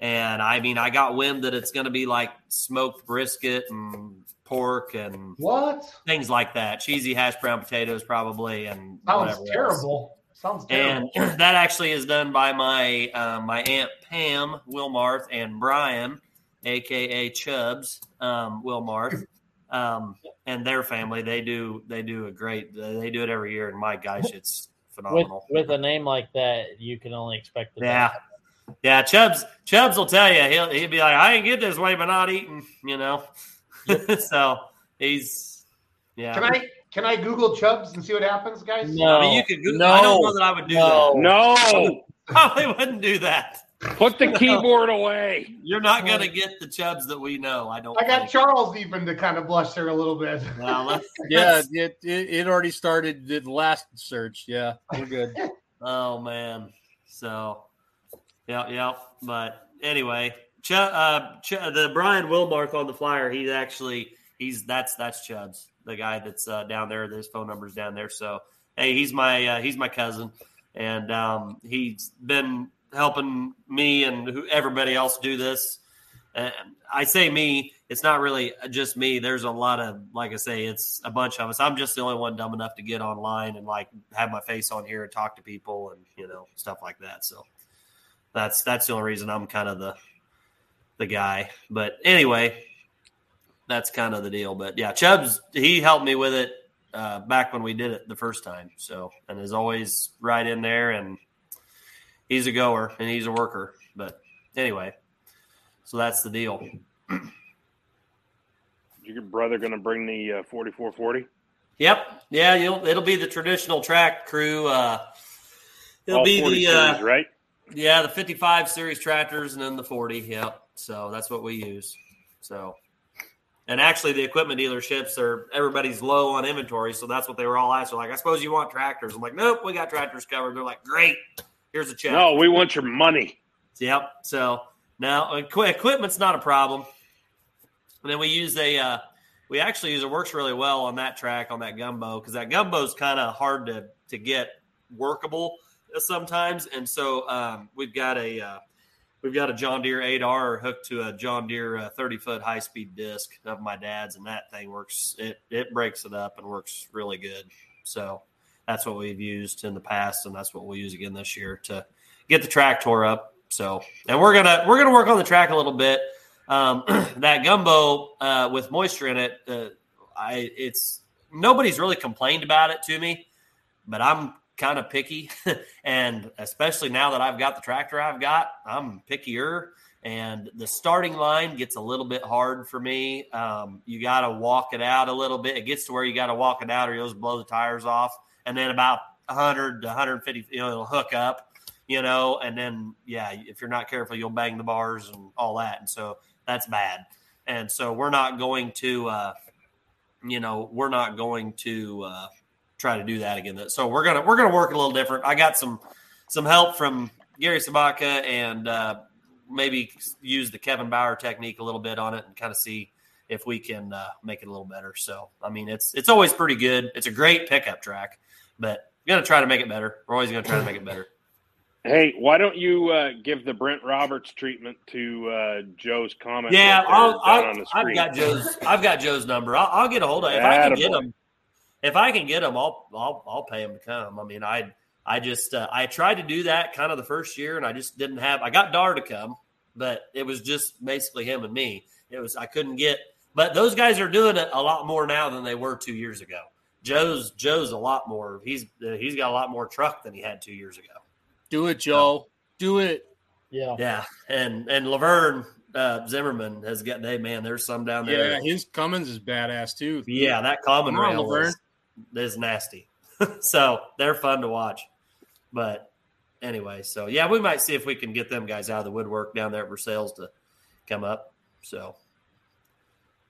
And I mean, I got wind that it's going to be like smoked brisket and pork and What? things like that. Cheesy hash brown potatoes, probably, and Sounds whatever else. terrible. Sounds terrible. And that actually is done by my uh, my aunt Pam Wilmarth and Brian, aka Chubbs um, Wilmarth, um, and their family. They do they do a great. They do it every year, and my gosh, it's With phenomenal. with a name like that, you can only expect the Yeah. Yeah, Chubbs Chubbs will tell you he'll he'll be like, I ain't get this way by not eating, you know. so he's yeah. Can I can I Google Chubbs and see what happens, guys? No. I mean, you could. Go- No. I don't know that I would do No. No. that. Probably wouldn't do that. Put the keyboard away. You're not going to get the Chubbs that we know. I don't. I got think. Charles even to kind of blush there a little bit. Well, let's- Yeah, it, it it already started the last search. Yeah, we're good. Oh man. So, yeah, yeah. But anyway, Ch- uh, Ch- the Brian Wilmarth on the flyer. He's actually he's that's that's Chubbs, the guy that's uh, down there. His phone number's down there. So hey, he's my uh, he's my cousin, and um, he's been helping me and everybody else do this. And I say me, it's not really just me. There's a lot of, like I say, it's a bunch of us. I'm just the only one dumb enough to get online and like have my face on here and talk to people and you know stuff like that. So that's that's the only reason I'm kind of the the guy. But anyway, that's kind of the deal. But yeah, Chubbs he helped me with it uh, back when we did it the first time. So and is always right in there and he's a goer and he's a worker. But anyway, so that's the deal. Your brother going to bring the uh, 4440? Yep. Yeah, you'll, it'll be the traditional track crew. Uh, it'll All be 40 the uh, right? Yeah the 55 series tractors and then the 40. Yep. So that's what we use. So, and actually, the equipment dealerships are everybody's low on inventory, so that's what they were all asking. Like, I suppose you want tractors. I'm like, nope, we got tractors covered. They're like, great. Here's a check. No, we want your money. Yep. So now equipment's not a problem. And then we use a, uh, we actually use it works really well on that track on that gumbo because that gumbo is kind of hard to to get workable sometimes. And so um, we've got a uh, we've got a John Deere 8R hooked to a John Deere uh, 30 foot high speed disc of my dad's, and that thing works. It it breaks it up and works really good. So that's what we've used in the past, and that's what we'll use again this year to get the track tore up. So, and we're gonna we're gonna work on the track a little bit. Um, that gumbo uh, with moisture in it, uh, I it's nobody's really complained about it to me, but I'm kind of picky, and especially now that I've got the tractor I've got, I'm pickier. And the starting line gets a little bit hard for me. Um, you got to walk it out a little bit. It gets to where you got to walk it out, or you'll just blow the tires off. And then about 100 to 150, you know, it'll hook up, you know, and then yeah, if you're not careful, you'll bang the bars and all that. And so that's bad. And so we're not going to, uh, you know, we're not going to uh, try to do that again. So we're gonna we're gonna work a little different. I got some some help from Gary Sabaka and uh, maybe use the Kevin Bauer technique a little bit on it and kind of see if we can uh, make it a little better. So I mean, it's it's always pretty good. It's a great pickup track, but we're gonna try to make it better. We're always gonna try to make it better. Hey, why don't you uh, give the Brent Roberts treatment to uh, Joe's comment? Yeah, right I'll, I'll, the I've got Joe's. I've got Joe's number. I'll, I'll get a hold of. If I can get him, if I can get them, I'll I'll I'll pay them to come. I mean, I I just uh, I tried to do that kind of the first year, and I just didn't have. I got Dar to come, but it was just basically him and me. It was I couldn't get. But those guys are doing it a lot more now than they were two years ago. Joe's Joe's a lot more. He's uh, he's got a lot more truck than he had two years ago. Do it, Joe. Do it. Yeah. Yeah, and and Laverne uh, Zimmerman has got. Hey man, there's some down there. Yeah, his Cummins is badass too. Yeah, that common Come on, rail Laverne. Is, nasty. so they're fun to watch. But anyway, so yeah, we might see if we can get them guys out of the woodwork down there at Versailles to come up. So,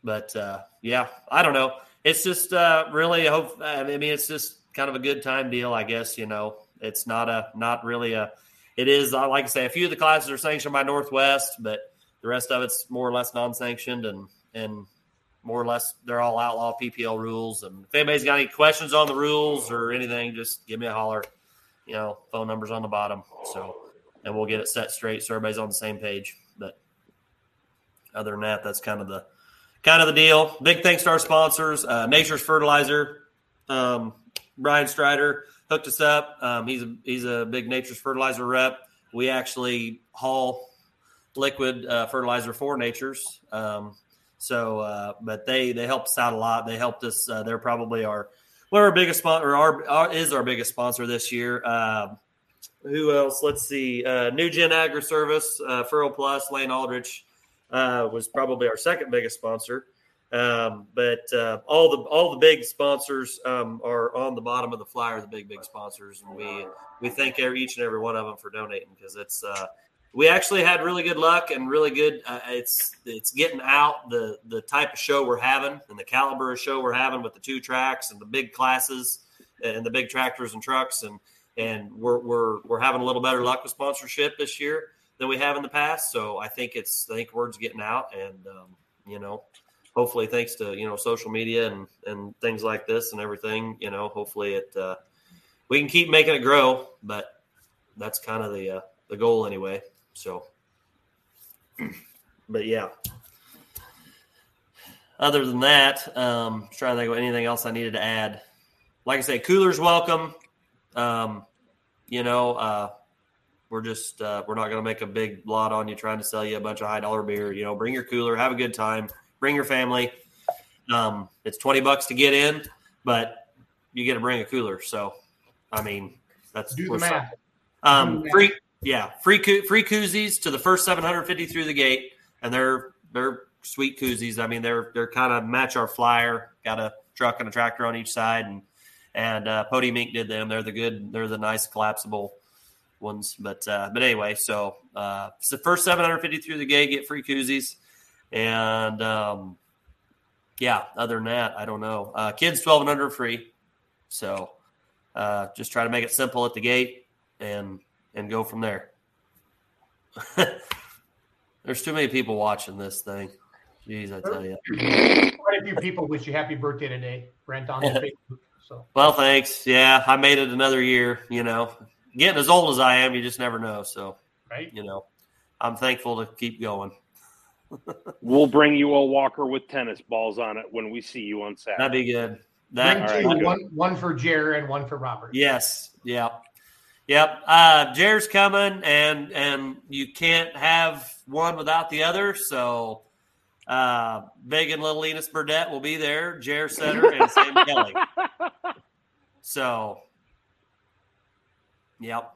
but uh, yeah, I don't know. It's just uh, really hope. I mean, it's just kind of a good time deal, I guess. You know, it's not a not really a. It is I like I say, a few of the classes are sanctioned by Northwest, but the rest of it's more or less non-sanctioned and and more or less they're all outlaw PPL rules. And if anybody's got any questions on the rules or anything, just give me a holler. You know, phone numbers on the bottom. So, and we'll get it set straight so everybody's on the same page. But other than that, that's kind of the kind of the deal. Big thanks to our sponsors, uh, Nature's Fertilizer. Um, Brian Strider hooked us up. Um, he's a, he's a big Nature's Fertilizer rep. We actually haul liquid uh, fertilizer for Nature's. Um, so, uh, but they they helped us out a lot. They helped us. Uh, they're probably our one of our biggest sponsor. Our, our is our biggest sponsor this year. Um who else? Let's see. Uh, New Gen Agri Service, uh, Furrow Plus, Lane Aldrich uh, was probably our second biggest sponsor. Um, but uh, all the all the big sponsors um, are on the bottom of the flyer. The big big sponsors, and we we thank each and every one of them for donating because it's uh, we actually had really good luck and really good. Uh, it's it's getting out the the type of show we're having and the caliber of show we're having with the two tracks and the big classes and the big tractors and trucks and and we're we're we're having a little better luck with sponsorship this year than we have in the past. So I think it's I think word's getting out and um, you know hopefully thanks to you know social media and and things like this and everything you know hopefully it uh, we can keep making it grow but that's kind of the uh, the goal anyway so but yeah other than that, um, trying to think of anything else I needed to add. Like I say, coolers welcome. Um, you know, uh, we're just uh, we're not going to make a big lot on you trying to sell you a bunch of high dollar beer. You know, bring your cooler, have a good time, bring your family. Um, it's twenty bucks to get in, but you get to bring a cooler. So, I mean, that's Do the math. sorry. Do the Um, math. free, yeah, free free koozies to the first 750 through the gate, and they're they're sweet koozies. I mean, they're they're kind of match our flyer. Got a truck and a tractor on each side, and and uh, Podium Inc. did them. They're the good. They're the nice collapsible ones. But uh, but anyway, so uh, it's the first 750 through the gate get free koozies, and um, yeah. Other than that, I don't know. Uh, kids 12 and under free, so uh, just try to make it simple at the gate and and go from there. There's too many people watching this thing. Jeez, I tell you. Quite a few people wish you happy birthday today, Brent, on Facebook. So Well, thanks. Yeah, I made it another year. You know, getting as old as I am, you just never know. So, right, you know, I'm thankful to keep going. We'll bring you a walker with tennis balls on it when we see you on Saturday. That'd be good. That bring all right, two, good. one one for Jer and one for Robert. Yes. Yep. Yep. Uh, Jer's coming, and and you can't have one without the other. So, uh, Big and Little Enos Burdette will be there. Jer Setter and Sam Kelly. So, yep.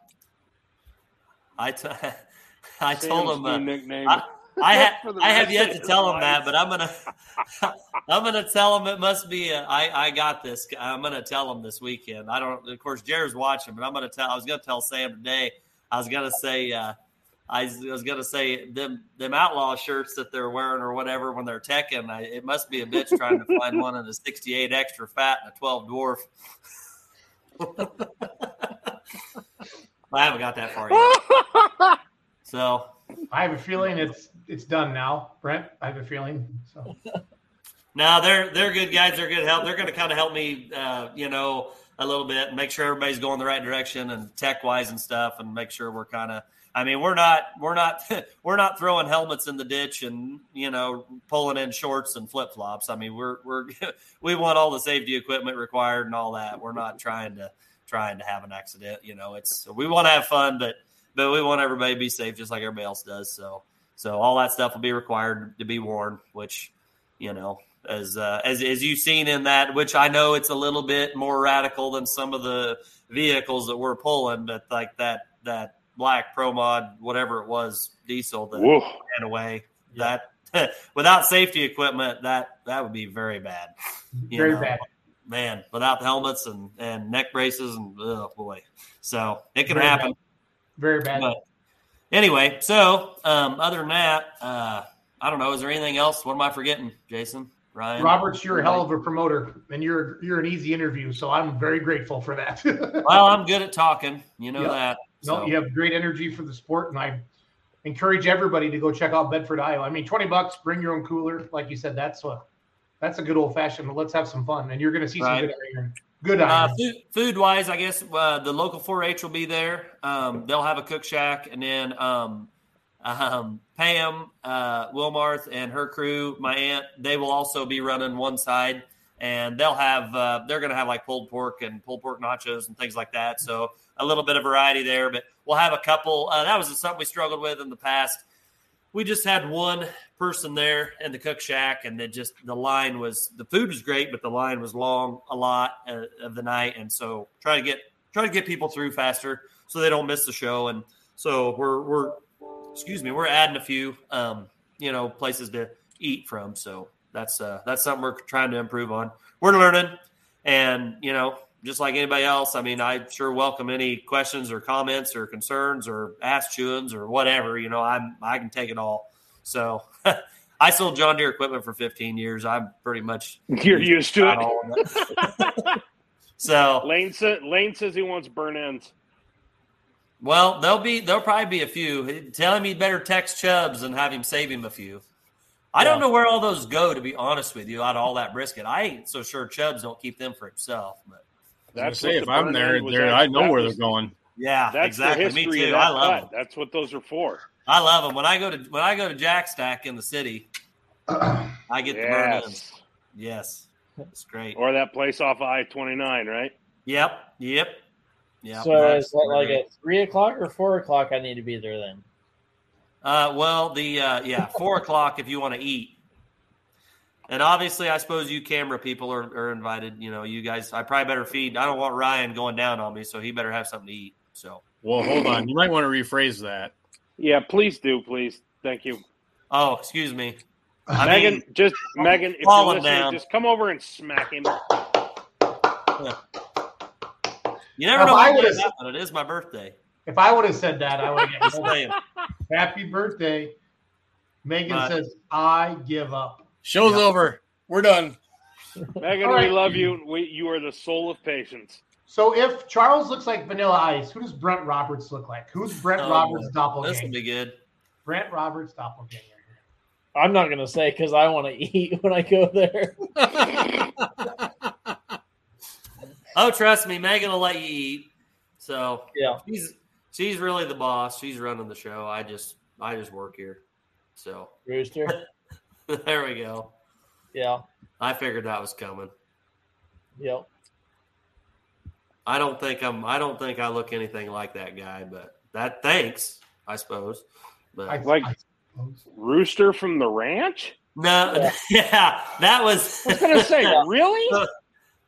I t- I told Sam's him uh, nickname. I, I, ha- I have yet to his tell him life. that, but I'm gonna I'm gonna tell him it must be. A, I I got this. I'm gonna tell him this weekend. I don't. Of course, Jared's watching, but I'm gonna tell. I was gonna tell Sam today. I was gonna say. Uh, I was- I was gonna say them them outlaw shirts that they're wearing or whatever when they're teching. I, it must be a bitch trying to find one in a 68 extra fat and a 12 dwarf. I haven't got that far yet. So I have a feeling it's it's done now, Brent. I have a feeling. So No, they're they're good guys. They're good help. They're going to kind of help me, uh, you know, a little bit, and make sure everybody's going the right direction and tech wise and stuff, and make sure we're kind of. I mean, we're not we're not we're not throwing helmets in the ditch and you know pulling in shorts and flip flops. I mean, we're we're we want all the safety equipment required and all that. We're not trying to trying to have an accident. You know, it's we want to have fun, but but we want everybody to be safe just like everybody else does. So so all that stuff will be required to be worn, which you know as uh, as as you've seen in that, which I know it's a little bit more radical than some of the vehicles that we're pulling, but like that that black Pro Mod, whatever it was, diesel that Woof. ran away. That without safety equipment, that that would be very bad. you very know. bad. man. Without helmets and and neck braces and oh boy, so it can Very happen. Very bad. But anyway, so um, other than that, uh, I don't know. Is there anything else? What am I forgetting, Jason? Ryan? Roberts, you're a hell of a promoter, and you're you're an easy interview. So I'm very grateful for that. Well, I'm good at talking. You know Yep. that. no, you have great energy for the sport, and I encourage everybody to go check out Bedford, Iowa. I mean, twenty bucks, bring your own cooler, like you said. That's a that's a good old fashioned. Let's have some fun, and you're going to see Right. some good iron. Good Uh, food, food wise, I guess uh, the local 4-H will be there. Um, they'll have a cook shack, and then um, um, Pam uh, Wilmarth and her crew, my aunt, they will also be running one side, and they'll have uh, they're going to have like pulled pork and pulled pork nachos and things like that. So a little bit of variety there, but we'll have a couple. Uh, that was something we struggled with in the past. We just had one person there in the cook shack, and it just the line was the food was great, but the line was long a lot of the night, and so try to get try to get people through faster so they don't miss the show. And so we're we're excuse me, we're adding a few um, you know places to eat from. So that's uh, that's something we're trying to improve on. We're learning, and you know just like anybody else, I mean, I sure welcome any questions or comments or concerns or ask chewings or whatever. You know, I'm I can take it all. So I sold John Deere equipment for 15 years. I'm pretty much You're used to it. all of it. so Lane says Lane says he wants burnt ends. well, there'll be there'll probably be a few. Tell him he better text Chubbs and have him save him a few. I don't know where all those go, to be honest with you. Out of all that brisket, I ain't so sure Chubbs don't keep them for himself. But That's say if the I'm there, there. I know where was- they're going. yeah, That's exactly. Me too. I love them. That's what those are for. I love them. When I go to when I go to Jack Stack in the city, I get the burnt ends. Yes. Yes, it's great. Or that place off I twenty nine, right? Yep, yep, yeah. so is that like at three o'clock or four o'clock? I need to be there then. Uh, well, the uh, yeah, four o'clock if you want to eat. And obviously, I suppose you camera people are, are invited. You know, you guys. I probably better feed. I don't want Ryan going down on me, so he better have something to eat. So, Well, hold on. You might want to rephrase that. Yeah, please do, please. Thank you. oh, excuse me. I Megan, mean, just Megan, if you're listening, down. just come over and smack him. you never If know I what would've- It is my birthday. If I would have said that, I would have Just gotten saying. happy birthday. Megan But- says, I give up. Show's Yeah. over. We're done. Megan, All right. we love you. We, you are the soul of patience. So if Charles looks like Vanilla Ice, who does Brent Roberts look like? Who's Brent Oh, Roberts' boy. This doppelganger? will be good. Brent Roberts' doppelganger. I'm not gonna say because I want to eat when I go there. Oh, trust me, Megan will let you eat. So Yeah. she's she's really the boss. She's running the show. I just I just work here. So Rooster. there we go. Yeah. I figured that was coming. Yep. I don't think I'm. I don't think I look anything like that guy, but that thanks, I suppose. But I, Like- I suppose. Rooster from the ranch? no, yeah. that was. I was gonna say, really?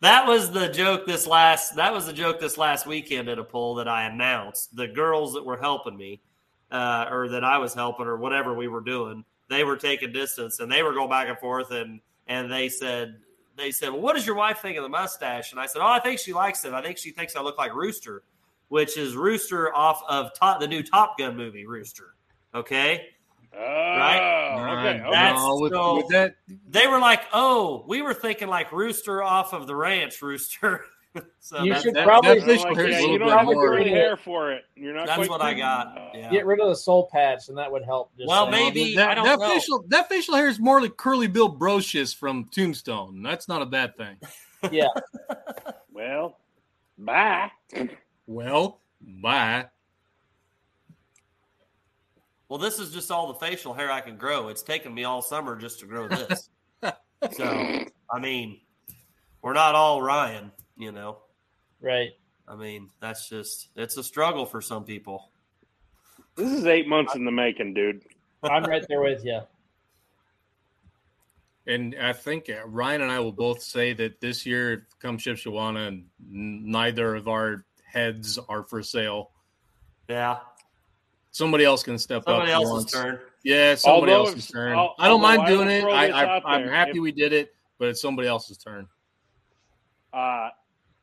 that was the joke this last. That was the joke this last weekend at a poll that I announced. The girls that were helping me, uh, or that I was helping, or whatever we were doing, they were taking distance and they were going back and forth, and and they said. They said, "Well, what does your wife think of the mustache?" And I said, "Oh, I think she likes it. I think she thinks I look like Rooster, which is Rooster off of top, the new Top Gun movie, Rooster." Okay, Oh, okay. okay. That's no, with, so- with that, they were like, "Oh, we were thinking like Rooster off of the ranch, Rooster." so You should that, probably- that I'm like, yeah, a you don't have more. great hair for it. You're not. that's quite what I got. Uh, Yeah. Get rid of the soul patch, and that would help. Just Well, maybe- that, I don't that know. facial that facial hair is more like Curly Bill Brocius from Tombstone. That's not a bad thing. Yeah. Well, bye. Well, bye. Well, this is just all the facial hair I can grow. It's taken me all summer just to grow this. so, I mean, we're not all Ryan, you know. Right. I mean, that's just it's a struggle for some people. This is eight months in the making, dude. I'm right there with you. And I think uh, Ryan and I will both say that this year, come Shipshewana, n- neither of our heads are for sale. Yeah. Somebody else can step Somebody up. else's once. turn. Yeah, somebody Although else's if- turn. al- I don't mind I doing it. I, I, i'm happy If- we did it, but it's somebody else's turn. Uh,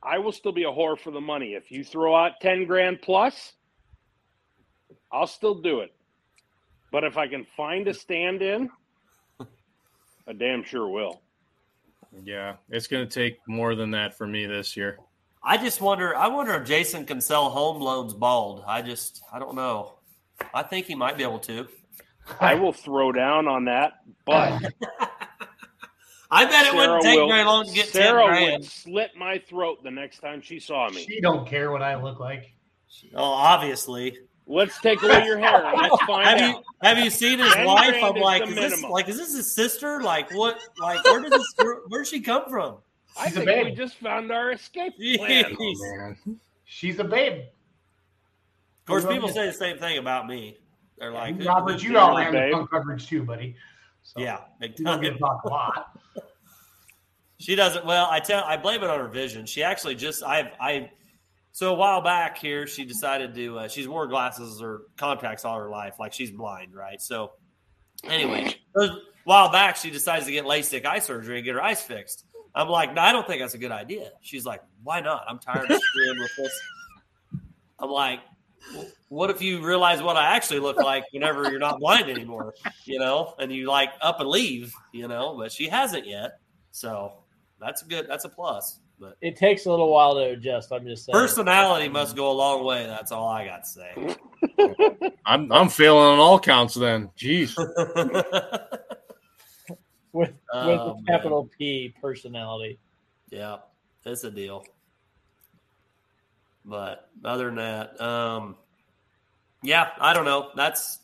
I will still be a whore for the money. If you throw out ten grand plus, I'll still do it. But if I can find a stand-in, I damn sure will. Yeah, it's going to take more than that for me this year. I just wonder. I wonder if Jason can sell home loans bald. I just, I don't know. I think he might be able to. I will throw down on that, but I bet it wouldn't take will- very long to get Sarah ten grand. would slit my throat the next time she saw me. She don't care what I look like. Oh, obviously. Let's take away your hair let's find Have out. you have you seen his wife? I'm is like, the is this like is this his sister? Like what? Like where did this? Where'd she come from? I She's a think babe. we just found our escape plan. Jeez. Oh, man. She's a babe. Of course, people say the same thing about me. They're like, who- Robert, who- you outran the babe. front coverage too, buddy. So yeah, big get time. a lot. She doesn't. Well, I tell. I blame it on her vision. She actually just. I. I. So a while back here, she decided to. Uh, she's wore glasses or contacts all her life, like she's blind, right? So, anyway, a while back, she decides to get LASIK eye surgery and get her eyes fixed. I'm like, no, I don't think that's a good idea. She's like, why not? I'm tired of screwing with this. I'm like, "Well, what if you realize what I actually look like whenever you're not blind anymore, you know, and you like up and leave, you know? But she hasn't yet, so that's a good. That's a plus. But It takes a little while to adjust. I'm just saying. personality must go a long way. That's all I got to say. I'm I'm failing on all counts then. Jeez. with with Oh, a capital P personality. yeah, it's a deal. But other than that, um, yeah, I don't know. That's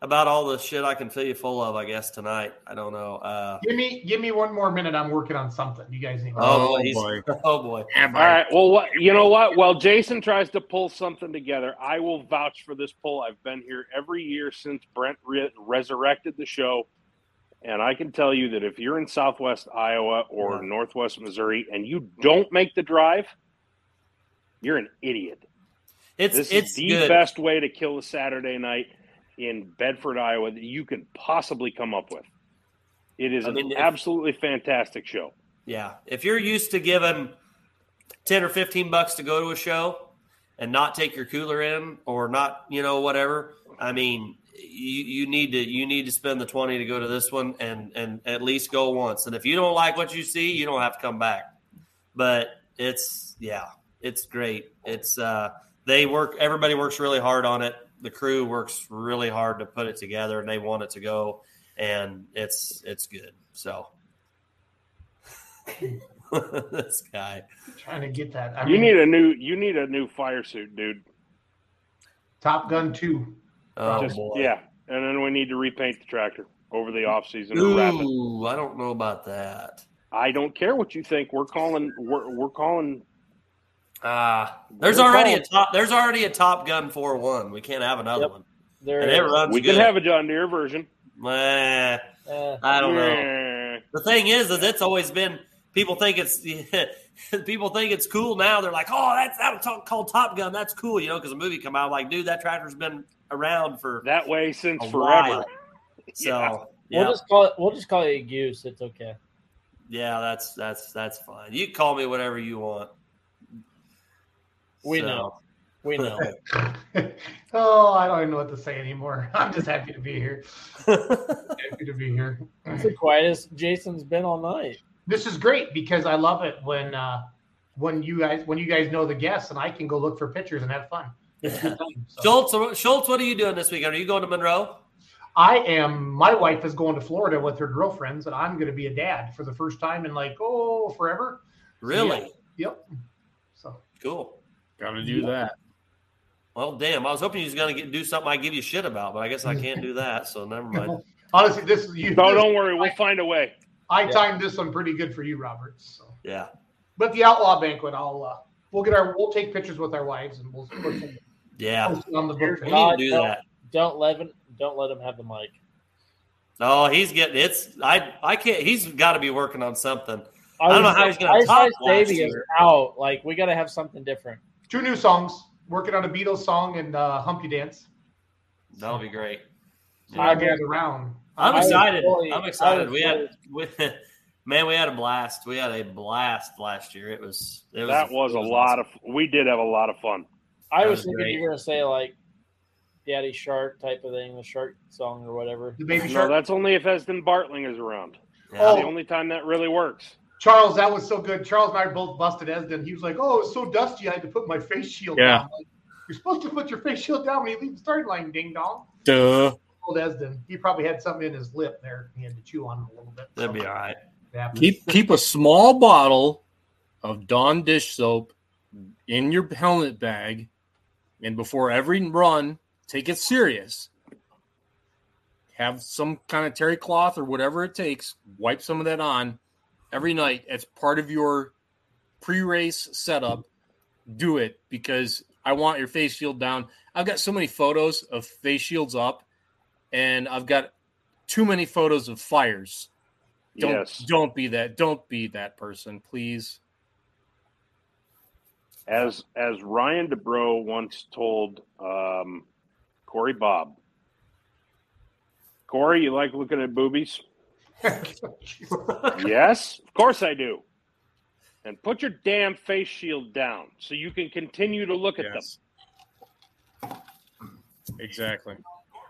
about all the shit I can fill you full of. I guess tonight. I don't know. Uh, Give me give me one more minute. I'm working on something. You guys need. oh, Oh, boy, he's- boy. oh boy. All right. Well, what you know what? While Jason tries to pull something together, I will vouch for this pull. I've been here every year since Brent re- resurrected the show, and I can tell you that if you're in Southwest Iowa or Yeah. Northwest Missouri and you don't make the drive, you're an idiot. It's This it's is the good. best way to kill a Saturday night in Bedford, Iowa that you can possibly come up with. It is I an if- absolutely fantastic show. Yeah. If you're used to giving 10 or 15 bucks to go to a show and not take your cooler in or not, you know, whatever, I mean, you, you need to you need to spend the 20 to go to this one and and at least go once. And if you don't like what you see, you don't have to come back. But it's yeah, it's great. It's uh they work everybody works really hard on it. The crew works really hard to put it together and they want it to go and it's it's good. So this guy. trying to get that. I You mean, need a new you need a new fire suit, dude. Top Gun two. Oh Just- boy. Yeah, and then we need to repaint the tractor over the off season and wrap it. Ooh, I don't know about that. I don't care what you think. We're calling. We're, we're calling. Ah, there's We're already a top. There's already a Top Gun four one. We can't have another Yep. one. There And it it is. runs We good. can have a John Deere version. Eh, I don't know. The thing is, is it's always been people think it's people think it's cool now. They're like, oh, that's that was called Top Gun. That's cool, you know, because the movie come out. Like, dude, that tractor's been around for That way since forever. while. So Yeah. We'll just call it. We'll just call it a goose. It's okay. yeah, that's that's that's fine. You can call me whatever you want. We So- know. We know. oh, I don't even know what to say anymore. I'm just happy to be here. happy to be here. it's the quietest Jason's been all night. This is great because I love it when uh, when you guys when you guys know the guests and I can go look for pictures and have fun. It's good time, so. Schultz, Schultz, what are you doing this weekend? Are you going to Monroe? I am. My wife is going to Florida with her girlfriends, and I'm going to be a dad for the first time in like oh forever. Really? Yep. So Cool. Got to do that. Well, damn. I was hoping you was going to do something I give you shit about, but I guess I can't do that. So never mind. honestly, this is you. No, this- don't worry. We'll find a way. I Yeah. timed this one pretty good for you, Robert. So, Yeah. but the outlaw banquet, I'll uh, we'll get our we'll take pictures with our wives and we'll put them Yeah. on the book. We page. need to do don't, that. Don't let him. Don't let him have the mic. No, he's getting it's. I I can't. He's got to be working on something. I, don't know was- how he's gonna Ice top Ice last Baby is year. out. Like we got to have something different. Two new songs. Working on a Beatles song and uh, Humpty Dance. That'll be great. I get around. I'm excited. fully- I'm excited. We had fully- we, man, we had a blast. We had a blast last year. It was it was That was it a lot awesome. of. We did have a lot of fun. I was was thinking great. you were gonna say like Daddy Shark type of thing, the shark song or whatever. The baby No, shark. that's only if Esden Bartling is around. Yeah. Oh. The only time that really works. Charles, that was so good. Charles and I both busted Esden. He was like, "Oh, it was so dusty, I had to put my face shield Yeah. down." Like, You're supposed to put your face shield down when you leave the starting line, ding dong. Duh. Old Esden. He probably had something in his lip there. He had to chew on it a little bit. That'd be all right. Keep keep a small bottle of Dawn dish soap in your helmet bag, and before every run, take it serious. Have some kind of terry cloth or whatever it takes. Wipe some of that on every night as part of your pre-race setup. Do it because I want your face shield down. I've got so many photos of face shields up, and I've got too many photos of fires. Don't yes. don't be that. Don't be that person, please. As as Ryan DeBro once told um, Corey Bob. Corey, you like looking at boobies? Yes, of course I do. And put your damn face shield down so you can continue to look at Yes. Exactly.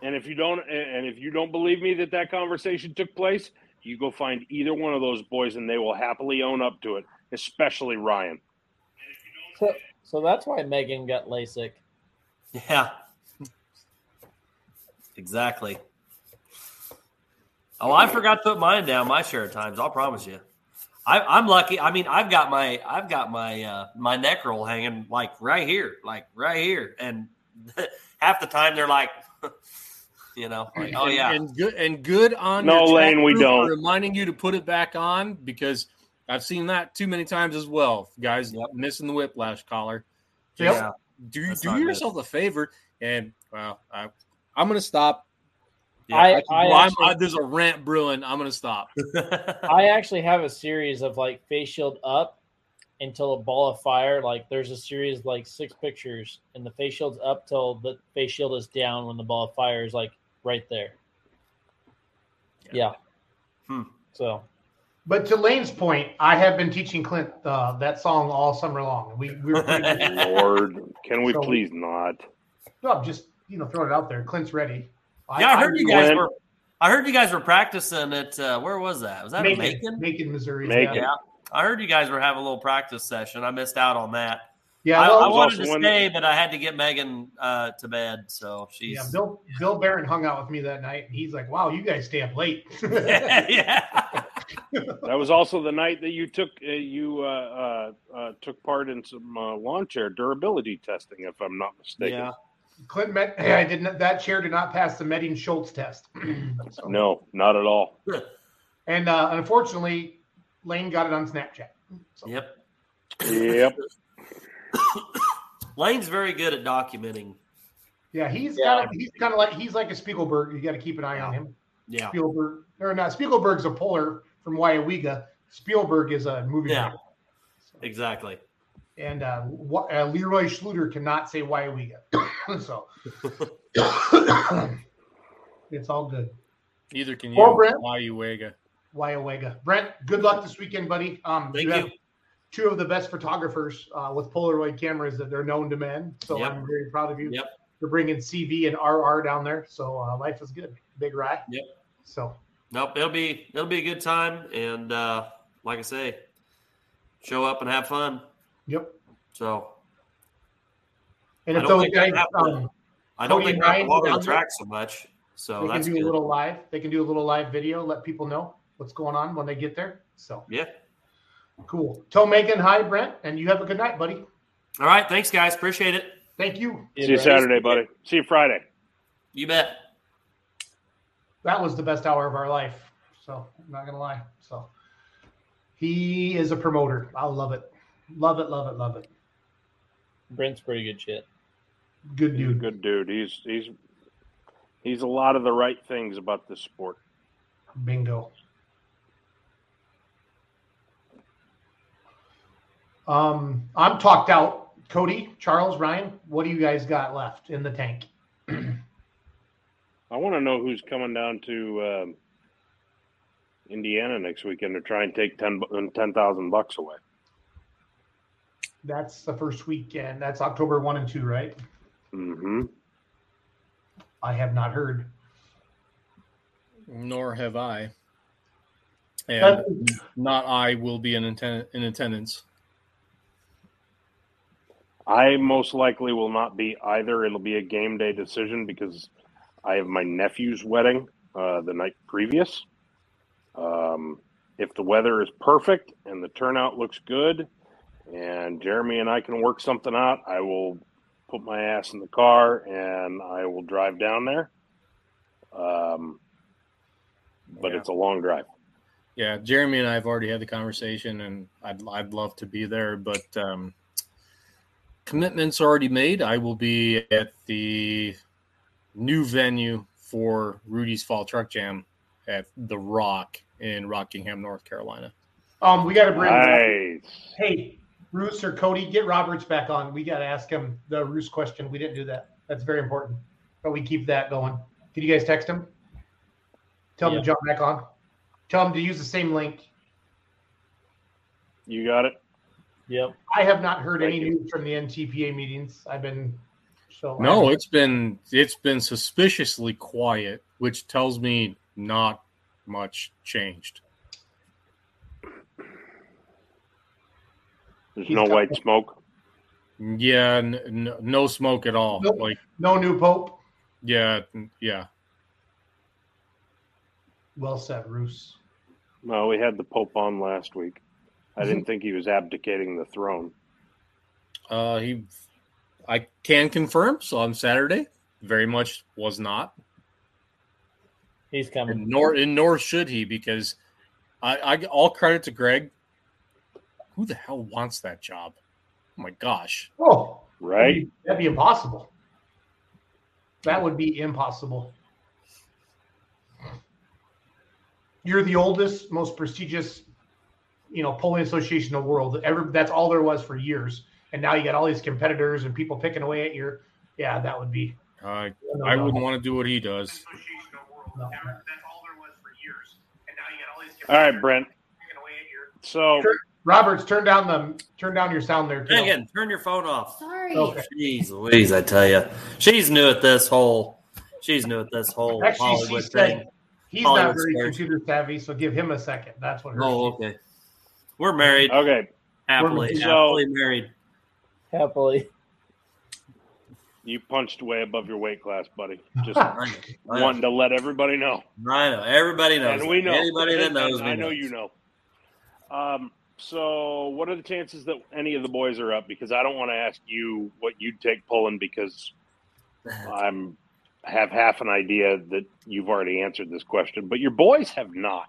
And if you don't, and if you don't believe me that that conversation took place, you go find either one of those boys, and they will happily own up to it. Especially Ryan. So, so that's why Megan got LASIK. Yeah. Exactly. Oh, I forgot to put mine down my share of times. I'll promise you. I, I'm lucky. I mean, I've got my I've got my uh, my neck roll hanging like right here, like right here, and half the time they're like, You know, like, oh and, yeah, and good and good on No, your Lane, we don't. reminding you to put it back on because I've seen that too many times as well. Guys missing the whiplash collar. Yep. Just Do do not yourself a favor and well, I, I'm gonna stop. I- I, I well, I'm- actually- I- there's a rant brewing. I'm gonna stop. I actually have a series of like face shield up until a ball of fire. Like there's a series of, like six pictures, and the face shield's up till the face shield is down when the ball of fire is like right there. Yeah. Hmm. So But to Lane's point, I have been teaching Clint uh, that song all summer long. We we were Lord, can we So- please not? no, I'm just you know throwing it out there. Clint's ready. Yeah, I heard you guys Glenn- were. I heard you guys were practicing at uh, where was that? Was that in Macon, Macon? Macon, Missouri. Macon. Yeah, Yeah, I heard you guys were having a little practice session. I missed out on that. yeah. I, well, I was wanted to also one- stay, but I had to get Megan uh, to bed, so she's yeah, Bill Bill Barron hung out with me that night, and he's like, "Wow, you guys stay up late." yeah. That was also the night that you took uh, you uh, uh, uh, took part in some uh, lawn chair durability testing, if I'm not mistaken. Yeah. Clint met. I did not. That chair did not pass the Medding Schultz test. So- No, not at all. And uh, unfortunately, Lane got it on Snapchat. So, Yep. Yep. Lane's very good at documenting. Yeah, he's Yeah. kind of he's kind of like he's like a Spiegelberg. You got to keep an eye on him. Yeah. Spielberg or not? Spiegelberg's a puller from Weyauwega. Spielberg is a movie. Yeah. writer. Exactly. And uh, uh, Leroy Schluter cannot say Weyauwega, so it's all good. Either can you Well, Brent- why you wega. Weyauwega. Brent, good luck this weekend, buddy. Um, Thank have you. two of the best photographers uh, with Polaroid cameras that they're known to men. So Yep. I'm very proud of you. Yep. You're bringing CV and RR down there, so uh, life is good. Big rye. Yep. So Nope. It'll be it'll be a good time, and uh, like I say, show up and have fun. Yep. So And I if don't those think guys, have to- um, I don't Cody think and I have Ryan to walk on down the there? track so much. So they can that's do good. a little live. They can do a little live video, let people know what's going on when they get there. So Yeah. cool. Tell Megan hi, Brent, and you have a good night, buddy. All right. Thanks, guys. Appreciate it. Thank you. See you Saturday, buddy. See you Friday. You bet. That was the best hour of our life. So I'm not gonna lie. So he is a promoter. I love it. Love it, love it, love it. Brent's pretty good shit. Good He's dude. good dude. He's he's he's a lot of the right things about this sport. Bingo. Um, I'm talked out. Cody, Charles, Ryan, what do you guys got left in the tank? I want to know who's coming down to um, Indiana next weekend to try and take 10 bu- 10,000 bucks away. That's the first weekend. That's October one and two, right? Mm-hmm. I have not heard. Nor have I. And That- not I will be in, atten- in attendance. I most likely will not be either. It'll be a game day decision because I have my nephew's wedding uh, the night previous. Um, if the weather is perfect and the turnout looks good, and Jeremy and I can work something out, I will put my ass in the car and I will drive down there. Um, but Yeah. it's a long drive. Yeah, Jeremy and I have already had the conversation, and I'd I'd love to be there, but um, commitments already made. I will be at the new venue for Rudy's Fall Truck Jam at the Rock in Rockingham, North Carolina. Um, we got to bring. Nice. Hey, Roos or Cody, get Roberts back on. We got to ask him the Roos question. We didn't do that. That's very important. But we keep that going. Did you guys text him? Tell him Yeah. to jump back on. Tell him to use the same link. You got it. Yep. I have not heard Thank any you. news from the NTPA meetings. I've been so No, it's been it's been suspiciously quiet, which tells me not much changed. There's He's no got- white smoke. Yeah, n- n- no smoke at all. Nope. Like, no new pope. yeah, yeah. Well said, Roos. Well, we had the Pope on last week. I didn't think he was abdicating the throne. Uh, he, I can confirm. So on Saturday, very much was not. He's coming. And nor and nor should he because I, I all credit to Greg. Who the hell wants that job? Oh my gosh. Oh, Right? that'd be impossible. That would be impossible. You're the oldest, most prestigious, you know, pulling association in the world. Ever that's all there was for years, and now you got all these competitors and people picking away at your. Yeah, that would be. Uh, I wouldn't want to do what he does. No. All right, Brent. So Roberts, turn down the turn down your sound there. Too. Megan, turn your phone off. Sorry. Okay. Jeez Louise, I tell you, she's new at this whole. She's new at this whole Actually, she Hollywood said thing. he's not Hollywood very squares. computer savvy, so give him a second. That's what. Her Oh, okay. We're married okay, happily. So- happily married. Happily. you punched way above your weight class, buddy. Just I know. I know. wanting to let everybody know. I know. Everybody knows. and we know Anybody that knows me I know knows. you know. Um, so, what are the chances that any of the boys are up? Because I don't want to ask you what you'd take pulling because I'm have half an idea that you've already answered this question, but your boys have not.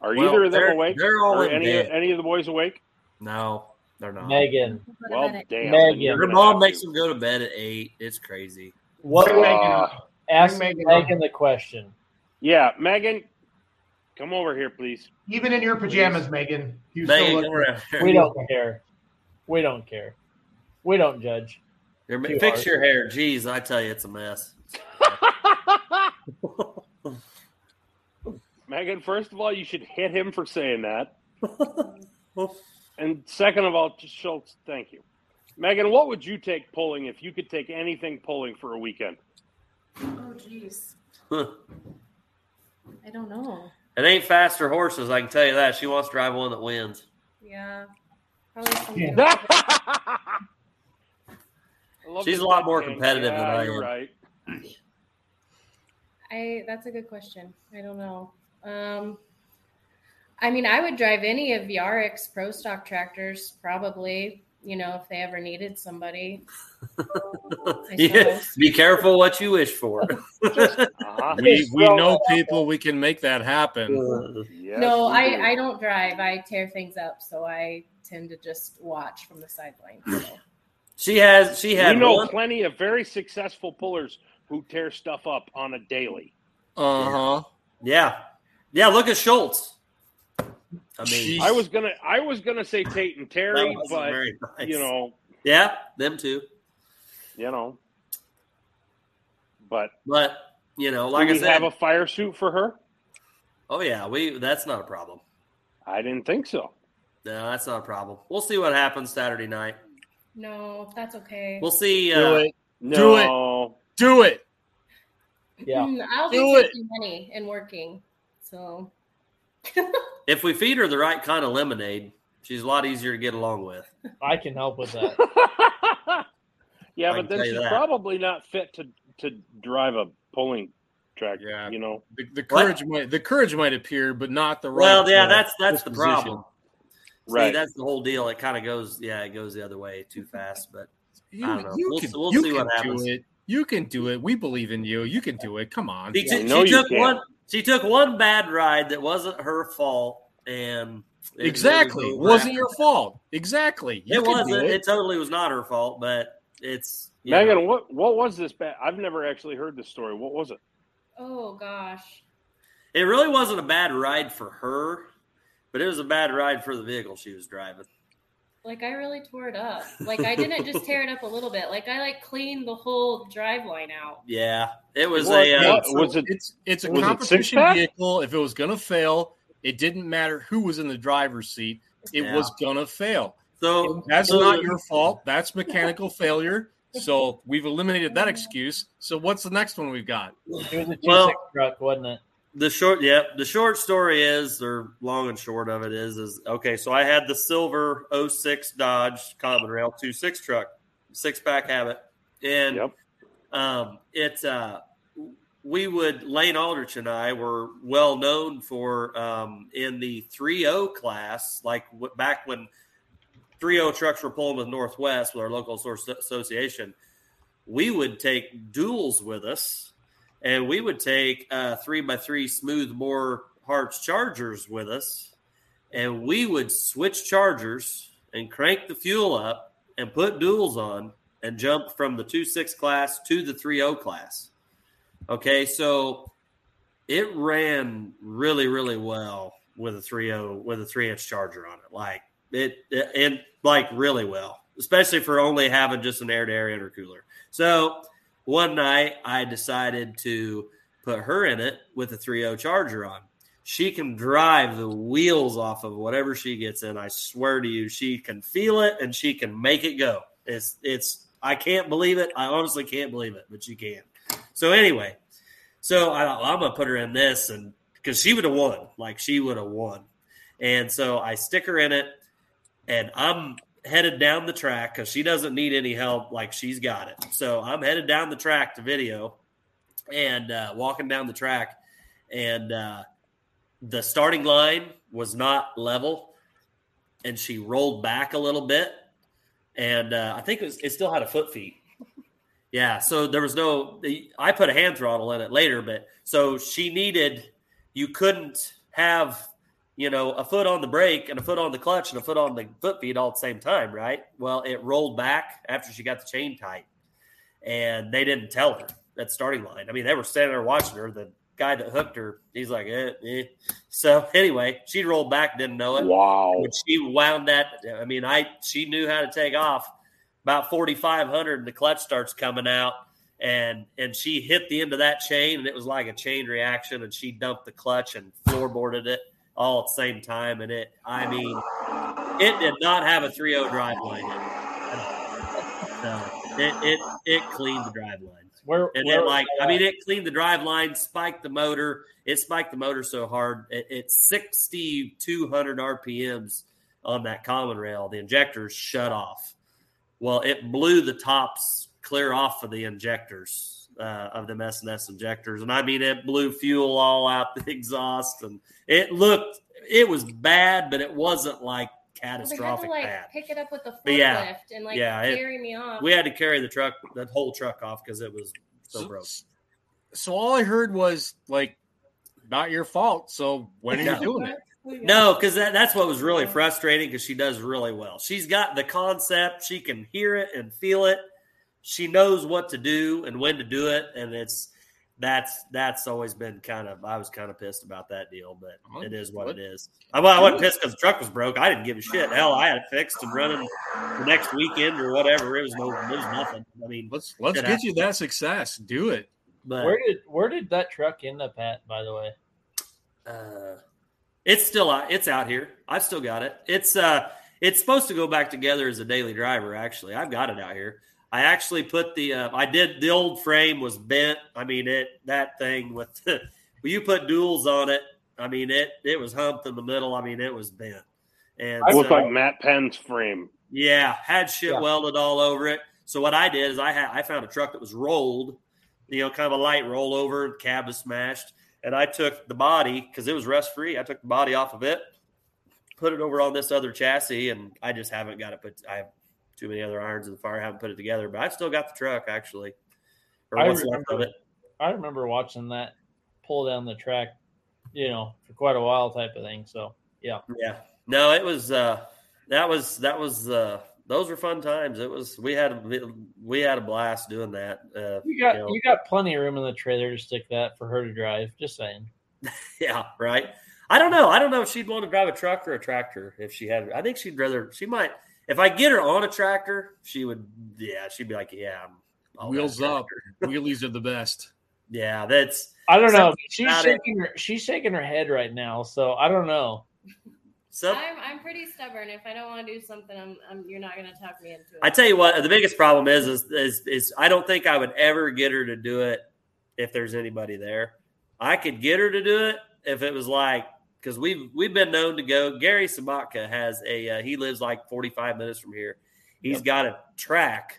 Are Well, either of them awake? they're all Are in any bed. any of the boys awake? No, they're not. Megan. Well, damn. Megan. you're Her mom makes to. them go to bed at eight. It's crazy. What? Bring Megan Uh, up. ask Megan, Megan the question. yeah, Megan, come over here, please. Even in your pajamas, Megan, you Megan, still look. around. We don't care. We don't care. We don't judge. You're- fix hard. your hair. Jeez, I tell you, it's a mess. Megan, first of all, you should hit him for saying that. and second of all, just Schultz, thank you. Megan, what would you take pulling if you could take anything pulling for a weekend? Oh, jeez. it I don't know. Ain't faster horses, I can tell you that. She wants to drive one that wins. Yeah. Probably something. I love She's a lot more thing. competitive than Yeah, I you're am. Right. I that's a good question. I don't know. Um I mean, I would drive any of Yarick's pro stock tractors, probably, you know, if they ever needed somebody. I Yeah, be careful what you wish for. Uh-huh. We we know people. We can make that happen. Yes, no. I, I don't drive. I tear things up, so I tend to just watch from the sidelines. So. she has. She We had know one. plenty of very successful pullers who tear stuff up on a daily. Uh huh. Yeah, yeah. Look at Schultz. I mean, I was gonna I was gonna say Tate and Terry, but nice. you know, yeah, them too. you know. But But you know, do like I we said, have a fire suit for her? oh yeah, we that's not a problem. I didn't think so. No, that's not a problem. We'll see what happens Saturday night. No, that's okay. We'll see. Do Uh, it. No. Do it. Yeah. Mm, I'll be Do it. taking money and working. So if we feed her the right kind of lemonade, she's a lot easier to get along with. I can help with that. yeah, I but then she's that. probably not fit to to drive a pulling tractor. Yeah. You know. The, the What? courage might the courage might appear, but not the right. Well, yeah, uh, that's that's the disposition. problem. See, Right. that's the whole deal. It kind of goes, yeah, it goes the other way too fast. But You, I don't know. you We'll- can, we'll you see can what happens. do it. You can do it. We believe in you. You can do it. Come on. she, Yeah, took- no, she you took can't. one. She took one bad ride that wasn't her fault, and Exactly. It It was wasn't your fault. Exactly. You It wasn't. It. it. totally was not her fault, but it's Megan, know. what what was this bad? I've never actually heard this story. What was it? oh gosh. It really wasn't a bad ride for her, but it was a bad ride for the vehicle she was driving. Like I really tore it up. Like I didn't just tear it up a little bit. Like I like cleaned the whole drive line out. Yeah, it was What- a. Uh, what- was it? It's it's a was it competition six-pack? vehicle. If it was gonna fail, it didn't matter who was in the driver's seat. It Yeah. was gonna fail. so That's so- not your fault. That's mechanical failure. So we've eliminated that excuse. So what's the next one we've got? It was a two Well- six truck, wasn't it? The short, yeah, the short story is, or long and short of it is, is okay. So I had the silver 06 Dodge Common Rail 26 truck, six pack habit, and Yep. um, it uh, we would Lane Aldrich and I were well known for um, in the 3.0 class, like w- back when 3.0 trucks were pulling with Northwest with our local source association. We would take duals with us and we would take uh, three by three smooth smoothbore Harts Chargers with us, and we would switch Chargers and crank the fuel up and put duals on and jump from the two six class to the three O class. Okay, so it ran really really well with a three O with a three inch Charger on it, like it, it and like really well, especially for only having just an air to air intercooler. So one night I decided to put her in it with a 3.0 charger on. She can drive the wheels off of whatever she gets in. I swear to you, she can feel it and she can make it go. It's it's I can't believe it. I honestly can't believe it, but she can. So anyway, so I, I'm gonna put her in this and because she would have won, like she would have won. And so I stick her in it, and I'm headed down the track because she doesn't need any help. Like she's got it. So I'm headed down the track to video and uh, walking down the track, and uh, the starting line was not level, and she rolled back a little bit, and uh, I think it, was, it still had a foot feet. Yeah, so there was no. I put a hand throttle in it later, but so she needed. You couldn't have you know, a foot on the brake and a foot on the clutch and a foot on the foot feed all at the same time, right? Well, it rolled back after she got the chain tight, and they didn't tell her that starting line. I mean, they were standing there watching her. The guy that hooked her, he's like, eh, eh. so anyway, she rolled back, didn't know it. Wow. When she wound that, I mean, I she knew how to take off. About forty five hundred, and the clutch starts coming out and and she hit the end of that chain and it was like a chain reaction and she dumped the clutch and floorboarded it all at the same time. And it, I mean, it did not have a 3.0 drive line. So it, it, it cleaned the drive line. Where, and where it like, I mean, it cleaned the drive line, spiked the motor. It spiked the motor so hard. It, it's 6,200 RPMs on that common rail. The injectors shut off. Well, it blew the tops clear off of the injectors uh, of the S&S injectors, and I mean it blew fuel all out the exhaust, and it looked it was bad, but it wasn't like They had catastrophic to like bad. pick it up with the forklift yeah, and like yeah, it- carry me off. We had to carry the truck, that whole truck off because it was so So- broke. So all I heard was like, not your fault. So when are No. you doing it? No, because that, that's what was really frustrating because she does really well. She's got the concept, she can hear it and feel it. She knows what to do and when to do it, and it's that's that's always been kind of I was kind of pissed about that deal, but it is what it is. I, well, I wasn't pissed because the truck was broke. I didn't give a shit. Hell, I had it fixed and running the next weekend or whatever. It was no, it was nothing. I mean, let's let's shit get you that success. Do it. But Where did where did that truck end up at? By the way, Uh, it's still out. It's out here. I've still got it. It's uh, it's supposed to go back together as a daily driver. Actually, I've got it out here. I actually put the. Uh, I did the old frame was bent. I mean it that thing with. when you put duals on it, I mean it. It was humped in the middle. I mean it was bent. And It looked so- like Matt Penn's frame. yeah, had shit Yeah. welded all over it. So what I did is I had I found a truck that was rolled, you know, kind of a light rollover, cab was smashed, and I took the body because it was rust free. I took the body off of it, put it over on this other chassis, and I just haven't got it put. I have too many other irons in the fire. I haven't put it together, but I've still got the truck actually, or I what's left of remember, it. I remember watching that pull down the track, you know, for quite a while type of thing. So yeah, Yeah. No, it was uh that was that was uh those were fun times. It was we had we had a blast doing that. Uh you got know. you got plenty of room in the trailer to stick that for her to drive. Just saying. Yeah, right. I don't know. I don't know if she'd want to drive a truck or a tractor if she had. I think she'd rather. She might. If I get her on a tractor, she would. Yeah, she'd be like, "Yeah, I'm Wheels up. Wheelies are the best. Yeah, that's. I don't know. She's about it. shaking her. She's shaking her head right now. So I don't know. So I'm, I'm pretty stubborn. If I don't want to do something, I'm, I'm you're not going to talk me into it. I tell you what, the biggest problem is, is is is I don't think I would ever get her to do it if there's anybody there. I could get her to do it if it was like because we've we've been known to go. Gary Sabatka has a uh, he lives like 45 minutes from here. He's got a track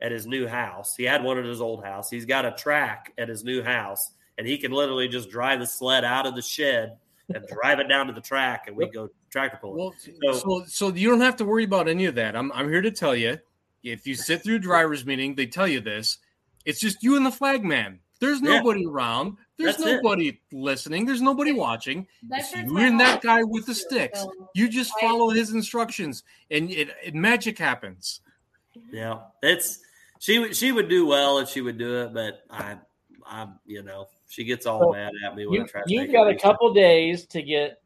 at his new house. He had one at his old house. He's got a track at his new house, and he can literally just drive the sled out of the shed and drive it down to the track, and we go tractor pulling. Well, So- so so you don't have to worry about any of that. I'm I'm here to tell you, if you sit through driver's meeting, they tell you this. It's just you and the flag man. There's Yeah. nobody around. There's That's it. nobody listening. There's nobody watching. It's you my and that guy with the sticks. so You just I- follow his instructions, and it, it magic happens. Yeah, it's she would she would do well if she would do it, but I, I, you know, she gets all So, mad at me when I You, try to. you've make got a easy. couple days to get.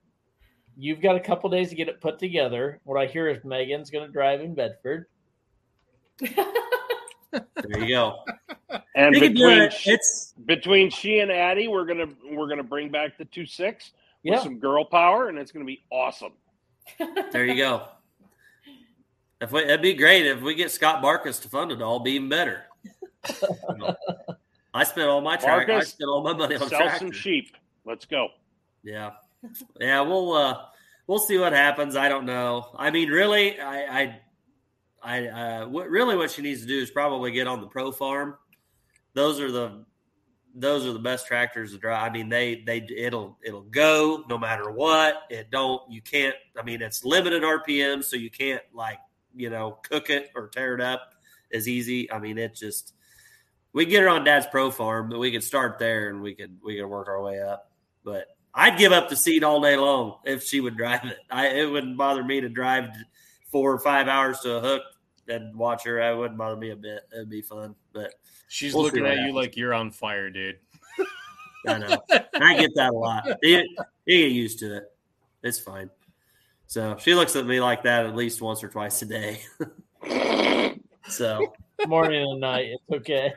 You've got a couple days to get it put together. What I hear is Megan's going to drive in Bedford. There you go. And between she, It's between she and Addie, we're gonna we're gonna bring back the two six with Yeah. some girl power, and it's gonna be awesome. there you go. If we, it'd be great if we get Scott Barkus to fund it all, be even better. I spent all my track. I Marcus, spent all my money on Sell tractor. some sheep. Let's go. Yeah, yeah. We'll uh, we'll see what happens. I don't know. I mean, really, I, I, I uh, what really what she needs to do is probably get on the pro farm. Those are the those are the best tractors to drive. I mean, they they it'll it'll go no matter what. It don't you can't. I mean, it's limited RPM, so you can't like you know cook it or tear it up as easy. I mean, it just we get her on Dad's pro farm, but we could start there and we could we could work our way up. But I'd give up the seat all day long if she would drive it. I it wouldn't bother me to drive four or five hours to a hook and watch her. I wouldn't bother me a bit. It'd be fun. But She's We'll looking what at you happens. like you're on fire, dude. I know I get that a lot. You, you get used to it. It's fine. So she looks at me like that at least once or twice a day. so Morning and night. It's okay.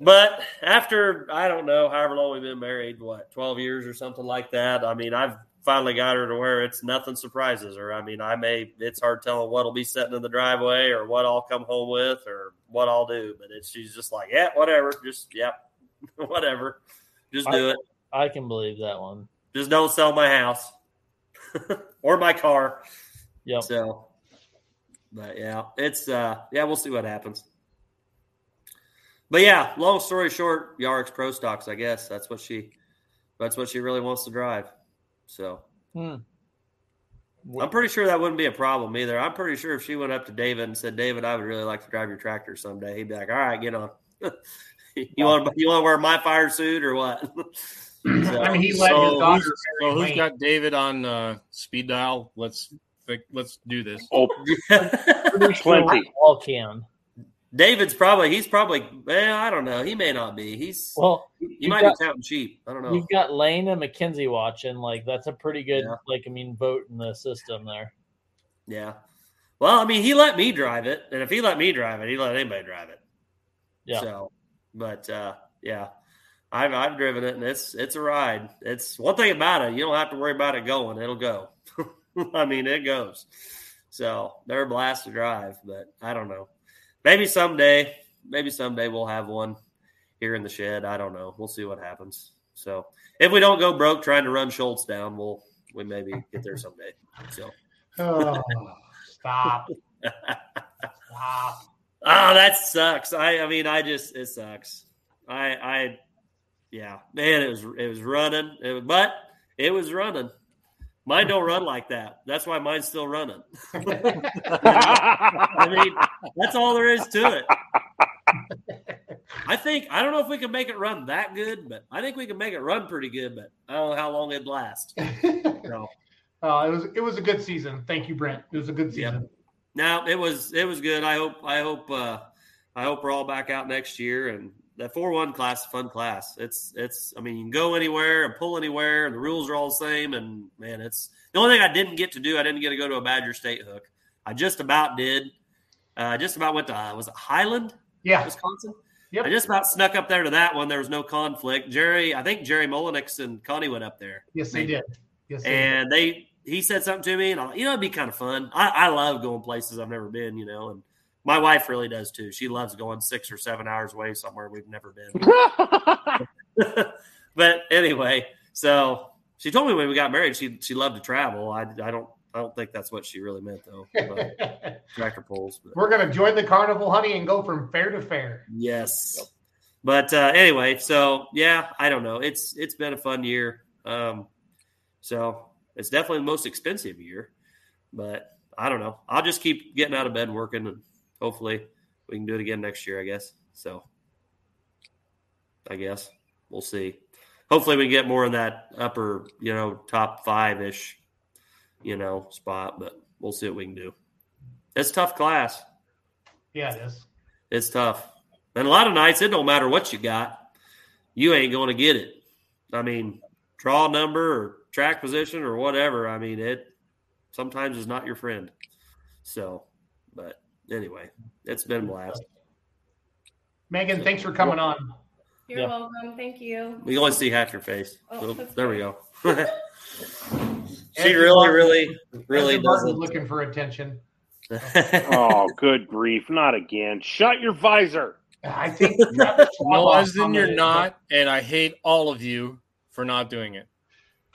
But after I don't know, however long we've been married, what twelve years or something like that. I mean, I've finally got her to where it's nothing surprises her. I mean, I may it's hard telling what'll be sitting in the driveway or what I'll come home with or what I'll do. But it's she's just like, yeah, whatever, just yeah, whatever, just do it. I can believe that one. Just don't sell my house or my car. Yep. So, but yeah, it's uh yeah, we'll see what happens. But yeah, long story short, Yaricks Pro Stocks, I guess that's what she that's what she really wants to drive. So Hmm. I'm pretty sure that wouldn't be a problem either. I'm pretty sure if she went up to David and said, "David, I would really like to drive your tractor someday," he'd be like, "All right, get on." you want you want to wear my fire suit or what? So- I mean, he let So his daughter who's, marry so who's Wayne. got David on uh, speed dial? Let's let's do this. Oh, Plenty. all can. David's probably he's probably well, I don't know. He may not be. He's Well, he might got- be counting sheep. I don't know. You've got Lane and McKenzie watching. Like that's a pretty good, Yeah. like I mean, vote in the system there. Yeah. Well, I mean, he let me drive it, and if he let me drive it, he let anybody drive it. Yeah. So, but uh, yeah, I've I've driven it, and it's it's a ride. It's one thing about it. You don't have to worry about it going; it'll go. I mean, it goes. So they're a blast to drive, but I don't know. Maybe someday, maybe someday we'll have one here in the shed. I don't know. We'll see what happens. So if we don't go broke trying to run Schultz down, we'll we maybe get there someday. So. Oh, stop. Stop. Oh, ah, that sucks. I I mean, I just it sucks. I I yeah, man, it was it was running, it but it was running. Mine don't run like that. That's why mine's still running. I mean, that's all there is to it. I think I don't know if we can make it run that good, but I think we can make it run pretty good. But I don't know how long it'd last. So. Uh, it was it was a good season. Thank you, Brent. It was a good season. No, it was it was good. I hope I hope uh I hope we're all back out next year and that four one class fun class. It's it's I mean you can go anywhere and pull anywhere and the rules are all the same and man it's the only thing I didn't get to do I didn't get to go to a Badger State hook. I just about did. Uh, I just about went to uh, was it Highland, Yeah. Wisconsin. Yep. I just about snuck up there to that one. There was no conflict. Jerry, I think Jerry Molinix and Connie went up there. Yes, they did. Yes, they did. And they he said something to me, and I, you know, it'd be kind of fun. I, I love going places I've never been, you know, and my wife really does too. She loves going six or seven hours away somewhere we've never been. but anyway, so she told me when we got married, she she loved to travel. I, I don't I don't think that's what she really meant though. Tractor pulls. But. We're gonna join the carnival, honey, and go from fair to fair. Yes. But uh, anyway, so yeah, I don't know. It's it's been a fun year. Um, so it's definitely the most expensive year, but I don't know. I'll just keep getting out of bed and working, and hopefully we can do it again next year. I guess. So I guess we'll see. Hopefully, we can get more in that upper, you know, top five ish, you know, spot. But we'll see what we can do. It's tough class. Yeah, it is. It's tough, and a lot of nights it don't matter what you got, you ain't going to get it. I mean, draw number or track position or whatever. I mean, it sometimes is not your friend. So, but anyway, it's been a blast. Megan, thanks for coming on. You're Yeah. welcome. Thank you. We only see half your face. Oh, So, there we go. she Andrew really, Martin- really, really Andrew Martin's doesn't. looking for attention. Oh, good grief! Not again. Shut your visor. I think No, as in you're not, and I hate all of you for not doing it.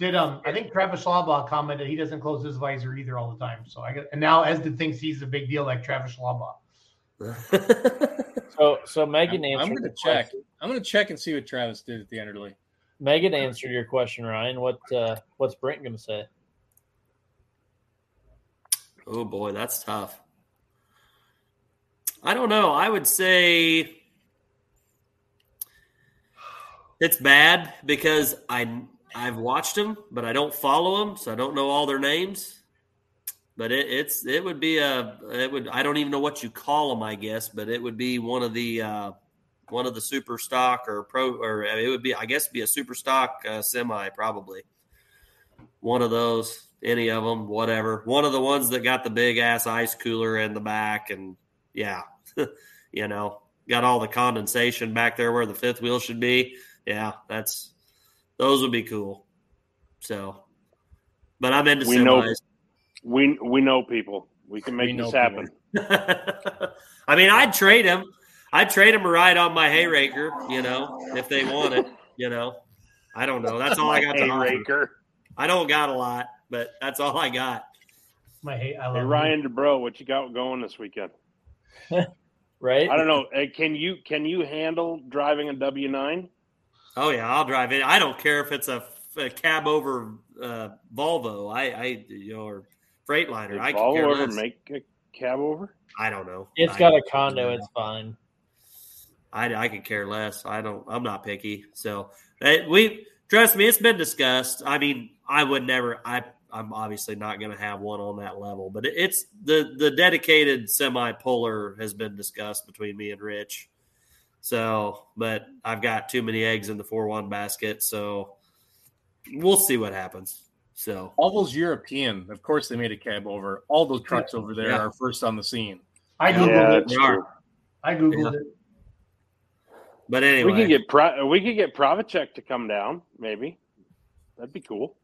Did um I think Travis Schlabach commented he doesn't close his visor either all the time. So I got and now Esden thinks he's a big deal like Travis Schlabach. So, so Megan I'm, answered. going to your check. question. I'm going to check and see what Travis did at the end of the league. Megan answered your question, Ryan. What uh, what's Brent going to say? oh boy, that's tough. I don't know. I would say it's bad because I I've watched them, but I don't follow them, so I don't know all their names. But it, it's it would be a it would I don't even know what you call them, I guess, but it would be one of the uh, one of the super stock or pro or it would be I guess be a super stock uh, semi probably. One of those any of them whatever. One of the ones that got the big ass ice cooler in the back and yeah you know got all the condensation back there where the fifth wheel should be. Yeah that's those would be cool so but i'm into We know- We we know people. We can make We this happen. I mean, I'd trade him. I'd trade him a ride on my hay raker. you know, if they want it. You know, I don't know. That's all I got to Hey. Raker. I don't got a lot, but that's all I got. My hate I love Hey, you. Ryan DeBro, what you got going this weekend? Right? I don't know. Uh, Can you can you handle driving a W nine? Oh yeah, I'll drive it. I don't care if it's a, a cab over uh, Volvo. I, I, you know, or Freightliner. I can Volvo care ever less. make a cab over? I don't know. It's I- got a condo. It's fine. I, I could care less. I don't. I'm not picky. So we trust me. It's been discussed. I mean, I would never. I I'm obviously not going to have one on that level, but it, it's the the dedicated semi puller has been discussed between me and Rich. So, but I've got too many eggs in the four one basket. So we'll see what happens. So All those European, of course, they made a cab over. All those trucks over there Yeah. are first on the scene. I googled Yeah, it. they are. I googled Yeah. it. But anyway, We could get Pro- we could get Provacek to come down. Maybe that'd be cool.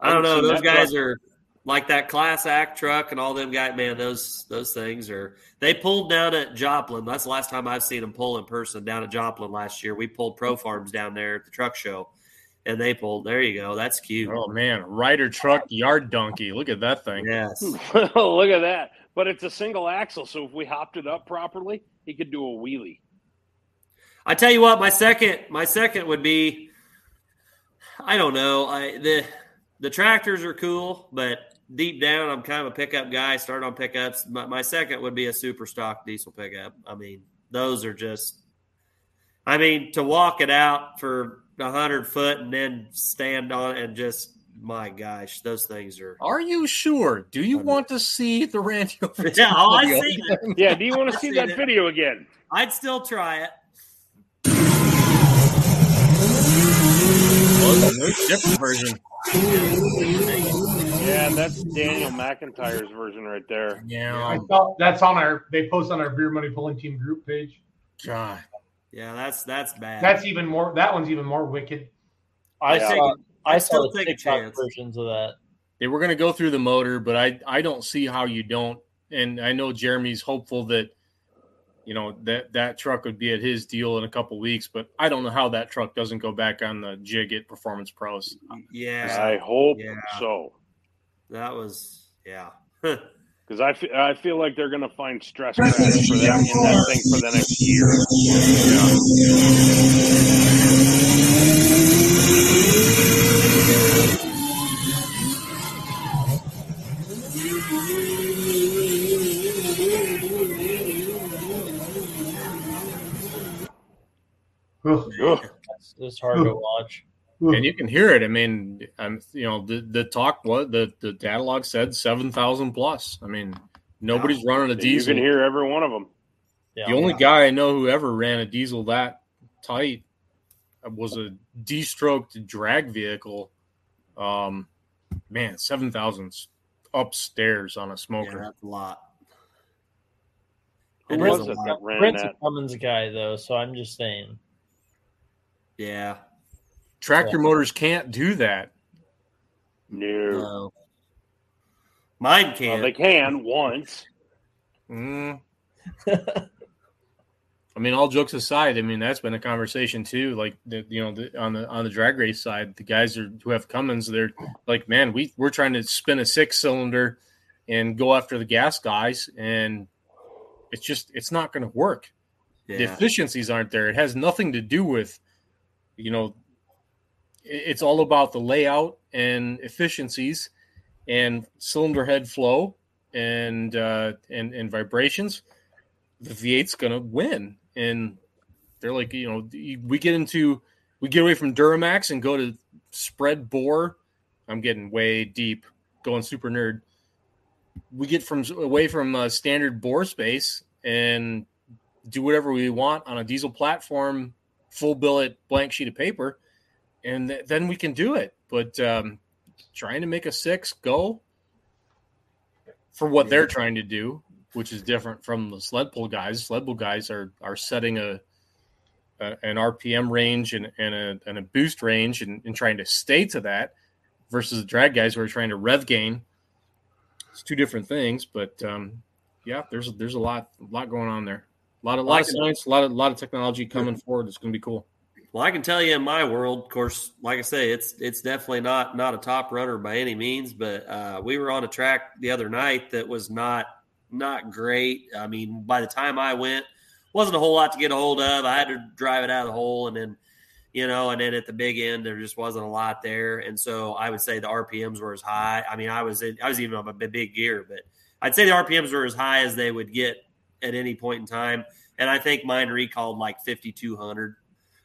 I don't know. Those guys truck. are like that class act truck and all them guys. Man, those those things are. They pulled down at Joplin. That's the last time I've seen them pull in person down at Joplin last year. We pulled Pro Farms down there at the truck show, and they pulled. There you go. That's cute. Oh man, rider truck yard donkey. Look at that thing. Yes. Look at that. But it's a single axle, so if we hopped it up properly, he could do a wheelie. I tell you what, my second my second would be. I don't know. I the the tractors are cool, but deep down, I'm kind of a pickup guy. Start on pickups. My, my second would be a super stock diesel pickup. I mean, those are just. I mean, to walk it out for a hundred foot and then stand on it and just my gosh, those things are. Are you sure? Do you want to see the Randy Overton Yeah, oh, I video? see that. Yeah, do you want to see that it. video again? I'd still try it. Well, there's a different version. Yeah, that's Daniel McIntyre's version right there. I Yeah. that's on our they post on our beer money pulling team group page. God. Yeah, that's that's bad. That's even more that one's even more wicked. I Yeah. saw. I I'd still saw the take a TikTok chance. versions of that. They were going to go through the motor, but I I don't see how you don't. And I know Jeremy's hopeful that you know that that truck would be at his deal in a couple weeks, but I don't know how that truck doesn't go back on the jig at Performance Pros. Yeah, I hope Yeah. so. that was yeah. Because I feel, I feel like they're going to find stress for that in that thing for the next year. Ugh. Ugh. it's hard to watch. and you can hear it. I mean, I'm you know the the talk what the the data log said seven thousand plus. I mean, nobody's running a diesel. You can hear every one of them. Yeah. the only guy I know who ever ran a diesel that tight was a D-stroked drag vehicle. Um, man, seven thousands upstairs on a Yeah, smoker. that's a lot. Who It was a it lot. that ran Brent's that? a Cummins guy though, so I'm just saying. Yeah. Tractor motors can't do that. No. No. Mine Well, can. they can once. Mm. I mean, all jokes aside, I mean that's been a conversation too. Like the, you know, the, on the on the drag race side, the guys are, who have Cummins, they're like, man, we we're trying to spin a six cylinder and go after the gas guys, and it's just it's not going to work. The efficiencies aren't there. It has nothing to do with, you know, it's all about the layout and efficiencies and cylinder head flow and uh, and and vibrations. The V8's going to win, and they're like, you know, we get into we get away from Duramax and go to spread bore. I'm getting way deep, going super nerd. We get from away from uh, standard bore space and do whatever we want on a diesel platform, full billet, blank sheet of paper, and th- then we can do it. But um, trying to make a six go for what they're trying to do, which is different from the sled pull guys. Sled pull guys are are setting a, a an RPM range and, and a and a boost range and, and trying to stay to that, versus the drag guys who are trying to rev gain. It's two different things, but um, yeah, there's there's a lot a lot going on there. A lot of lot of science, a lot of lot of technology coming forward. It's going to be cool. Well, I can tell you in my world, of course, like I say, it's it's definitely not not a top runner by any means. But uh, we were on a track the other night that was not not great. I mean, by the time I went, wasn't a whole lot to get a hold of. I had to drive it out of the hole, and then you know, and then at the big end, there just wasn't a lot there. And so I would say the RPMs were as high. I mean, I was in, I was even on a big gear, but I'd say the RPMs were as high as they would get at any point in time. And I think mine recalled like 5,200.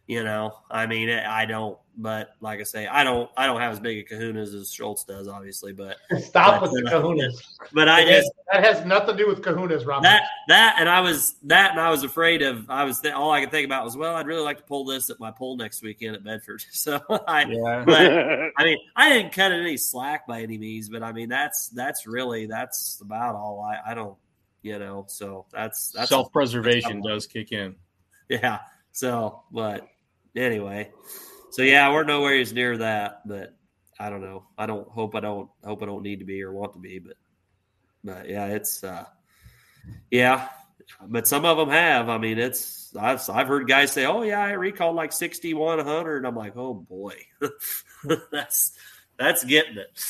You know, I mean, I don't, but like I say, I don't, I don't have as big a kahunas as Schultz does, obviously, but Stop but, with the uh, kahunas. But I just that has nothing to do with kahunas, Rob. that that and I was that and I was afraid of. I was th- all I could think about was, well, I'd really like to pull this at my pull next weekend at Bedford. So I, Yeah. but I mean, I didn't cut any slack by any means, but I mean, that's that's really that's about all. I I don't, you know, so that's that's Self preservation does kick in. yeah. So, but anyway, so yeah, we're nowhere as near that, but I don't know. I don't hope I don't hope I don't need to be or want to be, but but yeah, it's uh yeah, but some of them have. I mean, it's I've I've heard guys say, "Oh yeah, I recalled like 6100." And I'm like, "Oh boy." that's that's getting it.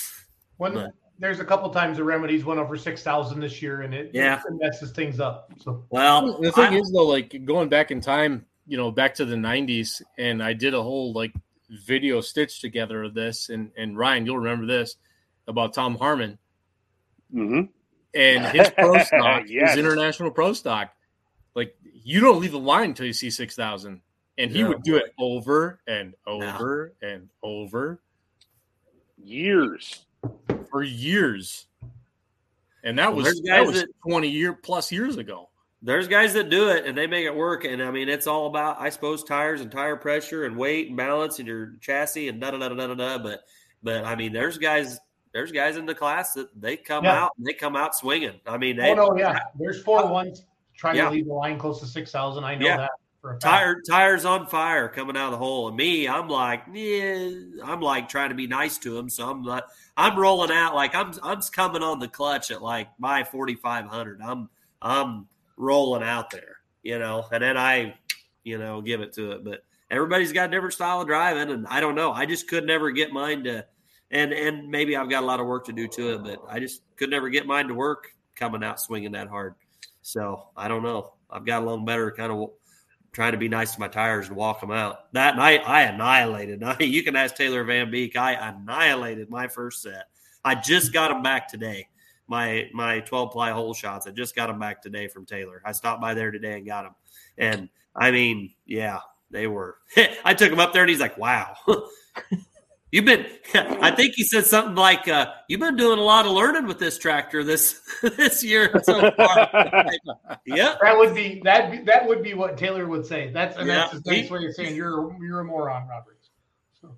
When But- there's a couple times the remedies went over six thousand this year, and it, Yeah. it messes things up. So Well, the thing I- is though, like going back in time, you know, back to the '90s, and I did a whole like video stitch together of this, and and Ryan, you'll remember this about Tom Harmon hmm and his pro stock, Yes. his international pro stock. Like you don't leave the line until you see six thousand, and he Yeah, would do it over and over and over Years. For years. And that Well, was there's that was that- twenty year plus years ago. there's guys that do it and they make it work. And I mean, it's all about, I suppose, tires and tire pressure and weight and balance and your chassis and da da da da da da. But, but I mean, there's guys, there's guys in the class that they come Yeah. out and they come out swinging. I mean, oh, they, oh no, yeah, there's four ones trying Yeah. to leave the line close to six thousand. I know Yeah. that for a tire tires on fire coming out of the hole. And me, I'm like, yeah, I'm like trying to be nice to him. So I'm not, I'm rolling out like I'm, I'm coming on the clutch at like my 4,500. I'm, I'm rolling out there, you know, and then I, you know, give it to it. But everybody's got a different style of driving, and I don't know. I just could never get mine to, and and maybe I've got a lot of work to do to it, but I just could never get mine to work coming out swinging that hard. So I don't know. I've got along better, kind of trying to be nice to my tires and walk them out. That night, I annihilated. You can ask Taylor Van Beek. I annihilated my first set. I just got them back today. My my 12 ply hole shots. I just got them back today from Taylor. I stopped by there today and got them. And I mean, yeah, they were. I took him up there, and he's like, "Wow." You've been, I think he said something like, uh, "You've been doing a lot of learning with this tractor this this year so far." yep, That would be that that would be what Taylor would say. That's and Yeah. that's his nice way of saying you're you're a moron, Roberts.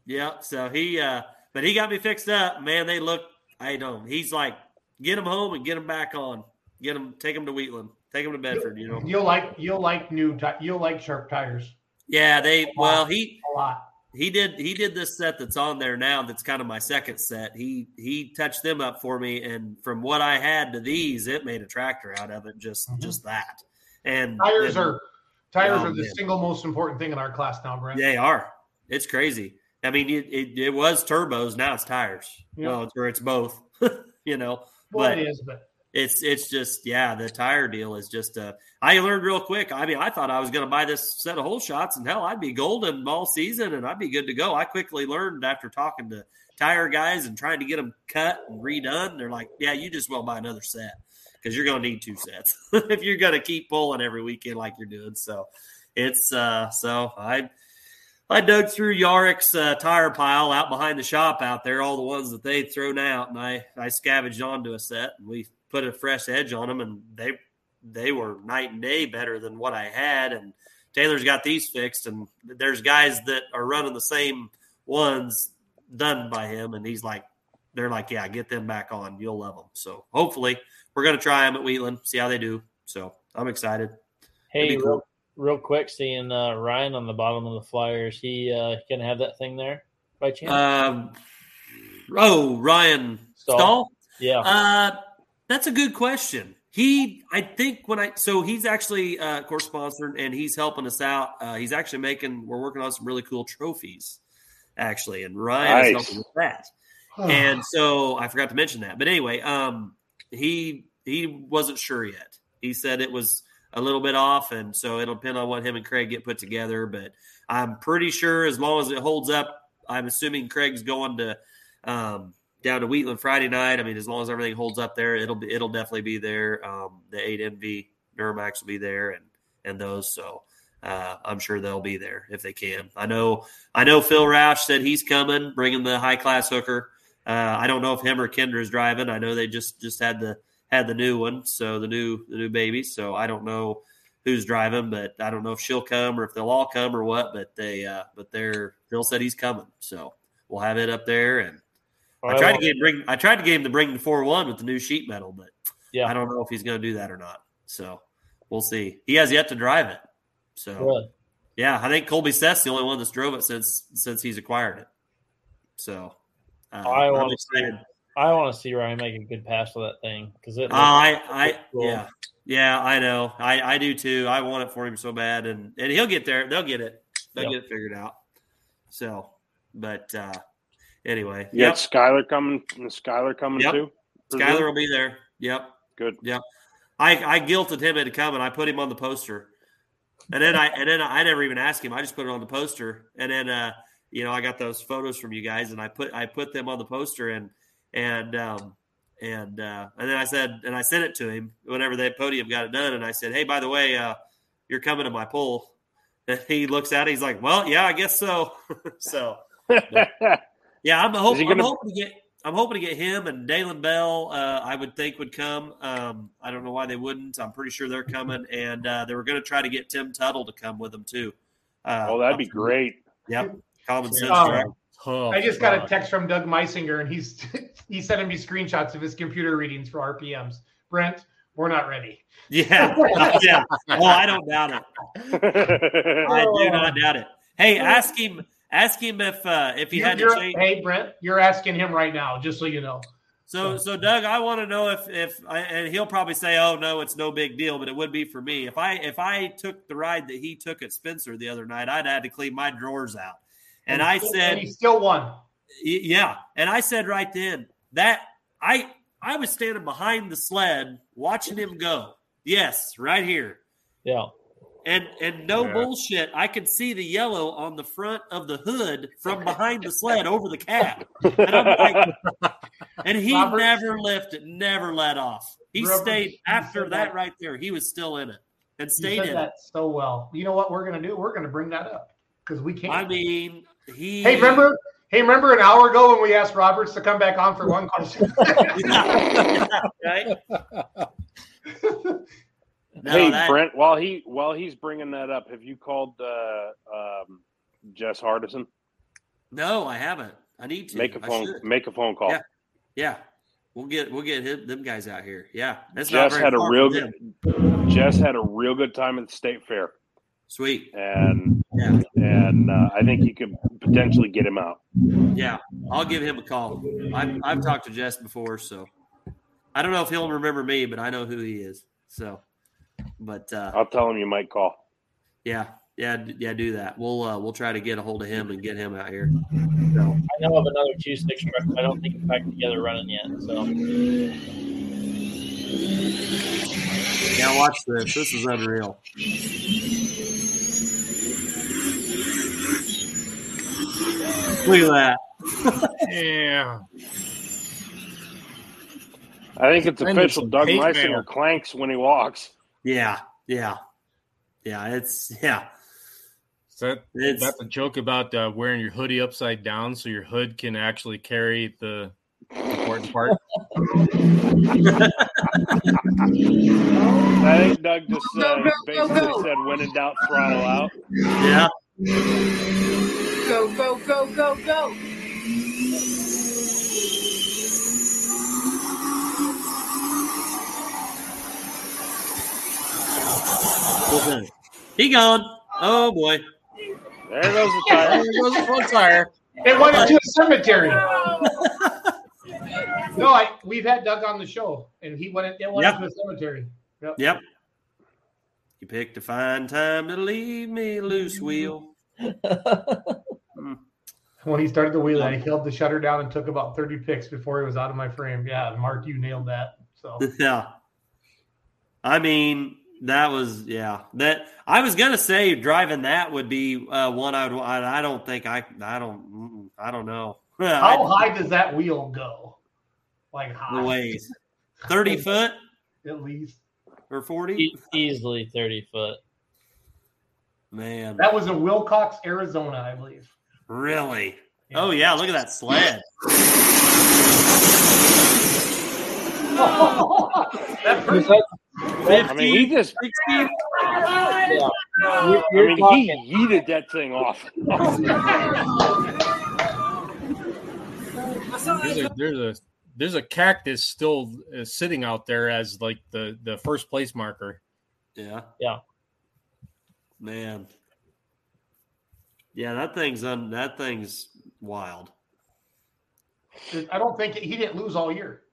Yeah, so he, uh, but he got me fixed up. Man, they look. I don't. He's like, get him home and get him back on. Get him, take him to Wheatland, take him to Bedford. You know. You'll like you'll like new ti- you'll like sharp tires Yeah, they. Well, he a lot. He did he did this set that's on there now. That's kind of my second set. He he touched them up for me, and from what I had to these, it made a tractor out of it. Just mm-hmm. just that. And Tires and are tires Oh, are the man. single most important thing in our class now, Brent. They are. It's crazy. I mean, it, it, it was turbos. Now it's tires. Yeah. Well, it's, or it's both. you know, Well, but it is, but it's it's just yeah. The tire deal is just. Uh, I learned real quick. I mean, I thought I was going to buy this set of hole shots, and hell, I'd be golden all season, and I'd be good to go. I quickly learned after talking to tire guys and trying to get them cut and redone. They're like, yeah, you just well buy another set because you're going to need two sets if you're going to keep pulling every weekend like you're doing. So it's uh so I I dug through Yarick's uh, tire pile out behind the shop out there, all the ones that they'd thrown out, and I I scavenged onto a set and we put a fresh edge on them, and they they were night and day better than what I had. And Taylor's got these fixed, and there's guys that are running the same ones done by him, and he's like, they're like, yeah, get them back on, you'll love them. So hopefully we're gonna try them at Wheatland, see how they do. So I'm excited. Hey, That'd real, real quick, seeing uh, Ryan on the bottom of the Flyers, he uh, can have that thing there by chance. Um, oh, Ryan Stahl? Stahl. yeah, Uh, that's a good question. He, I think when I, so he's actually, uh, course sponsored and he's helping us out. Uh, he's actually making, we're working on some really cool trophies, actually. And Ryan is helping with that. and so I forgot to mention that. But anyway, um, he, he wasn't sure yet. He said it was a little bit off. And so it'll depend on what him and Craig get put together. But I'm pretty sure as long as it holds up, I'm assuming Craig's going to, um, down to Wheatland Friday night. I mean, as long as everything holds up there, it'll be it'll definitely be there. Um, the eight NV Duramax will be there, and and those. So uh, I'm sure they'll be there if they can. I know I know Phil Roush said he's coming, bringing the high class hooker. Uh, I don't know if him or Kendra is driving. I know they just just had the had the new one, so the new the new baby. So I don't know who's driving, but I don't know if she'll come or if they'll all come or what. But they uh, but they're Phil said he's coming, so we'll have it up there and. I tried to get him bring. I tried to get him to bring the four one with the new sheet metal, but Yeah. I don't know if he's going to do that or not. So we'll see. He has yet to drive it. So Really? yeah, I think Colby Seth's the only one that's drove it since since he's acquired it. So uh, I want to see. I want to see Ryan make a good pass with that thing because it. Uh, I, I, cool. yeah, yeah, I know. I, I do too. I want it for him so bad, and and he'll get there. They'll get it. They'll Yep. get it figured out. So, but uh anyway, You yep. Skyler coming. Skyler coming Yep. too? Skyler will be there. Yep. Good. Yep. I, I guilted him into coming. I put him on the poster. And then I and then I never even asked him. I just put it on the poster. And then uh, you know, I got those photos from you guys and I put I put them on the poster and and um and uh and then I said and I sent it to him whenever that podium got it done and I said, Hey, by the way, uh you're coming to my poll. And he looks at it, he's like, Well, yeah, I guess so. so yeah, I'm, hope, Is he I'm hoping to get. I'm hoping to get him and Dalen Bell. Uh, I would think would come. Um, I don't know why they wouldn't. I'm pretty sure they're coming, and uh, they were going to try to get Tim Tuttle to come with them too. Uh, oh, that'd be great. Yep, common sense. Oh, right? Oh, I just got a text from Doug Meisinger, and he's he's sending me screenshots of his computer readings for RPMs. Brent, we're not ready. Yeah, yeah. Oh, I don't doubt it. I do not doubt it. Hey, ask him. Ask him if uh, if he You're- had to you're- change. hey, Brent, you're asking him right now, just so you know. So, so Doug, I want to know if if I, and he'll probably say, "Oh no, it's no big deal," but it would be for me if I if I took the ride that he took at Spencer the other night, I'd had to clean my drawers out. And I still- said, and he still won. Yeah, and I said right then that I I was standing behind the sled watching him go. Yes, right here. Yeah. And and no Yeah. bullshit, I could see the yellow on the front of the hood from behind the sled over the cab. And I'm like, and he Robert- never lifted, never let off. He Robert, stayed after said that that- right there. He was still in it and stayed said in it. that so well. You know what we're going to do? We're going to bring that up. because we can't. I mean, he. hey, remember? Hey, remember an hour ago when we asked Roberts to come back on for one question? right? No, hey, that- Brent, while he while he's bringing that up, have you called uh, um, Jess Hardison? No, I haven't. I need to. Make a phone. Make a phone call. Yeah. Yeah, we'll get we'll get him, them guys out here. Yeah, that's Jess had a real good. Jess had a real good time at the state fair, Sweet. and Yeah, and uh, I think you could potentially get him out. yeah. I'll give him a call. I've I've talked to Jess before, so I don't know if he'll remember me, but I know who he is. So, but uh, I'll tell him you might call. yeah, yeah, yeah. Do that. We'll uh, we'll try to get a hold of him and get him out here. So, I know of another two six truck. I don't think it's back together running yet. So yeah, watch this. This is unreal. Look at that. Yeah. I think it's Send him official. Doug hate Meisinger clanks when he walks. Yeah, yeah, yeah. It's yeah. Is that It's- that's a joke about uh, wearing your hoodie upside down so your hood can actually carry the important part. I think Doug just Go, uh, go, go, basically go. said, "When in doubt, throttle out." Yeah. Go, go, go, go, go. Okay. He gone. Oh boy. There goes the tire. There goes the front tire. It went into a cemetery. no, I we've had Doug on the show, and he went. It went Yep. into a cemetery. Yep. Yep. You picked a fine time to leave me loose, wheel. When he started the wheel, he held the shutter down and took about thirty picks before he was out of my frame. Yeah, Mark, you nailed that. So yeah. I mean, that was yeah. That I was gonna say driving that would be uh, one I would. I, I don't think I. I don't. mm, I don't know. how high does that wheel go? Like the high, ways? Thirty foot at least. or forty? e- easily thirty foot. Man, That was in Willcox, Arizona, I believe. really? Oh yeah, look at that sled. that person, that- I mean, he just. yeah. You're, I you're mean, talking, he yeeted that thing off. There's a, there's a there's a cactus still uh, sitting out there as like the the first place marker. Yeah. Yeah. Man. Yeah, that thing's un, that thing's wild. I don't think he didn't lose all year.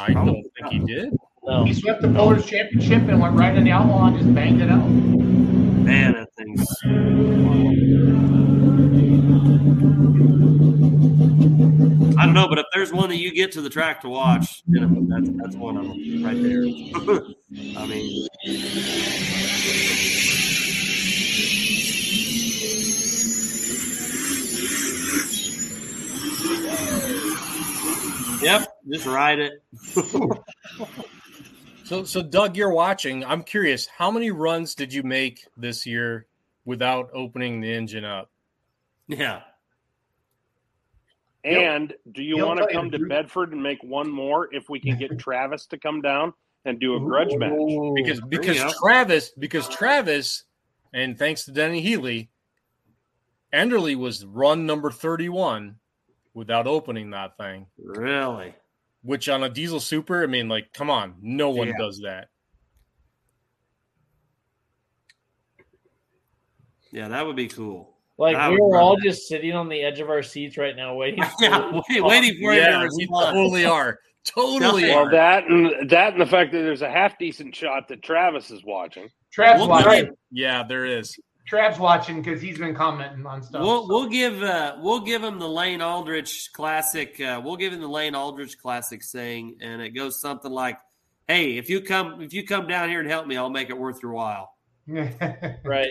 I don't think he did. He swept the Pullers Championship and went right in the outlaw and just banged it out. Man, that thing's I don't know, but if there's one that you get to the track to watch, you know, that's that's one of them right there. I mean, yep, just ride it. So so Doug, you're watching. I'm curious, how many runs did you make this year without opening the engine up? Yeah, And do you want to come to. Bedford and make one more if we can get Travis to come down and do a grudge match? Because because. Travis because Travis and thanks to Denny Healy, Enderley was run number 31 without opening that thing. really. Which on a diesel super, I mean, like, come on, no one Yeah. does that. Yeah, that would be cool. Like I we would were all that. just sitting on the edge of our seats right now, waiting. Yeah, wait, waiting for him to Yeah, we totally are. Totally Well, are. that and that and the fact that there's a half decent shot that Travis is watching. Trav's We'll watching. Yeah, there is. Trav's watching because he's been commenting on stuff. We'll we'll give uh, we'll give him the Lane Aldrich classic. Uh, we'll give him the Lane Aldrich classic saying, and it goes something like, "Hey, if you come if you come down here and help me, I'll make it worth your while." right.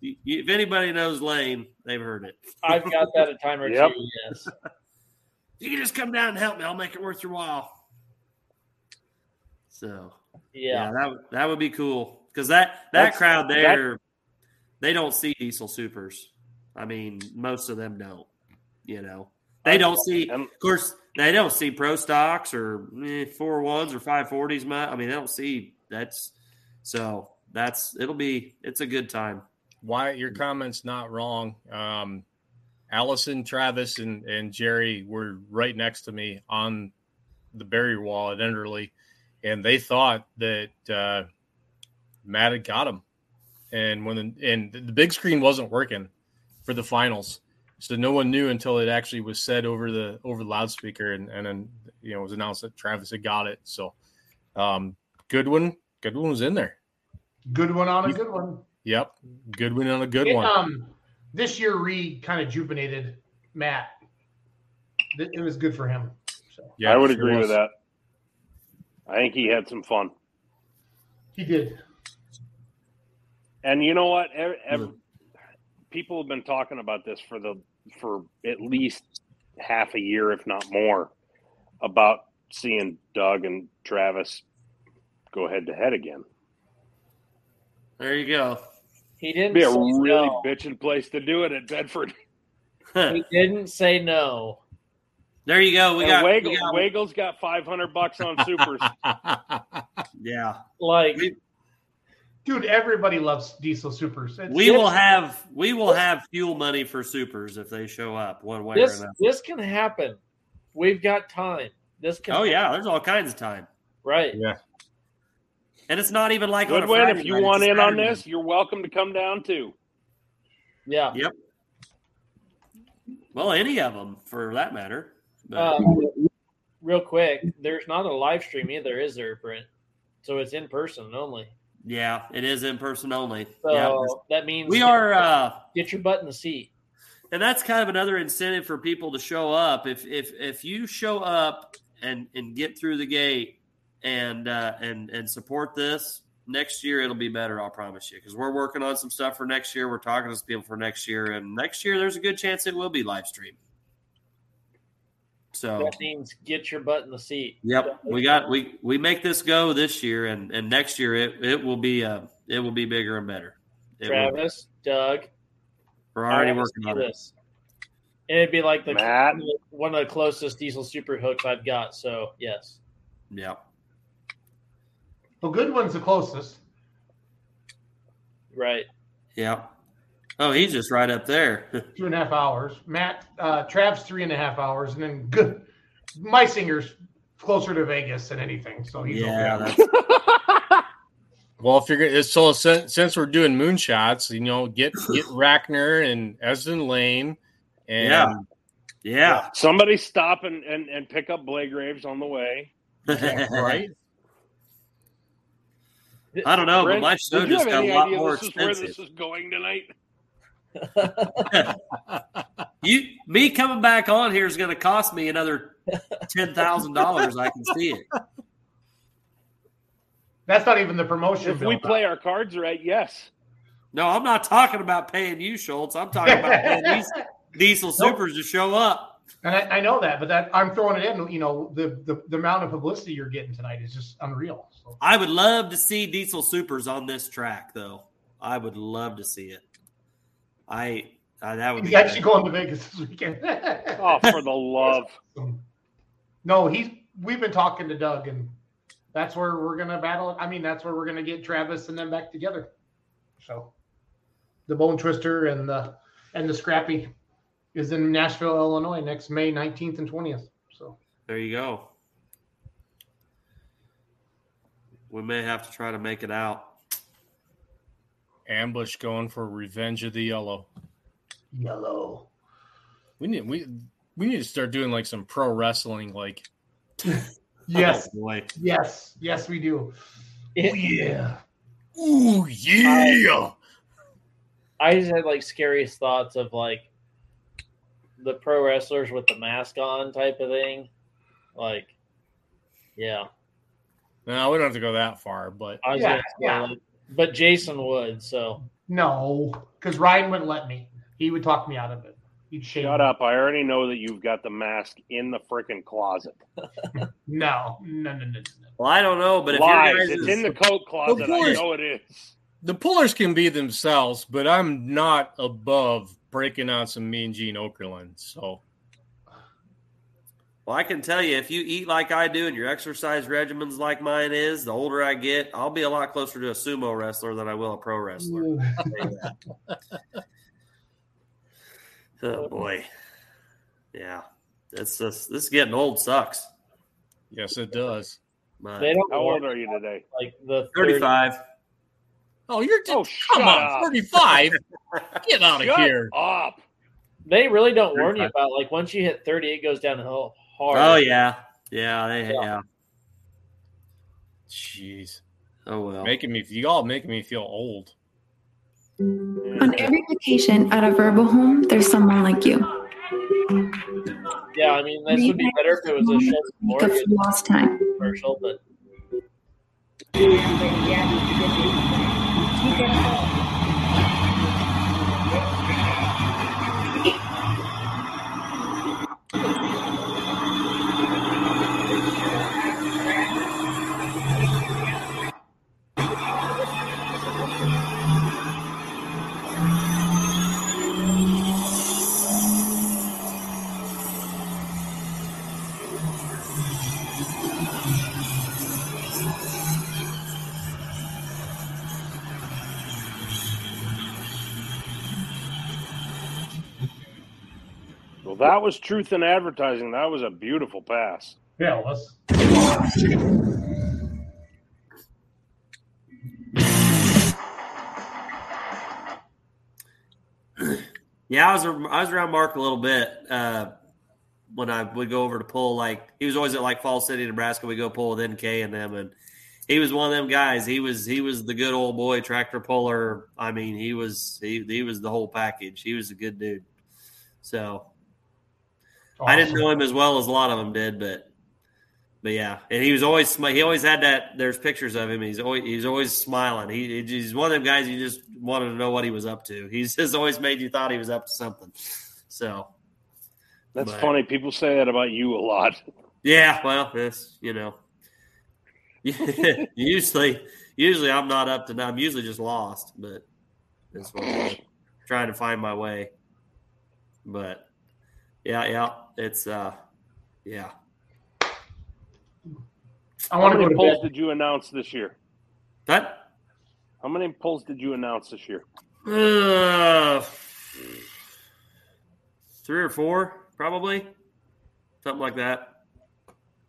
You- you- If anybody knows Lane, they've heard it. I've got that a time or Yep. two. Yes. You can just come down and help me. I'll make it worth your while. So Yeah. yeah, that would- that would be cool because that that That's- crowd there, they don't see diesel supers. I mean, most of them don't. You know, they don't see. Of course, they don't see pro stocks or eh, four ones or five forties. I mean, they don't see that's so that's it'll be it's a good time. Why your comments not wrong. Um, Allison, Travis, and and Jerry were right next to me on the barrier wall at Enderley, and they thought that uh, Matt had got him. And when the, and the big screen wasn't working for the finals, so no one knew until it actually was said over the over the loudspeaker, and, and then you know it was announced that Travis had got it. So um, Goodwin, Goodwin was in there. Good one on a good one. Yep, Goodwin on a good It, one. um, this year, Reed kind of juvenated Matt. It it was good for him. So I would sure agree was. with that. I think he had some fun. he did. And you know what? Ev- ev- people have been talking about this for the for at least half a year, if not more, about seeing Doug and Travis go head to head again. There you go. He didn't Be a say really no. bitchin' place to do it at Bedford. He didn't say no. There you go. We And got, Waggle, we got- Waggle's got five hundred bucks on supers. yeah. Like Dude, everybody loves diesel supers. It's- We will have we will have fuel money for supers if they show up one way or another. this can happen. We've got time. This can Oh yeah, there's all kinds of time, right. Yeah. and it's not even like on a Goodwin, Friday if you night, want a in on this, you're welcome to come down too. Yeah. Yep. Well, any of them for that matter. But, Uh, real quick, there's not a live stream either, is there, Brent? So it's in person only. Yeah, it is in person only. So yeah, that means we are. Uh, get your butt in the seat. and that's kind of another incentive for people to show up. If if if you show up and and get through the gate and uh, and and support this next year, it'll be better. I'll promise you, because we're working on some stuff for next year. We're talking to some people for next year, and next year there's a good chance it will be live stream. So That means get your butt in the seat. Yep, we got we we make this go this year, and and next year it it will be uh it will be bigger and better. It will be. Travis, Doug, we're already working see on it. this. And it'd be like the Matt? one of the closest diesel super hooks I've got. So yes, Yeah, Well, good one's the closest. right. yeah. Oh, he's just right up there. Two and a half hours. Matt, uh, Trav's three and a half hours, and then good. Meisinger's closer to Vegas than anything. So he's yeah, okay. that's, Well, if you're gonna, so since, since we're doing moonshots, you know, get get Rackner and Esden Lane, and Yeah. yeah. Somebody stop and, and, and pick up Blake Graves on the way. right. I don't know, but Brent, my show just got a lot more this is where expensive. this is going tonight? You me coming back on here is going to cost me another ten thousand dollars. I can see it. That's not even the promotion. If we play our cards right, yes. No, I'm not talking about paying you, Schultz. I'm talking about paying these diesel supers to show up. and I, I know that, but that I'm throwing it in. You know, the, the the amount of publicity you're getting tonight is just unreal. So I would love to see diesel supers on this track, though. I would love to see it. I, I that would he's be actually great. going to Vegas this weekend. Oh, for the love. no, he's. We've been talking to Doug, and that's where we're gonna battle. I mean, that's where we're gonna get Travis and them back together. So, the Bone Twister and the and the Scrappy is in Nashville, Illinois, next May 19th and 20th. So There you go. We may have to try to make it out. Ambush going for Revenge of the Yellow. yellow. We need we we need to start doing like some pro wrestling, like Yes, Oh, yes, yes, we do. It- Oh, yeah. ooh yeah. I just had like scariest thoughts of like the pro wrestlers with the mask on type of thing. Like, yeah, No, we don't have to go that far, but I was Yeah, gonna yeah. like, but Jason would. So No, because Ryan wouldn't let me. He would talk me out of it. He'd shame Shut me. up. I already know that you've got the mask in the freaking closet. No, no, no, no, no. Well, I don't know, but if Lies. your guys It's in the coat closet. I know it is. the pullers can be themselves, but I'm not above breaking out some Mean Gene Okerlund. So, Well, I can tell you, if you eat like I do and your exercise regimen's like mine is, the older I get, I'll be a lot closer to a sumo wrestler than I will a pro wrestler. I'll tell you that. oh boy, yeah, it's just this getting old sucks. yes, it does. But They don't How old are you today? like the 35. Oh, you're oh, just, Oh, come shut on, up. 45. Get out of Shut here. up. They really don't warn you about like once you hit thirty, it goes downhill hard. Oh yeah, yeah, they, Yeah. yeah. Jeez. Oh well. Making me, y'all making me feel old. On every vacation at a verbal home, there's someone like you. Yeah, I mean this would be better if it was a Make up Morgan for lost time. commercial, but that was truth in advertising. That was a beautiful pass. Yeah, let's. Yeah, I was I was around Mark a little bit uh, when I would go over to pull. Like he was always at like Falls City, Nebraska. We go pull with NK and them, and he was one of them guys. He was he was the good old boy tractor puller. I mean, he was he he was the whole package. He was a good dude. So I didn't know him as well as a lot of them did, but but yeah, and he was always he always had that. There's pictures of him. He's always he's always smiling. He he's one of them guys you just wanted to know what he was up to. He's just always made you thought he was up to something. So That's But- funny. People say that about you a lot. yeah, well, it's you know, usually usually I'm not up to. I'm usually just lost, but this one trying to find my way. But yeah, yeah, it's uh, yeah. I want How to many pulls did you announce this year? That How many pulls did you announce this year? Uh, three or four, probably something like that.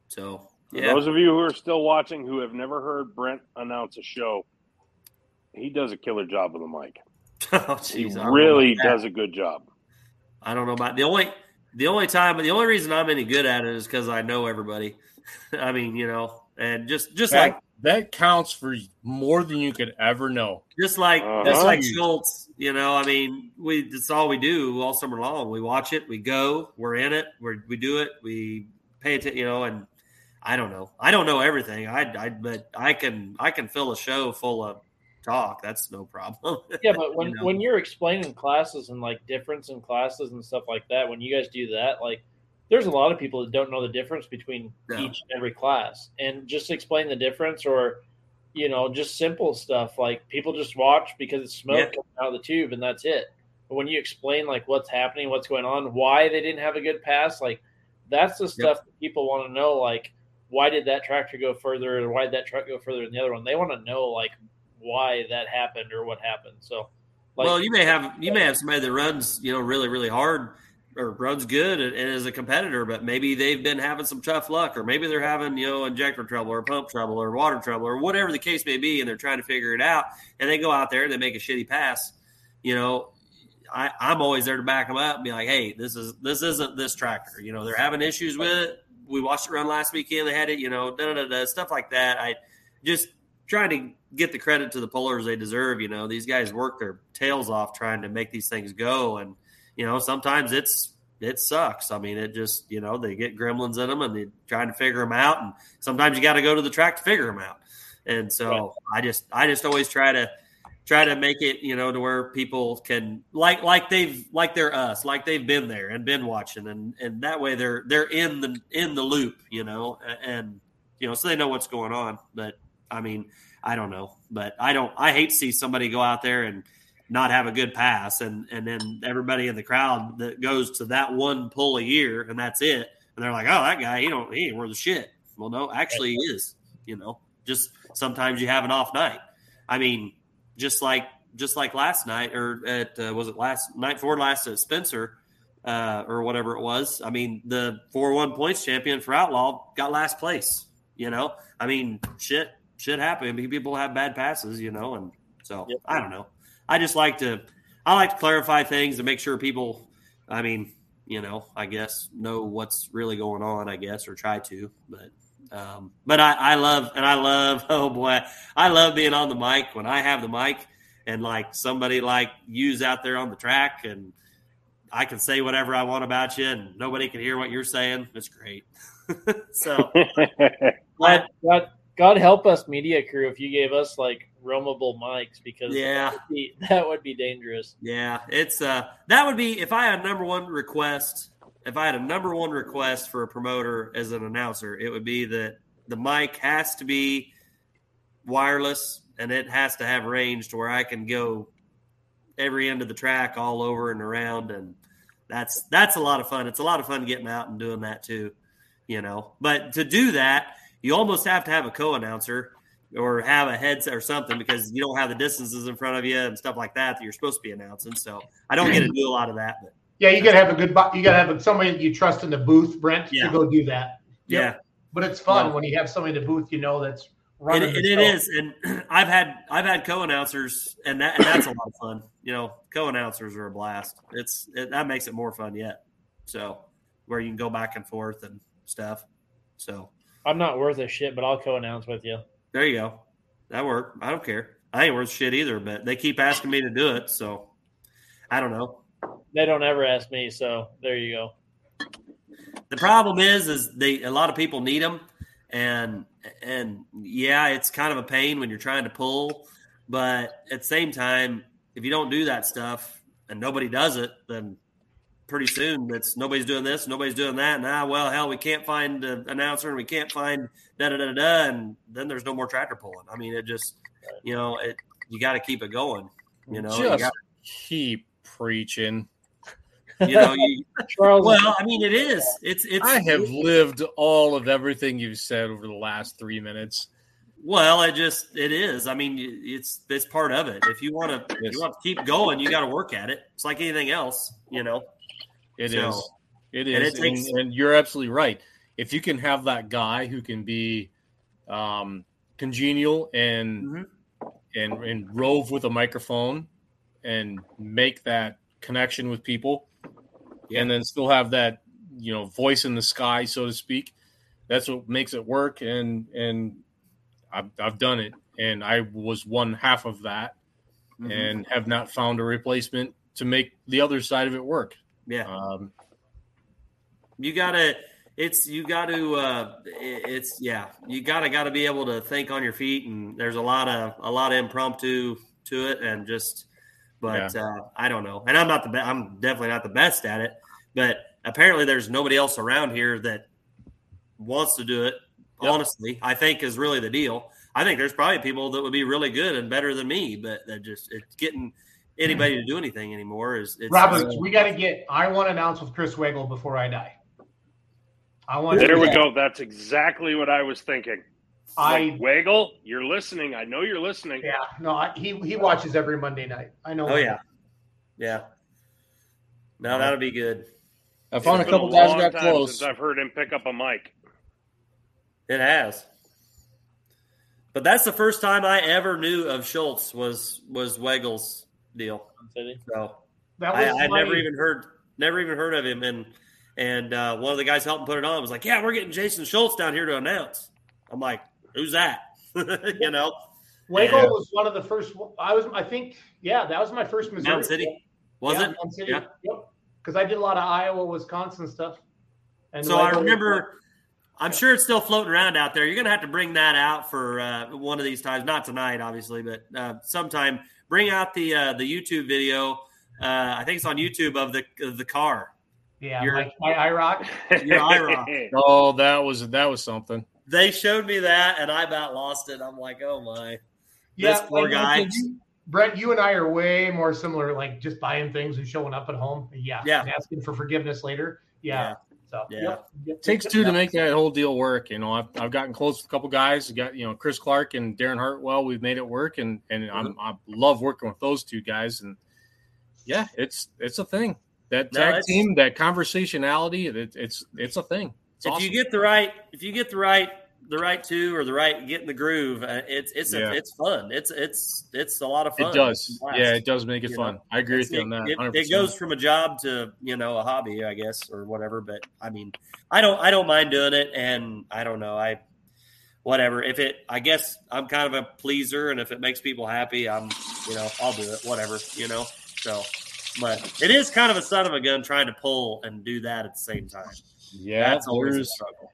So For yeah, those of you who are still watching who have never heard Brent announce a show, he does a killer job with the mic. oh, He jeez, I don't know really does a good job. I don't know about the only the only time the only reason I'm any good at it is because I know everybody. I mean, you know, and just just like That, that counts for more than you could ever know. just like Uh-huh. just like Schultz, you know. I mean, we that's all we do all summer long. We watch it, we go, we're in it, we we do it, we pay attention, you know. And I don't know, I don't know everything. I, I but I can I can fill a show full of talk. That's no problem. yeah, but when You know? when you're explaining classes and like difference in classes and stuff like that, when you guys do that, like there's a lot of people that don't know the difference between No. each and every class, and just explain the difference, or you know, just simple stuff like people just watch because it's smoke Yeah. coming out of the tube and that's it. But when you explain like what's happening, what's going on, why they didn't have a good pass, like that's the stuff that people want to know. Like, why did that tractor go further, or why did that truck go further than the other one? They want to know like why that happened or what happened. So, like, well, you may have you may have somebody that runs you know really really hard or runs good and, and is a competitor, but maybe they've been having some tough luck, or maybe they're having you know injector trouble or pump trouble or water trouble or whatever the case may be, and they're trying to figure it out, and they go out there and they make a shitty pass. You know, I, I'm always there to back them up and be like, hey, this is this isn't this tractor. You know, they're having issues with it. We watched it run last weekend. They had it, you know, da da da stuff like that. I just trying to get the credit to the pullers they deserve. You know, these guys work their tails off trying to make these things go, and you know, sometimes it's it sucks. I mean, it just you know they get gremlins in them and they're trying to figure them out, and sometimes you got to go to the track to figure them out. And so I just I just always try to try to make it you know to where people can like like they've like they're us like they've been there and been watching and and that way they're they're in the in the loop you know and you know so they know what's going on but I mean, I don't know, but I don't. I hate to see somebody go out there and not have a good pass, and and then everybody in the crowd that goes to that one pull a year, and that's it, and they're like, oh, that guy, he don't, he ain't worth a shit. Well, no, actually, he is. You know, just sometimes you have an off night. I mean, just like just like last night, or at uh, was it last night before last at Spencer, uh, or whatever it was. I mean, the four one points champion for Outlaw got last place. You know, I mean, shit, shit happen. People have bad passes, you know, and so yep. I don't know. I just like to, I like to clarify things to make sure people, I mean, you know, I guess know what's really going on. I guess or try to, but. Um, but I, I love and I love oh boy I love being on the mic when I have the mic and like somebody like you's out there on the track and I can say whatever I want about you and nobody can hear what you're saying. It's great. so God, God, God help us media crew if you gave us like roamable mics because yeah, that would be, that would be dangerous. Yeah, it's uh that would be if I had number one request. If I had a number one request for a promoter as an announcer, it would be that the mic has to be wireless and it has to have range to where I can go every end of the track all over and around and that's that's a lot of fun. It's a lot of fun getting out and doing that too, you know. But to do that, you almost have to have a co-announcer or have a headset or something because you don't have the distances in front of you and stuff like that that you're supposed to be announcing. So I don't get to do a lot of that. But yeah, you gotta have a good. You gotta have somebody that you trust in the booth, Brent, yeah. to go do that. Yep. Yeah, but it's fun yeah. when you have somebody in the booth you know that's running. It, it is, and I've had I've had co-announcers, and that and that's a lot of fun. You know, co-announcers are a blast. It's it, that makes it more fun yet. So where you can go back and forth and stuff. So I'm not worth a shit, but I'll co-announce with you. There you go. That worked. I don't care. I ain't worth shit either, but they keep asking me to do it, so I don't know. They don't ever ask me, so there you go. The problem is, is they a lot of people need them, and and yeah, it's kind of a pain when you're trying to pull, but at the same time, if you don't do that stuff and nobody does it, then pretty soon that's nobody's doing this, nobody's doing that. Now, ah, well, hell, we can't find an announcer and we can't find da da da da, and then there's no more tractor pulling. I mean, it just, you know, it you got to keep it going. You know, just you gotta, keep preaching. You know, you, Charles. Well, I mean, it is. It's. It's. I have lived all of everything you've said over the last three minutes. Well, it just it is. I mean, it's it's part of it. If you want to, yes. you want to keep going, you got to work at it. It's like anything else, you know. It so, is. It is, and, it takes, and, and, you're absolutely right. If you can have that guy who can be um, congenial and mm-hmm. and and rove with a microphone and make that connection with people, yeah. and then still have that you know voice in the sky, so to speak. That's what makes it work, and and I've I've done it, and I was one half of that, mm-hmm. and have not found a replacement to make the other side of it work. Yeah, um, you gotta. It's you got to. Uh, it's yeah. You gotta got to be able to think on your feet, and there's a lot of a lot of impromptu to it, and just but yeah. uh, I don't know. And I'm not the best. I'm definitely not the best at it. But apparently, there's nobody else around here that wants to do it. Yep. Honestly, I think is really the deal. I think there's probably people that would be really good and better than me, but that just it's getting anybody to do anything anymore. Is it's, Robert? Uh, we got to get. I want to announce with Chris Wagle before I die. I want. There we that. go. That's exactly what I was thinking. I like, you're listening. I know you're listening. Yeah, no, I, he he watches every Monday night. I know. Oh yeah, yeah. No, that'll be good. I found a couple a guys got close. Since I've heard him pick up a mic. It has. But that's the first time I ever knew of Schultz was was Wagle's deal. So that was I, I never even heard never even heard of him, and and uh, one of the guys helping put it on was like, "Yeah, we're getting Jason Schultz down here to announce." I'm like, "Who's that?" you know. Wagle yeah. was one of the first. I was, I think, yeah, that was my first Missouri. Mountain City, was yeah, it? Mountain City. Yeah. Yep. Because I did a lot of Iowa, Wisconsin stuff. And so I remember. I'm sure it's still floating around out there. You're going to have to bring that out for uh, one of these times. Not tonight, obviously, but uh, sometime. Bring out the uh, the YouTube video. Uh, I think it's on YouTube of the of the car. Yeah, your, my, my IROC. Your IROC. oh, that was that was something. they showed me that, and I about lost it. I'm like, oh my, Yeah, this poor and I guy. Brent, you and I are way more similar, like just buying things and showing up at home. Yeah. Yeah. And asking for forgiveness later. Yeah. So, Yeah. yep, yep, takes yep, two to make that whole deal work. You know, I've, I've gotten close with a couple guys. We got you know Chris Clark and Darren Hartwell. We've made it work, and and mm-hmm. I'm, I love working with those two guys. And yeah, it's it's a thing. That tag it's- team, that conversationality, it, it's it's a thing. It's if awesome. you get the right, if you get the right, the right two or the right, get in the groove, uh, it's it's Yeah. a, it's fun. It's it's it's a lot of fun. it does, It's a blast. yeah, it does make it You fun. know? I agree It's- with you on that. It, 100%. it goes from a job to you know a hobby, I guess, or whatever. But I mean, I don't I don't mind doing it, and I don't know I whatever. If it, I guess I'm kind of a pleaser, and if it makes people happy, I'm you know I'll do it, whatever, you know. So, but it is kind of a son of a gun trying to pull and do that at the same time. Yeah, that's always a struggle.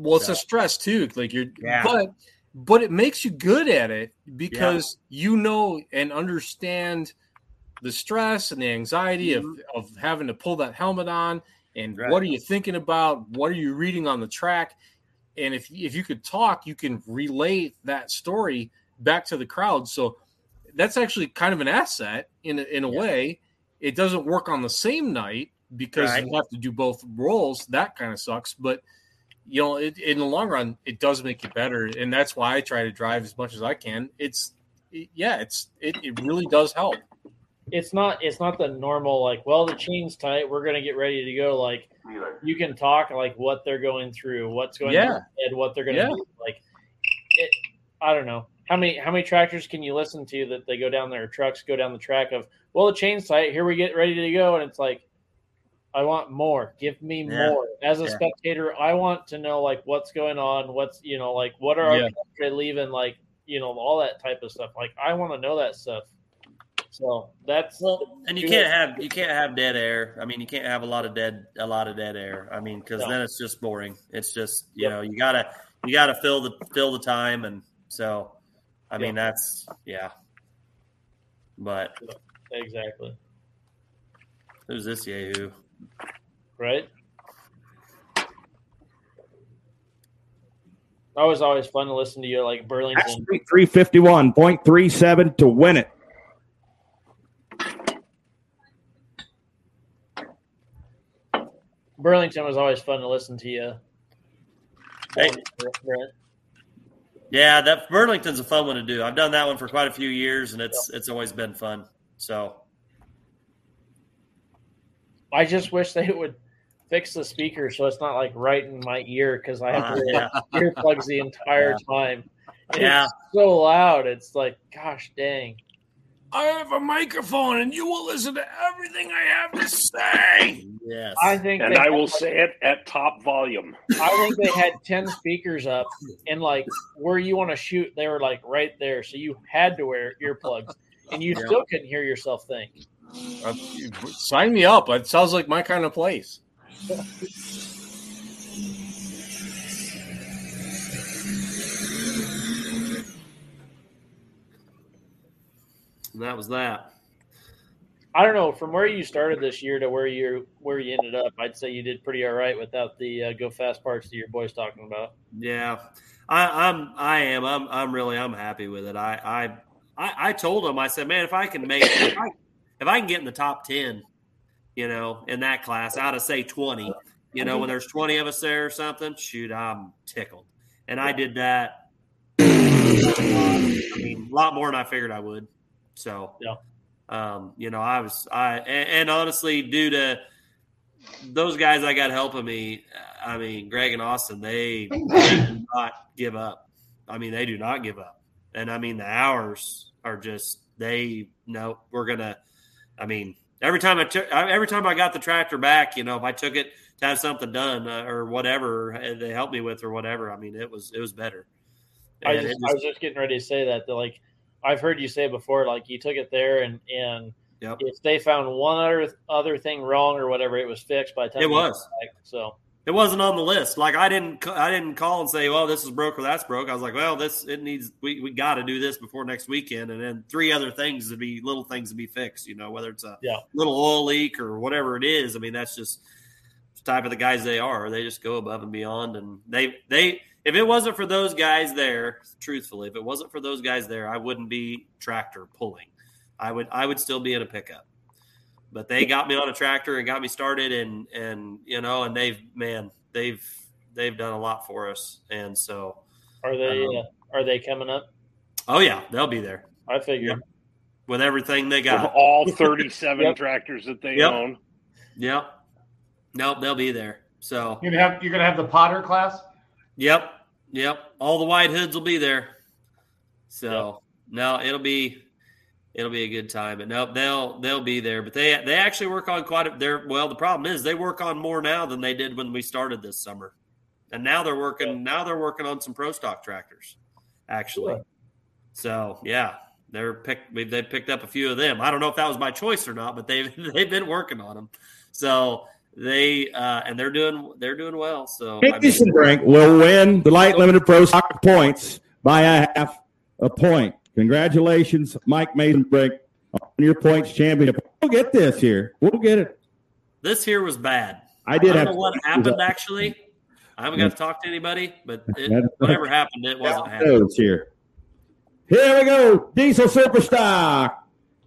Well, it's So- a stress too. Like you're, Yeah. but but it makes you good at it because you know and understand the stress and the anxiety of mm-hmm. of having to pull that helmet on and Right. what are you thinking about? What are you reading on the track? And if if you could talk, you can relate that story back to the crowd. So that's actually kind of an asset in a, in a way. It doesn't work on the same night because Right. you have to do both roles. That kind of sucks, but you know, it, in the long run, it does make you better, and that's why I try to drive as much as I can. It's, it- yeah, it's it, it really does help. it's not it's not the normal like well the chain's tight we're gonna get ready to go like you can talk like what they're going through what's going Yeah. their head, what they're gonna Yeah. do like it i don't know how many how many tractors can you listen to that they go down there trucks go down the track of well the chain's tight here we get ready to go and it's like i want more give me Yeah. more as a Yeah. spectator i want to know like what's going on what's you know like what are Yeah. our country leaving like you know all that type of stuff like i want to know that stuff so that's well, and you can't have you can't have dead air. I mean, you can't have a lot of dead a lot of dead air. I mean, because No. then it's just boring. It's just you Yep. know you gotta you gotta fill the fill the time, and so I mean that's yeah. But exactly who's this yahoo? Right? That was always fun to listen to you, like Burlington. Three fifty one point three seven to win it. Burlington was always fun to listen to you. Hey. Brent. Yeah, that Burlington's a fun one to do. I've done that one for quite a few years, and it's it's always been fun. So I just wish they would fix the speaker so it's not like right in my ear because I have Uh, to yeah. earplugs the entire Yeah. time. And Yeah. It's so loud. It's like, gosh dang. I have a microphone, and you will listen to everything I have to say. Yes, I think And I will like, say it at top volume. I think they had 10 speakers up and like where you want to shoot, they were like right there. So you had to wear earplugs and you Yeah. still couldn't hear yourself think. Uh, sign me up. It sounds like my kind of place. and that was that. I don't know from where you started this year to where you where you ended up. I'd say you did pretty all right without the uh, go fast parts that your boys talking about. Yeah, I, I'm. I am. I'm. I'm really. I'm happy with it. I. I. I, I told him. I said, man, if I can make, if I, can get in the top ten, you know, in that class, out of say twenty, you know, when there's twenty of us there or something, shoot, I'm tickled. And I did that. I mean, a lot more than I figured I would. So, yeah. Um, you know, I was. I and, and honestly, due to those guys I got helping me, I mean, Greg and Austin, they, they do not give up. I mean, they do not give up. And I mean, the hours are just, they, no, we're going to, I mean, every time I took, every time I got the tractor back, you know, if I took it to have something done uh, or whatever uh, they helped me with or whatever, I mean, it was, it was better. I, just, I was just getting ready to say that. That like I've heard you say before, like you took it there and and Yep. if they found one other other thing wrong or whatever, it was fixed by time It was. back. So It wasn't on the list. Like I didn't, I didn't call and say, "Well, this is broke or that's broke." I was like, "Well, this it needs. We, we got to do this before next weekend." And then three other things to be little things to be fixed. You know, whether it's a Yeah. little oil leak or whatever it is. I mean, that's just the type of the guys they are. They just go above and beyond, and they they if it wasn't for those guys there, truthfully, if it wasn't for those guys there, I wouldn't be tractor pulling. I would I would still be in a pickup. But they got me on a tractor and got me started and and you know, and they've man, they've they've done a lot for us. And so Are they Um, uh, are they coming up? oh yeah, they'll be there. I figured. With everything they With got. all 37 Yep. tractors that they Yep. own. Yep. Nope, they'll be there. So You're gonna have you're gonna have the Potter class. Yep, yep. All the white hoods will be there. So no, it'll be it'll be a good time. But no, they'll they'll be there. But they they actually work on quite a. They're well. The problem is they work on more now than they did when we started this summer, and now they're working. Now they're working on some pro stock tractors, actually. Sure. So yeah, they're picked. They picked up a few of them. I don't know if that was my choice or not, but they've they've been working on them. So they uh, and they're doing they're doing well. So I mean- Brink will win the light limited pro stock points by a half a point. Congratulations, Mike Mason Brink, on your points championship. We'll get this here. We'll get it. This here was bad. I did I don't have know what happened actually. I haven't got to talk to anybody, but it, whatever happened, it wasn't happening. Here. Here we go. Diesel Superstock.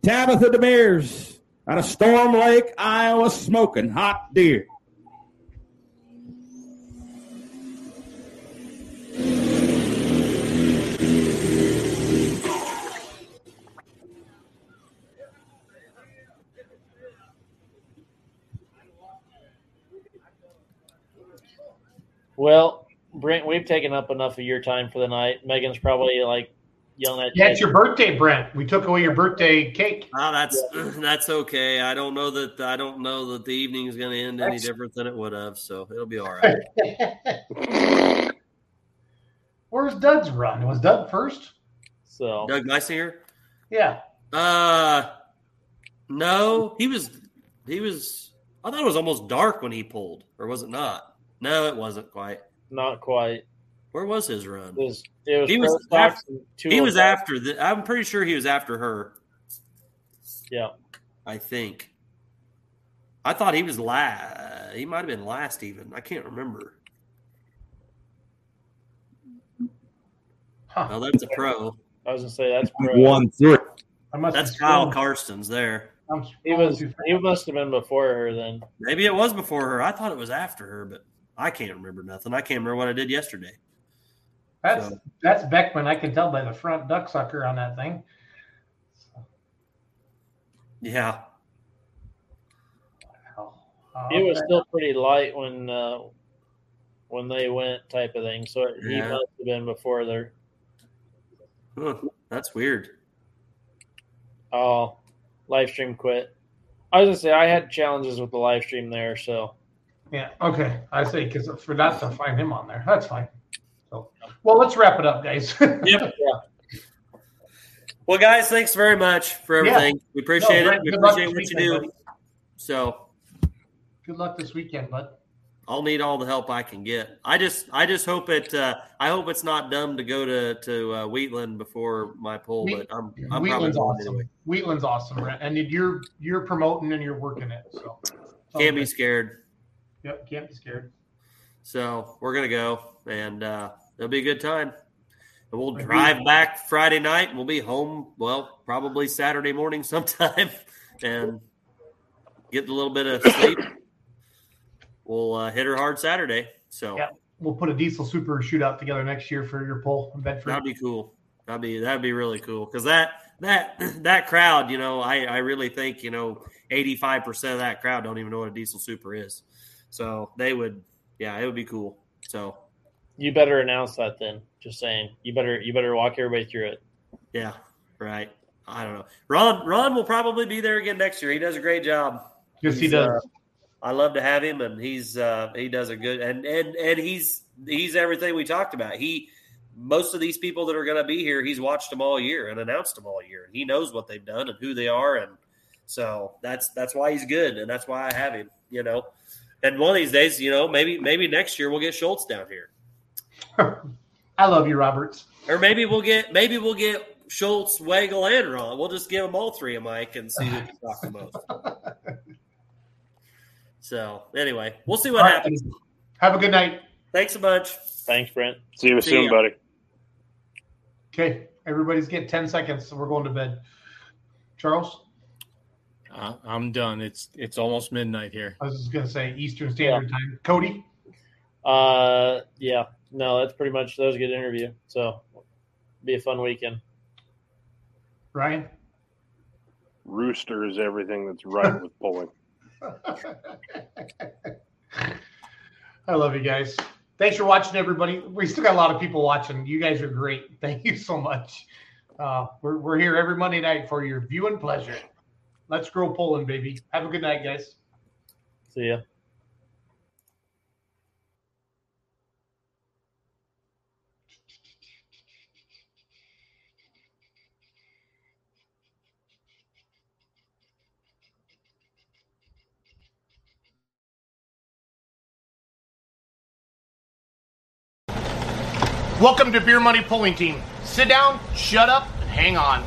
Tabitha Demers out of Storm Lake, Iowa, smoking hot deer. Well, Brent, we've taken up enough of your time for the night. Megan's probably like yelling at Yeah, you. it's your birthday, Brent. We took away your birthday cake. Oh, that's that's okay. I don't know that I don't know that the evening is going to end any That's- different than it would have, so it'll be all right. Where's Doug's run? Was Doug first? So Doug Meisinger? Yeah. Uh, no, he was he was. I thought it was almost dark when he pulled, or was it not? No, it wasn't quite. Not quite. Where was his run? It was, it was he was after, he was after the, I'm pretty sure he was after her. Yeah. I think. I thought he was last. He might have been last even. I can't remember. Huh. No, that's a pro. I was gonna say that's pro. One three. I must That's Kyle scrolled- Karstens there. I'm He was. He must have been before her then. Maybe it was before her. I thought it was after her, but I can't remember nothing. I can't remember what I did yesterday. That's So- that's Beckman. I can tell by the front duck sucker on that thing. Yeah. Oh, It was okay. still pretty light when uh, when they went, type of thing. So he Yeah. must have been before there. Huh, that's weird. Oh, live stream quit. I was gonna say I had challenges with the live stream there, so Yeah. Okay. I say because forgot to find him on there. That's fine. So, well, let's wrap it up, guys. Yep. Well, guys, thanks very much for Yeah. everything. We appreciate No, it. We good appreciate this what you do. buddy. So Good luck this weekend, bud. I'll need all the help I can get. I just, I just hope it. Uh, I hope it's not dumb to go to to uh, Wheatland before my pull, Wheat- but I'm, I'm probably Wheatland's going awesome. anyway. Wheatland's awesome, and you're you're promoting and you're working it. So Can't be scared. Yep. Can't be scared. So we're gonna go, and uh, it'll be a good time. And we'll drive back Friday night, and we'll be home. Well, probably Saturday morning sometime, and get a little bit of sleep. We'll uh, hit her hard Saturday. So Yeah. We'll put a diesel super shootout together next year for your pull in Bedford. that'd be cool. That'd be that'd be really cool because that that that crowd, you know, I I really think you know eighty five percent of that crowd don't even know what a diesel super is. So they would, yeah, it would be cool. So you better announce that then. Just saying, you better you better walk everybody through it. Yeah, right. I don't know. Ron Ron will probably be there again next year. He does a great job. Yes, he does. uh, I love to have him, and he's uh, he does a good and and and he's he's everything we talked about. He most of these people that are going to be here, he's watched them all year and announced them all year. He knows what they've done and who they are, and so that's that's why he's good, and that's why I have him. You know, and one of these days, you know, maybe maybe next year we'll get Schultz down here. I love you, Roberts. Or maybe we'll get maybe we'll get Schultz, Wagle, and Ron. We'll just give them all three a mic and see who can talk the most. So anyway, we'll see what All right, happens. Have a good night. Thanks a bunch. Thanks, Brent. See you See soon, ya. buddy. Okay, everybody's getting 10 seconds, so we're going to bed. Charles? Uh, I'm done. It's it's almost midnight here. I was just going to say Eastern Standard Time. Cody? Uh, yeah, no, that's pretty much that was a good interview. So, be a fun weekend. Ryan? Rooster is everything that's right with pulling. I love you guys. Thanks for watching, everybody. We still got a lot of people watching. You guys are great. Thank you so much. Uh, we're, we're here every Monday night for your viewing pleasure. Let's grow pulling, baby. Have a good night, guys. See ya. Welcome to Beer Money Pulling Team. Sit down, shut up, and hang on.